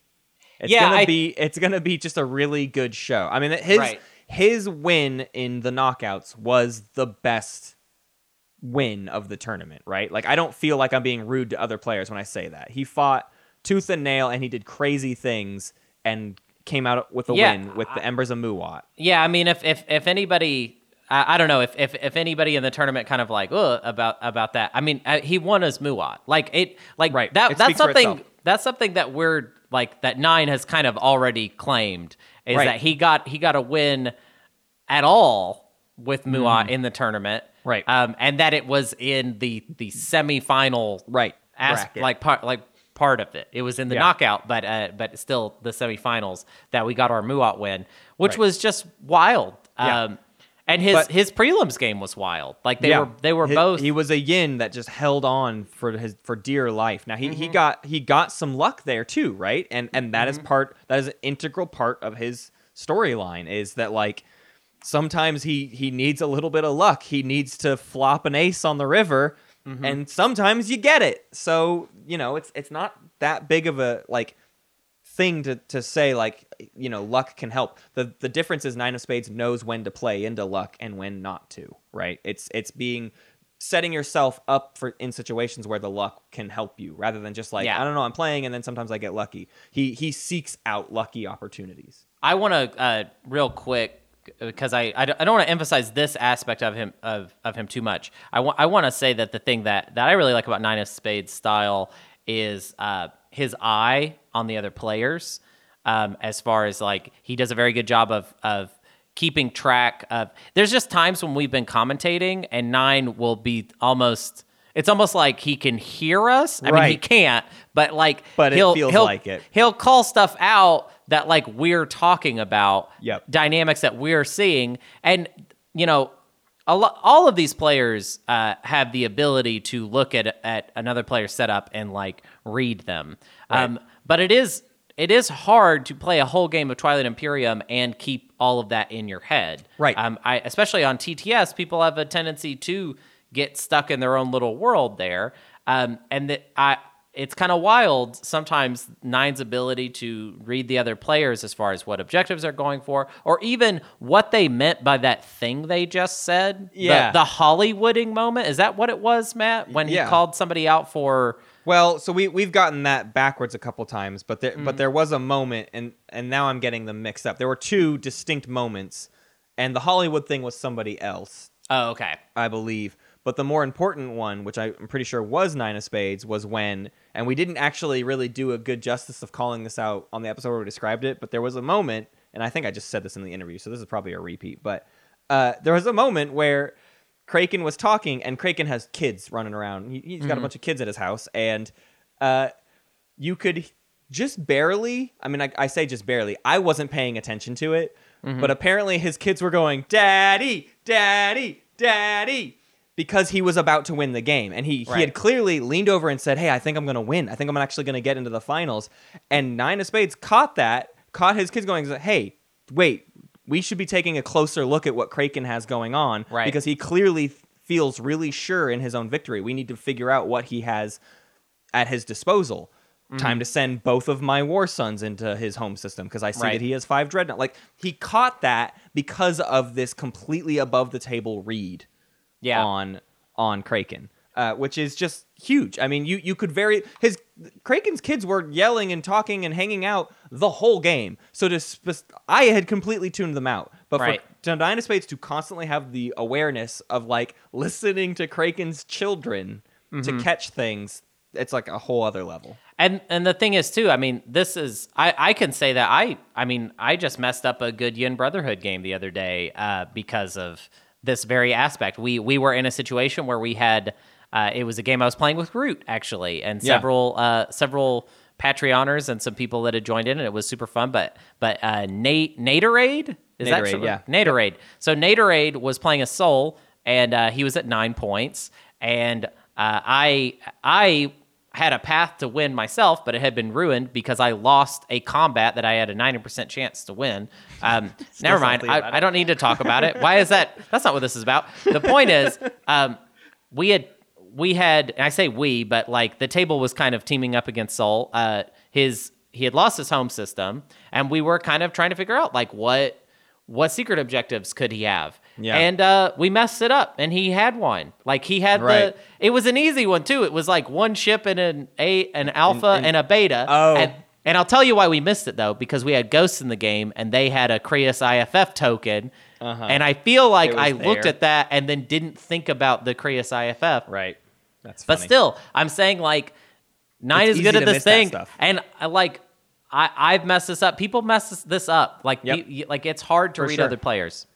it's Yeah, gonna I- be it's gonna be just a really good show. I mean his Right. his win in the knockouts was the best win of the tournament right? Like i don't feel like i'm being rude to other players when i say that. He fought tooth and nail and he did crazy things and came out with a Yeah, win with the embers of muaat. Yeah, I mean, if if if anybody, I, I don't know if, if if anybody in the tournament kind of like about about that. I mean, uh, he won as Muaat. Like it, like Right. that. It that's something. That's something that we're like that nine has kind of already claimed is Right. that he got he got a win at all with Muaat in the tournament. Right. Um, and that it was in the the semifinal Right. as like part like part of it. It was in the Yeah. knockout, but uh, but still the semifinals that we got our Muaat win, which Right. was just wild. Yeah. And his But- his prelims game was wild. Like they Yeah. were they were He- both He was a yin that just held on for his for dear life. Now he, he Mm-hmm. got he got some luck there too, right? And and that is Mm-hmm. part that is an integral part of his storyline is that like sometimes he he needs a little bit of luck. He needs to flop an ace on the river, Mm-hmm. and sometimes you get it. So you know it's it's not that big of a like thing to, to say like you know luck can help the the difference is nine of spades knows when to play into luck and when not to right it's it's being setting yourself up for in situations where the luck can help you rather than just like Yeah. I don't know I'm playing and then sometimes I get lucky. He he seeks out lucky opportunities. I want to uh, real quick because I I don't, I don't want to emphasize this aspect of him of, of him too much. I want I want to say that the thing that that I really like about Nine of Spades style is uh, his eye on the other players. Um, as far as like he does a very good job of of keeping track of. There's just times when we've been commentating and Nine will be almost. It's almost like he can hear us. I mean, he can't, but like, But he'll, feels he'll, like it. He'll call stuff out that like we're talking about Yep. dynamics that we're seeing and you know lo- all of these players uh, have the ability to look at at another player's setup and like read them. Um, but it is it is hard to play a whole game of Twilight Imperium and keep all of that in your head. Right. um, I, especially on TTS people have a tendency to get stuck in their own little world there. Um, and that I it's kind of wild sometimes Nine's ability to read the other players as far as what objectives they're going for, or even what they meant by that thing they just said. The- Yeah. The, Hollywooding moment. Is that what it was, Matt? When he Yeah. called somebody out for. Well, so we we've gotten that backwards a couple times, but there Mm-hmm. but there was a moment, and and now I'm getting them mixed up. There were two distinct moments, and the Hollywood thing was somebody else, Oh, okay. I believe. But the more important one, which I'm pretty sure was Nine of Spades, was when, and we didn't actually really do a good justice of calling this out on the episode where we described it, but there was a moment, and I think I just said this in the interview, so this is probably a repeat, but uh, there was a moment where Kraken was talking, and Kraken has kids running around. He, he's got a bunch of kids at his house, and uh, you could just barely, I mean, I, I say just barely, I wasn't paying attention to it, but apparently his kids were going, Daddy, Daddy, Daddy. Because he was about to win the game, and he, he had clearly leaned over and said, "Hey, I think I'm going to win. I think I'm actually going to get into the finals." And Nine of Spades caught that, caught his kids going, "Hey, wait, we should be taking a closer look at what Kraken has going on, Right. because he clearly feels really sure in his own victory. We need to figure out what he has at his disposal. Mm-hmm. Time to send both of my war suns into his home system because I see Right. that he has five dreadnought. Like he caught that because of this completely above the table read Yeah. on on Kraken, uh, which is just huge. I mean, you you could very his Kraken's kids were yelling and talking and hanging out the whole game. So to spe- I had completely tuned them out, but Right. for to Nine of Spades to constantly have the awareness of like listening to Kraken's children Mm-hmm. to catch things, it's like a whole other level. And and the thing is too, I mean, this is I, I can say that I I mean I just messed up a good Yin Brotherhood game the other day uh, because of this very aspect. We we were in a situation where we had uh, it was a game I was playing with Root actually, and Yeah. several uh, several Patreoners and some people that had joined in, and it was super fun. But but uh, Nate Naderade is that Naderade, true? yeah. Naderade. So Naderade was playing a Sol, and uh, he was at nine points, and uh, I I had a path to win myself, but it had been ruined because I lost a combat that I had a ninety percent chance to win. Um, never mind. I, I don't need to talk about it. Why is that? That's not what this is about. The point is, um, we had we had I say we, but like the table was kind of teaming up against Sol. Uh, his he had lost his home system, and we were kind of trying to figure out like what what secret objectives could he have. Yeah. And uh, we messed it up, and he had one. Like he had Right. the. It was an easy one too. It was like one ship and an a an alpha and, and- a beta. Oh. And, and I'll tell you why we missed it though, because we had ghosts in the game, and they had a Creuss IFF token. And I feel like Uh-huh. I was looked at that and then didn't think about the Creuss IFF. Right. That's But still, I'm saying like nine It's is good at this thing, and I like I I've messed this up. People mess this, up. Like Yep. like it's hard to For read sure. other players.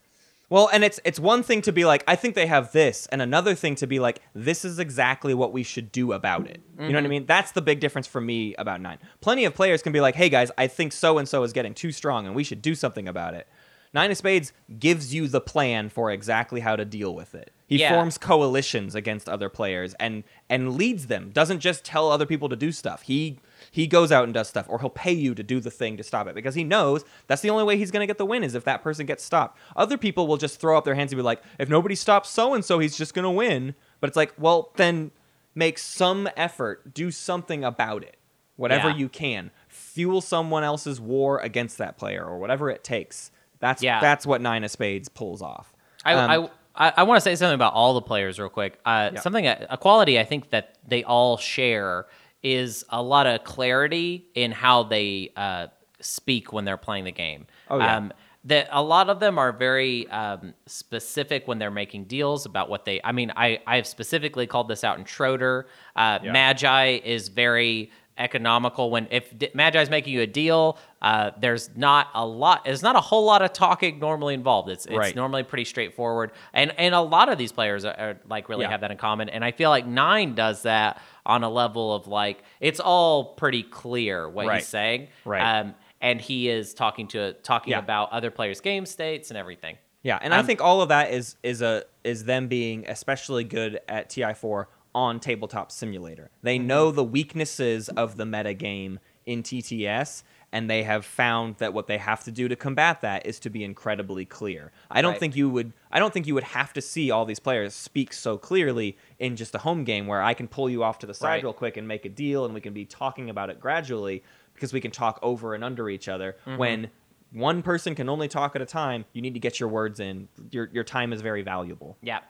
Well, and it's it's one thing to be like, I think they have this, and another thing to be like, this is exactly what we should do about it. You know what I mm-hmm. mean? That's the big difference for me about nine. Plenty of players can be like, hey guys, I think so and so is getting too strong, and we should do something about it. Nine of Spades gives you the plan for exactly how to deal with it. He Yeah. forms coalitions against other players and and leads them. Doesn't just tell other people to do stuff. He he goes out and does stuff, or he'll pay you to do the thing to stop it because he knows that's the only way he's going to get the win is if that person gets stopped. Other people will just throw up their hands and be like, if nobody stops so and so, he's just going to win. But it's like, well, then make some effort, do something about it, whatever Yeah. you can, fuel someone else's war against that player or whatever it takes. That's Yeah. that's what Nine of Spades pulls off. I, Um, I I, I want to say something about all the players real quick. Uh, Yeah. Something a quality I think that they all share is a lot of clarity in how they uh, speak when they're playing the game. Oh, yeah. Um, that a lot of them are very um, specific when they're making deals about what they. I mean, I I have specifically called this out in Schroeder. Uh, Magi is very economical when if Magi is making you a deal. Uh, there's not a lot. There's not a whole lot of talking normally involved. It's it's Right. normally pretty straightforward, and and a lot of these players are, are like really Yeah. have that in common. And I feel like Nine does that on a level of like it's all pretty clear what Right. he's saying. Right. Um, and he is talking to talking Yeah. about other players' game states and everything. Yeah, and I Um, think all of that is is a is them being especially good at TI4 on Tabletop Simulator. They Mm-hmm. know the weaknesses of the meta game in TTS and they have found that what they have to do to combat that is to be incredibly clear. I don't Right. think you would I don't think you would have to see all these players speak so clearly in just a home game where I can pull you off to the side Right. real quick and make a deal and we can be talking about it gradually because we can talk over and under each other Mm-hmm. when one person can only talk at a time you need to get your words in your your time is very valuable Yep.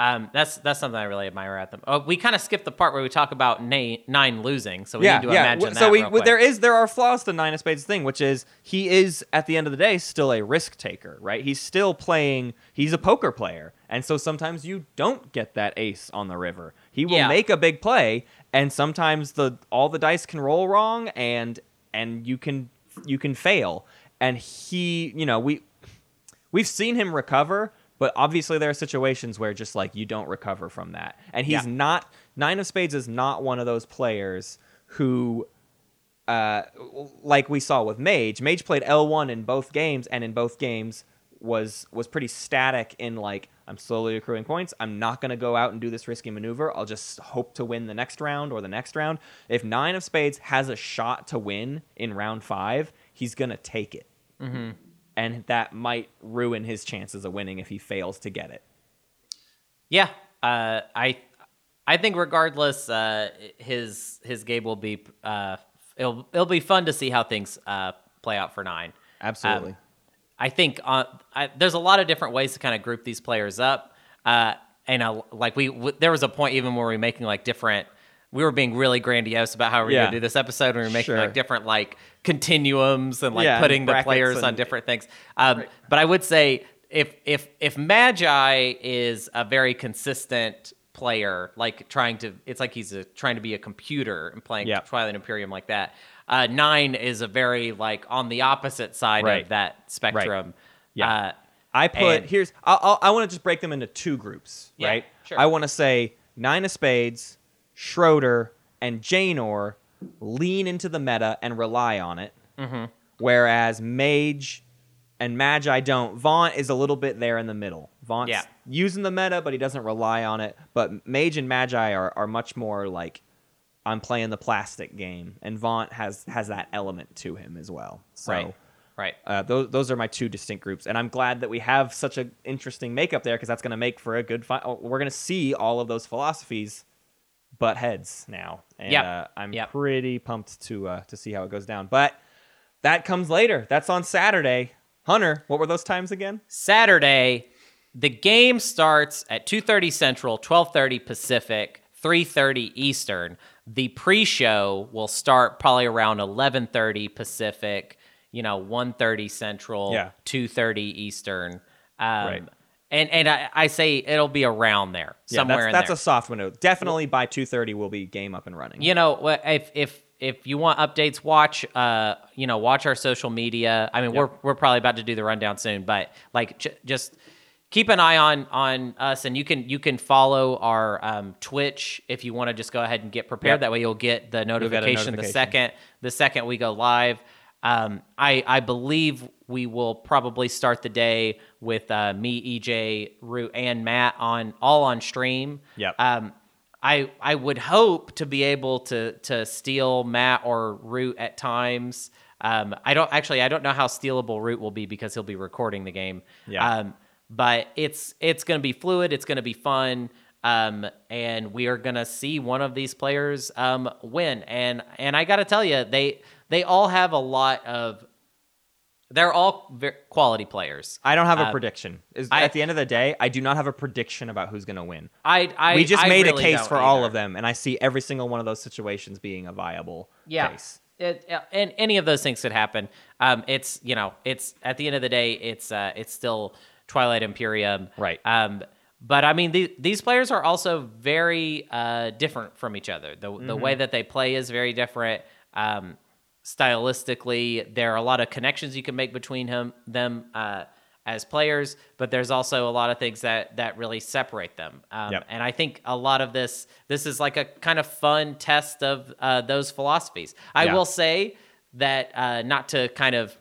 Um, that's that's something I really admire at them. Oh, we kind of skipped the part where we talk about na- nine losing, so we need to imagine W- that. so we, real w- there there are flaws to nine of spades thing which is he is at the end of the day still a risk taker right he's still playing he's a poker player and so sometimes you don't get that ace on the river he will Yeah. make a big play and sometimes the all the dice can roll wrong and and you can you can fail and he you know we we've seen him recover, but obviously there are situations where just like you don't recover from that. And he's Yeah. not Nine of Spades is not one of those players who uh like we saw with Mage. Mage played L1 in both games and in both games was was pretty static in like I'm slowly accruing points. I'm not going to go out and do this risky maneuver. I'll just hope to win the next round or the next round. If 9 of spades has a shot to win in round 5, he's going to take it and that might ruin his chances of winning if he fails to get it. Yeah, uh, I I think regardless, uh, his his game will be uh, it'll it'll be fun to see how things uh, play out for nine. Absolutely. Um, I think uh, I, there's a lot of different ways to kind of group these players up, uh, and uh, like we w- there was a point even where we were making like different. We were being really grandiose about how we were Yeah. going to do this episode. and We were making Sure. like different like continuums and like Yeah, and putting the brackets players on different things. Um, But I would say if if if Magi is a very consistent player, like trying to, it's like he's a, trying to be a computer and playing Yeah. Twilight Imperium like that. Uh, Nine is a very like on the opposite side Right. of that spectrum. Yeah. Uh, I put and- here's I'll, I'll, I want to just break them into two groups, Yeah, right? sure. I want to say nine of spades, Schroeder, and Janor lean into the meta and rely on it, Mm-hmm. whereas Mage and Magi don't. Vaunt is a little bit there in the middle. Vaunt's Yeah. using the meta, but he doesn't rely on it. But Mage and Magi are, are much more like I'm playing the plastic game, and Vaunt has has that element to him as well. So. right, right. Uh, those those are my two distinct groups, and I'm glad that we have such an interesting makeup there because that's going to make for a good fight. Oh, we're going to see all of those philosophies butt heads now, and Yep. uh, I'm Yep. pretty pumped to uh, to see how it goes down. But that comes later. That's on Saturday. Hunter, what were those times again? Saturday, the game starts at 2:30 Central, 12:30 Pacific, 3:30 Eastern. The pre-show will start probably around 11:30 Pacific, you know, 1:30 Central, Yeah. 2:30 Eastern. Um, Right. And and I, I say it'll be around there somewhere yeah, that's, that's there. a soft window. Definitely by 2:30 we'll be game up and running. You know, if if if you want updates, watch uh you know watch our social media. I mean, we're we're probably about to do the rundown soon, but like j- just keep an eye on on us, and you can you can follow our um, Twitch if you want to just go ahead and get prepared. Yep. That way, you'll get the get notification, the second the second we go live. Um, I I believe we will probably start the day with uh, me, EJ, Root, and Matt on all on stream. Yep. Um, I I would hope to be able to to steal Matt or Root at times. Um, I don't actually I don't know how stealable Root will be because he'll be recording the game. Yeah. Um, but it's it's going to be fluid. It's going to be fun. Um, and we are going to see one of these players um, win. And and I got to tell you, they they all have a lot of they're all ver- quality players. I don't have a Uh, prediction. Is, I- at the end of the day, I do not have a prediction about who's going to win. I, I we just I made really a case for all of them, and I see every single one of those situations being a viable yeah. case. It, and any of those things could happen. Um, it's you know, it's at the end of the day, it's uh, it's still Twilight Imperium, Right. Um, but I mean, the, these players are also very uh, different from each other. The the Mm-hmm. way that they play is very different. Um, stylistically, there are a lot of connections you can make between him them uh, as players, but there's also a lot of things that that really separate them. Um, Yep. And I think a lot of this this is like a kind of fun test of uh, those philosophies. I Yeah. will say that uh, not to kind of.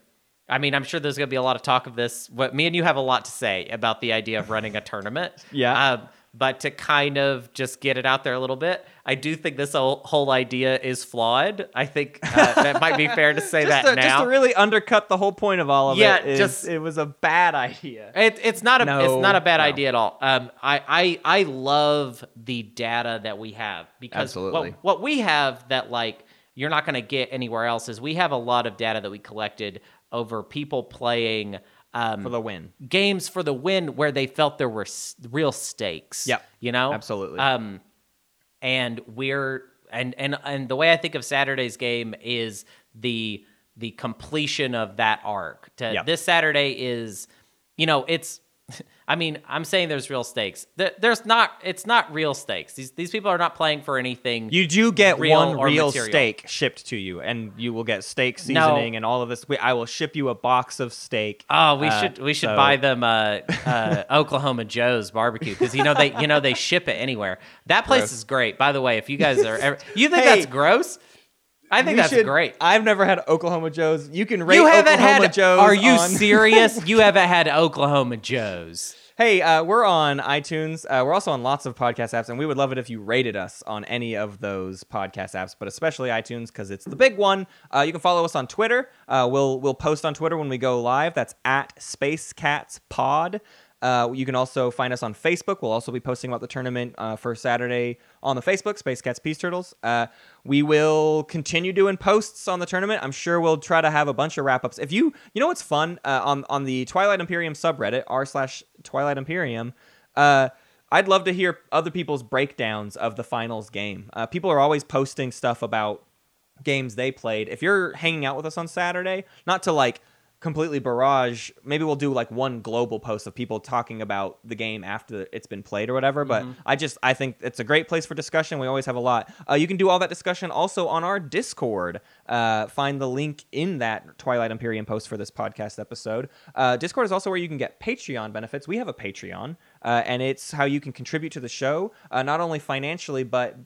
I mean, I'm sure there's going to be a lot of talk of this. What me and you have a lot to say about the idea of running a tournament. Yeah. Um, but to kind of just get it out there a little bit, I do think this whole, whole idea is flawed. I think uh, that might be fair to say that to, now. just to really undercut the whole point of all of it. Yeah, just- it was a bad idea. It, it's not a No, it's not a bad no. idea at all. Um, I, I I love the data that we have because Absolutely. what what we have that like you're not going to get anywhere else is we have a lot of data that we collected over people playing um, For the win. games for the win where they felt there were s- real stakes. Yep. you know, Absolutely. Um, and we're and and and the way I think of Saturday's game is the the completion of that arc. To, Yep. This Saturday is, you know, it's. I mean, I'm saying there's real stakes. There's not. It's not real stakes. These these people are not playing for anything. You do get real one real material. steak shipped to you, and you will get steak No. seasoning and all of this. We, I will ship you a box of steak. Oh, we Uh, should we should so- buy them uh, uh, Oklahoma Joe's barbecue because you know they you know they ship it anywhere. That place Gross. is great. By the way, if you guys are ever, you think Hey, that's gross? I think We that's should- great. I've never had Oklahoma Joe's. You can rate You haven't Oklahoma had. Joe's. are you on- serious? you haven't had Oklahoma Joe's. Hey, uh, we're on iTunes. Uh, we're also on lots of podcast apps, and we would love it if you rated us on any of those podcast apps, but especially iTunes because it's the big one. Uh, you can follow us on Twitter. Uh, we'll we'll post on Twitter when we go live. That's at SpaceCatsPod. Uh, you can also find us on Facebook. We'll also be posting about the tournament uh, for Saturday on the Facebook, Space Cats Peace Turtles. Uh, we will continue doing posts on the tournament. I'm sure we'll try to have a bunch of wrap ups. If you, you know what's fun uh, on on the Twilight Imperium subreddit r slash Twilight Imperium. Uh, I'd love to hear other people's breakdowns of the finals game. Uh, people are always posting stuff about games they played. If you're hanging out with us on Saturday, not to like completely barrage, maybe we'll do like one global post of people talking about the game after it's been played or whatever. But I just I think it's a great place for discussion. We always have a lot. Uh, you can do all that discussion also on our Discord. Uh, find the link in that Twilight Imperium post for this podcast episode. Uh, Discord is also where you can get Patreon benefits. We have a Patreon, uh, and it's how you can contribute to the show, uh, not only financially but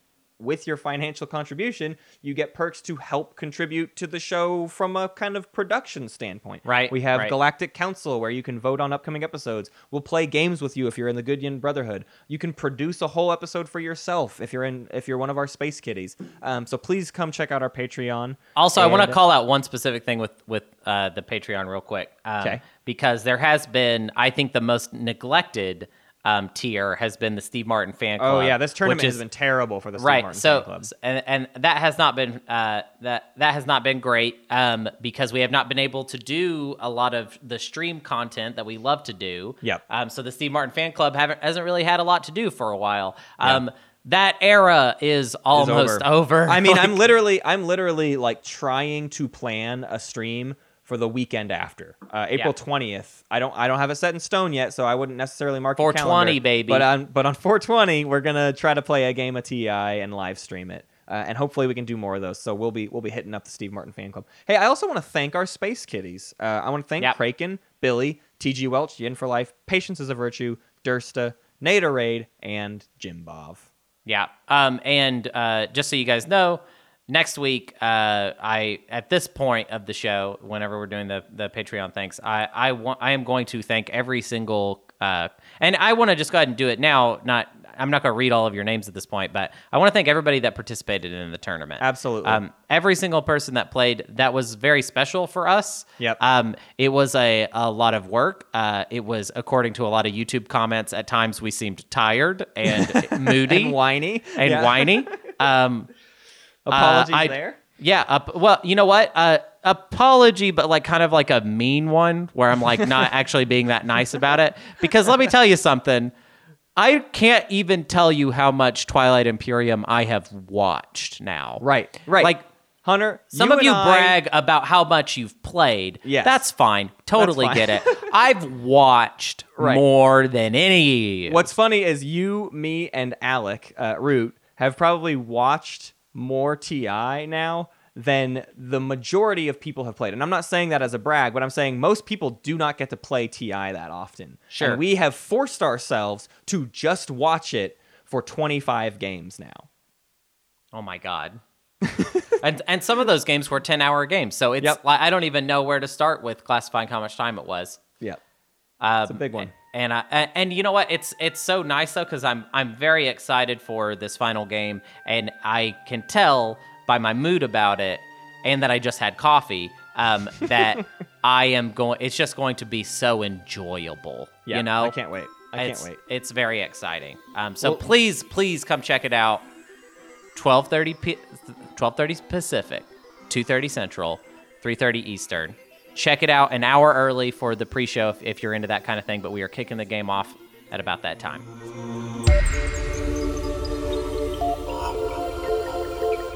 with your financial contribution, you get perks to help contribute to the show from a kind of production standpoint. Right, We have right. Galactic Council where you can vote on upcoming episodes. We'll play games with you if you're in the Goodyin Brotherhood. You can produce a whole episode for yourself if you're in if you're one of our space kitties. Um, so please come check out our Patreon. Also, I want to call out one specific thing with with uh, the Patreon real quick, um, Okay. because there has been, I think, the most neglected um, tier has been the Steve Martin fan club. Oh yeah, this tournament which has been terrible for the Steve right. Martin so fan club. and and that has not been uh, that that has not been great um, because we have not been able to do a lot of the stream content that we love to do. Yep. Um, so the Steve Martin fan club haven't hasn't really had a lot to do for a while. Um, That era is Is almost over. I mean, Like- I'm literally, I'm literally like trying to plan a stream for the weekend after uh, April Yeah. 20th. I don't, I don't have it set in stone yet, so I wouldn't necessarily mark 420, baby. But on, but on 420, we're gonna try to play a game of TI and live stream it. Uh, and hopefully we can do more of those. So we'll be we'll be hitting up the Steve Martin fan club. Hey, I also want to thank our space kitties. Uh, I want to thank Yep. Kraken, Billy, TG Welch, Yin for Life, Patience is a Virtue, Dursta, Naderade, and Jim Bov. Yeah. Um, and uh, just so you guys know, next week, uh, I at this point of the show, whenever we're doing the the Patreon thanks, I I want I am going to thank every single uh, and I want to just go ahead and do it now. Not I'm not going to read all of your names at this point, but I want to thank everybody that participated in the tournament. Absolutely. Um, every single person that played that was very special for us. Yep. Um, it was a, a lot of work. Uh, it was, according to a lot of YouTube comments, at times we seemed tired and moody And whiny. and Yeah. whiny. Um, Apologies uh, I- there. Yeah. Up, well, you know what? Uh, apology, but like kind of like a mean one where I'm like not actually being that nice about it. Because let me tell you something. I can't even tell you how much Twilight Imperium I have watched now. Right, right. Like Hunter, some of you I- brag about how much you've played. Yeah, That's fine. Totally fine. get it. I've watched Right. more than any. What's funny is you, me, and Alec uh, Root have probably watched more TI now than the majority of people have played. And I'm not saying that as a brag, but I'm saying most people do not get to play TI that often. Sure. And we have forced ourselves to just watch it for 25 games now. Oh my god. and and some of those games were 10 hour games. So it's Yep. like I don't even know where to start with classifying how much time it was. Yeah. Um, It's a big one. And I, and, and you know what? It's it's so nice though cuz I'm I'm very excited for this final game and I can tell by my mood about it and that I just had coffee um, that I am going it's just going to be so enjoyable. Yeah. you know? I can't wait. I can't it's, wait. It's very exciting. Um, so Well- please, please come check it out. 12:30 P- 12:30 Pacific, 2:30 Central, 3:30 Eastern. Check it out an hour early for the pre-show if, if you're into that kind of thing. But we are kicking the game off at about that time.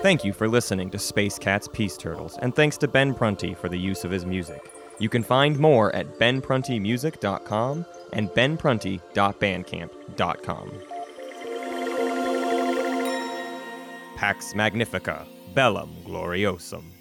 Thank you for listening to Space Cat's Peace Turtles, and thanks to Ben Prunty for the use of his music. You can find more at benpruntymusic.com and benprunty.bandcamp.com. Pax Magnifica, Bellum Gloriosum.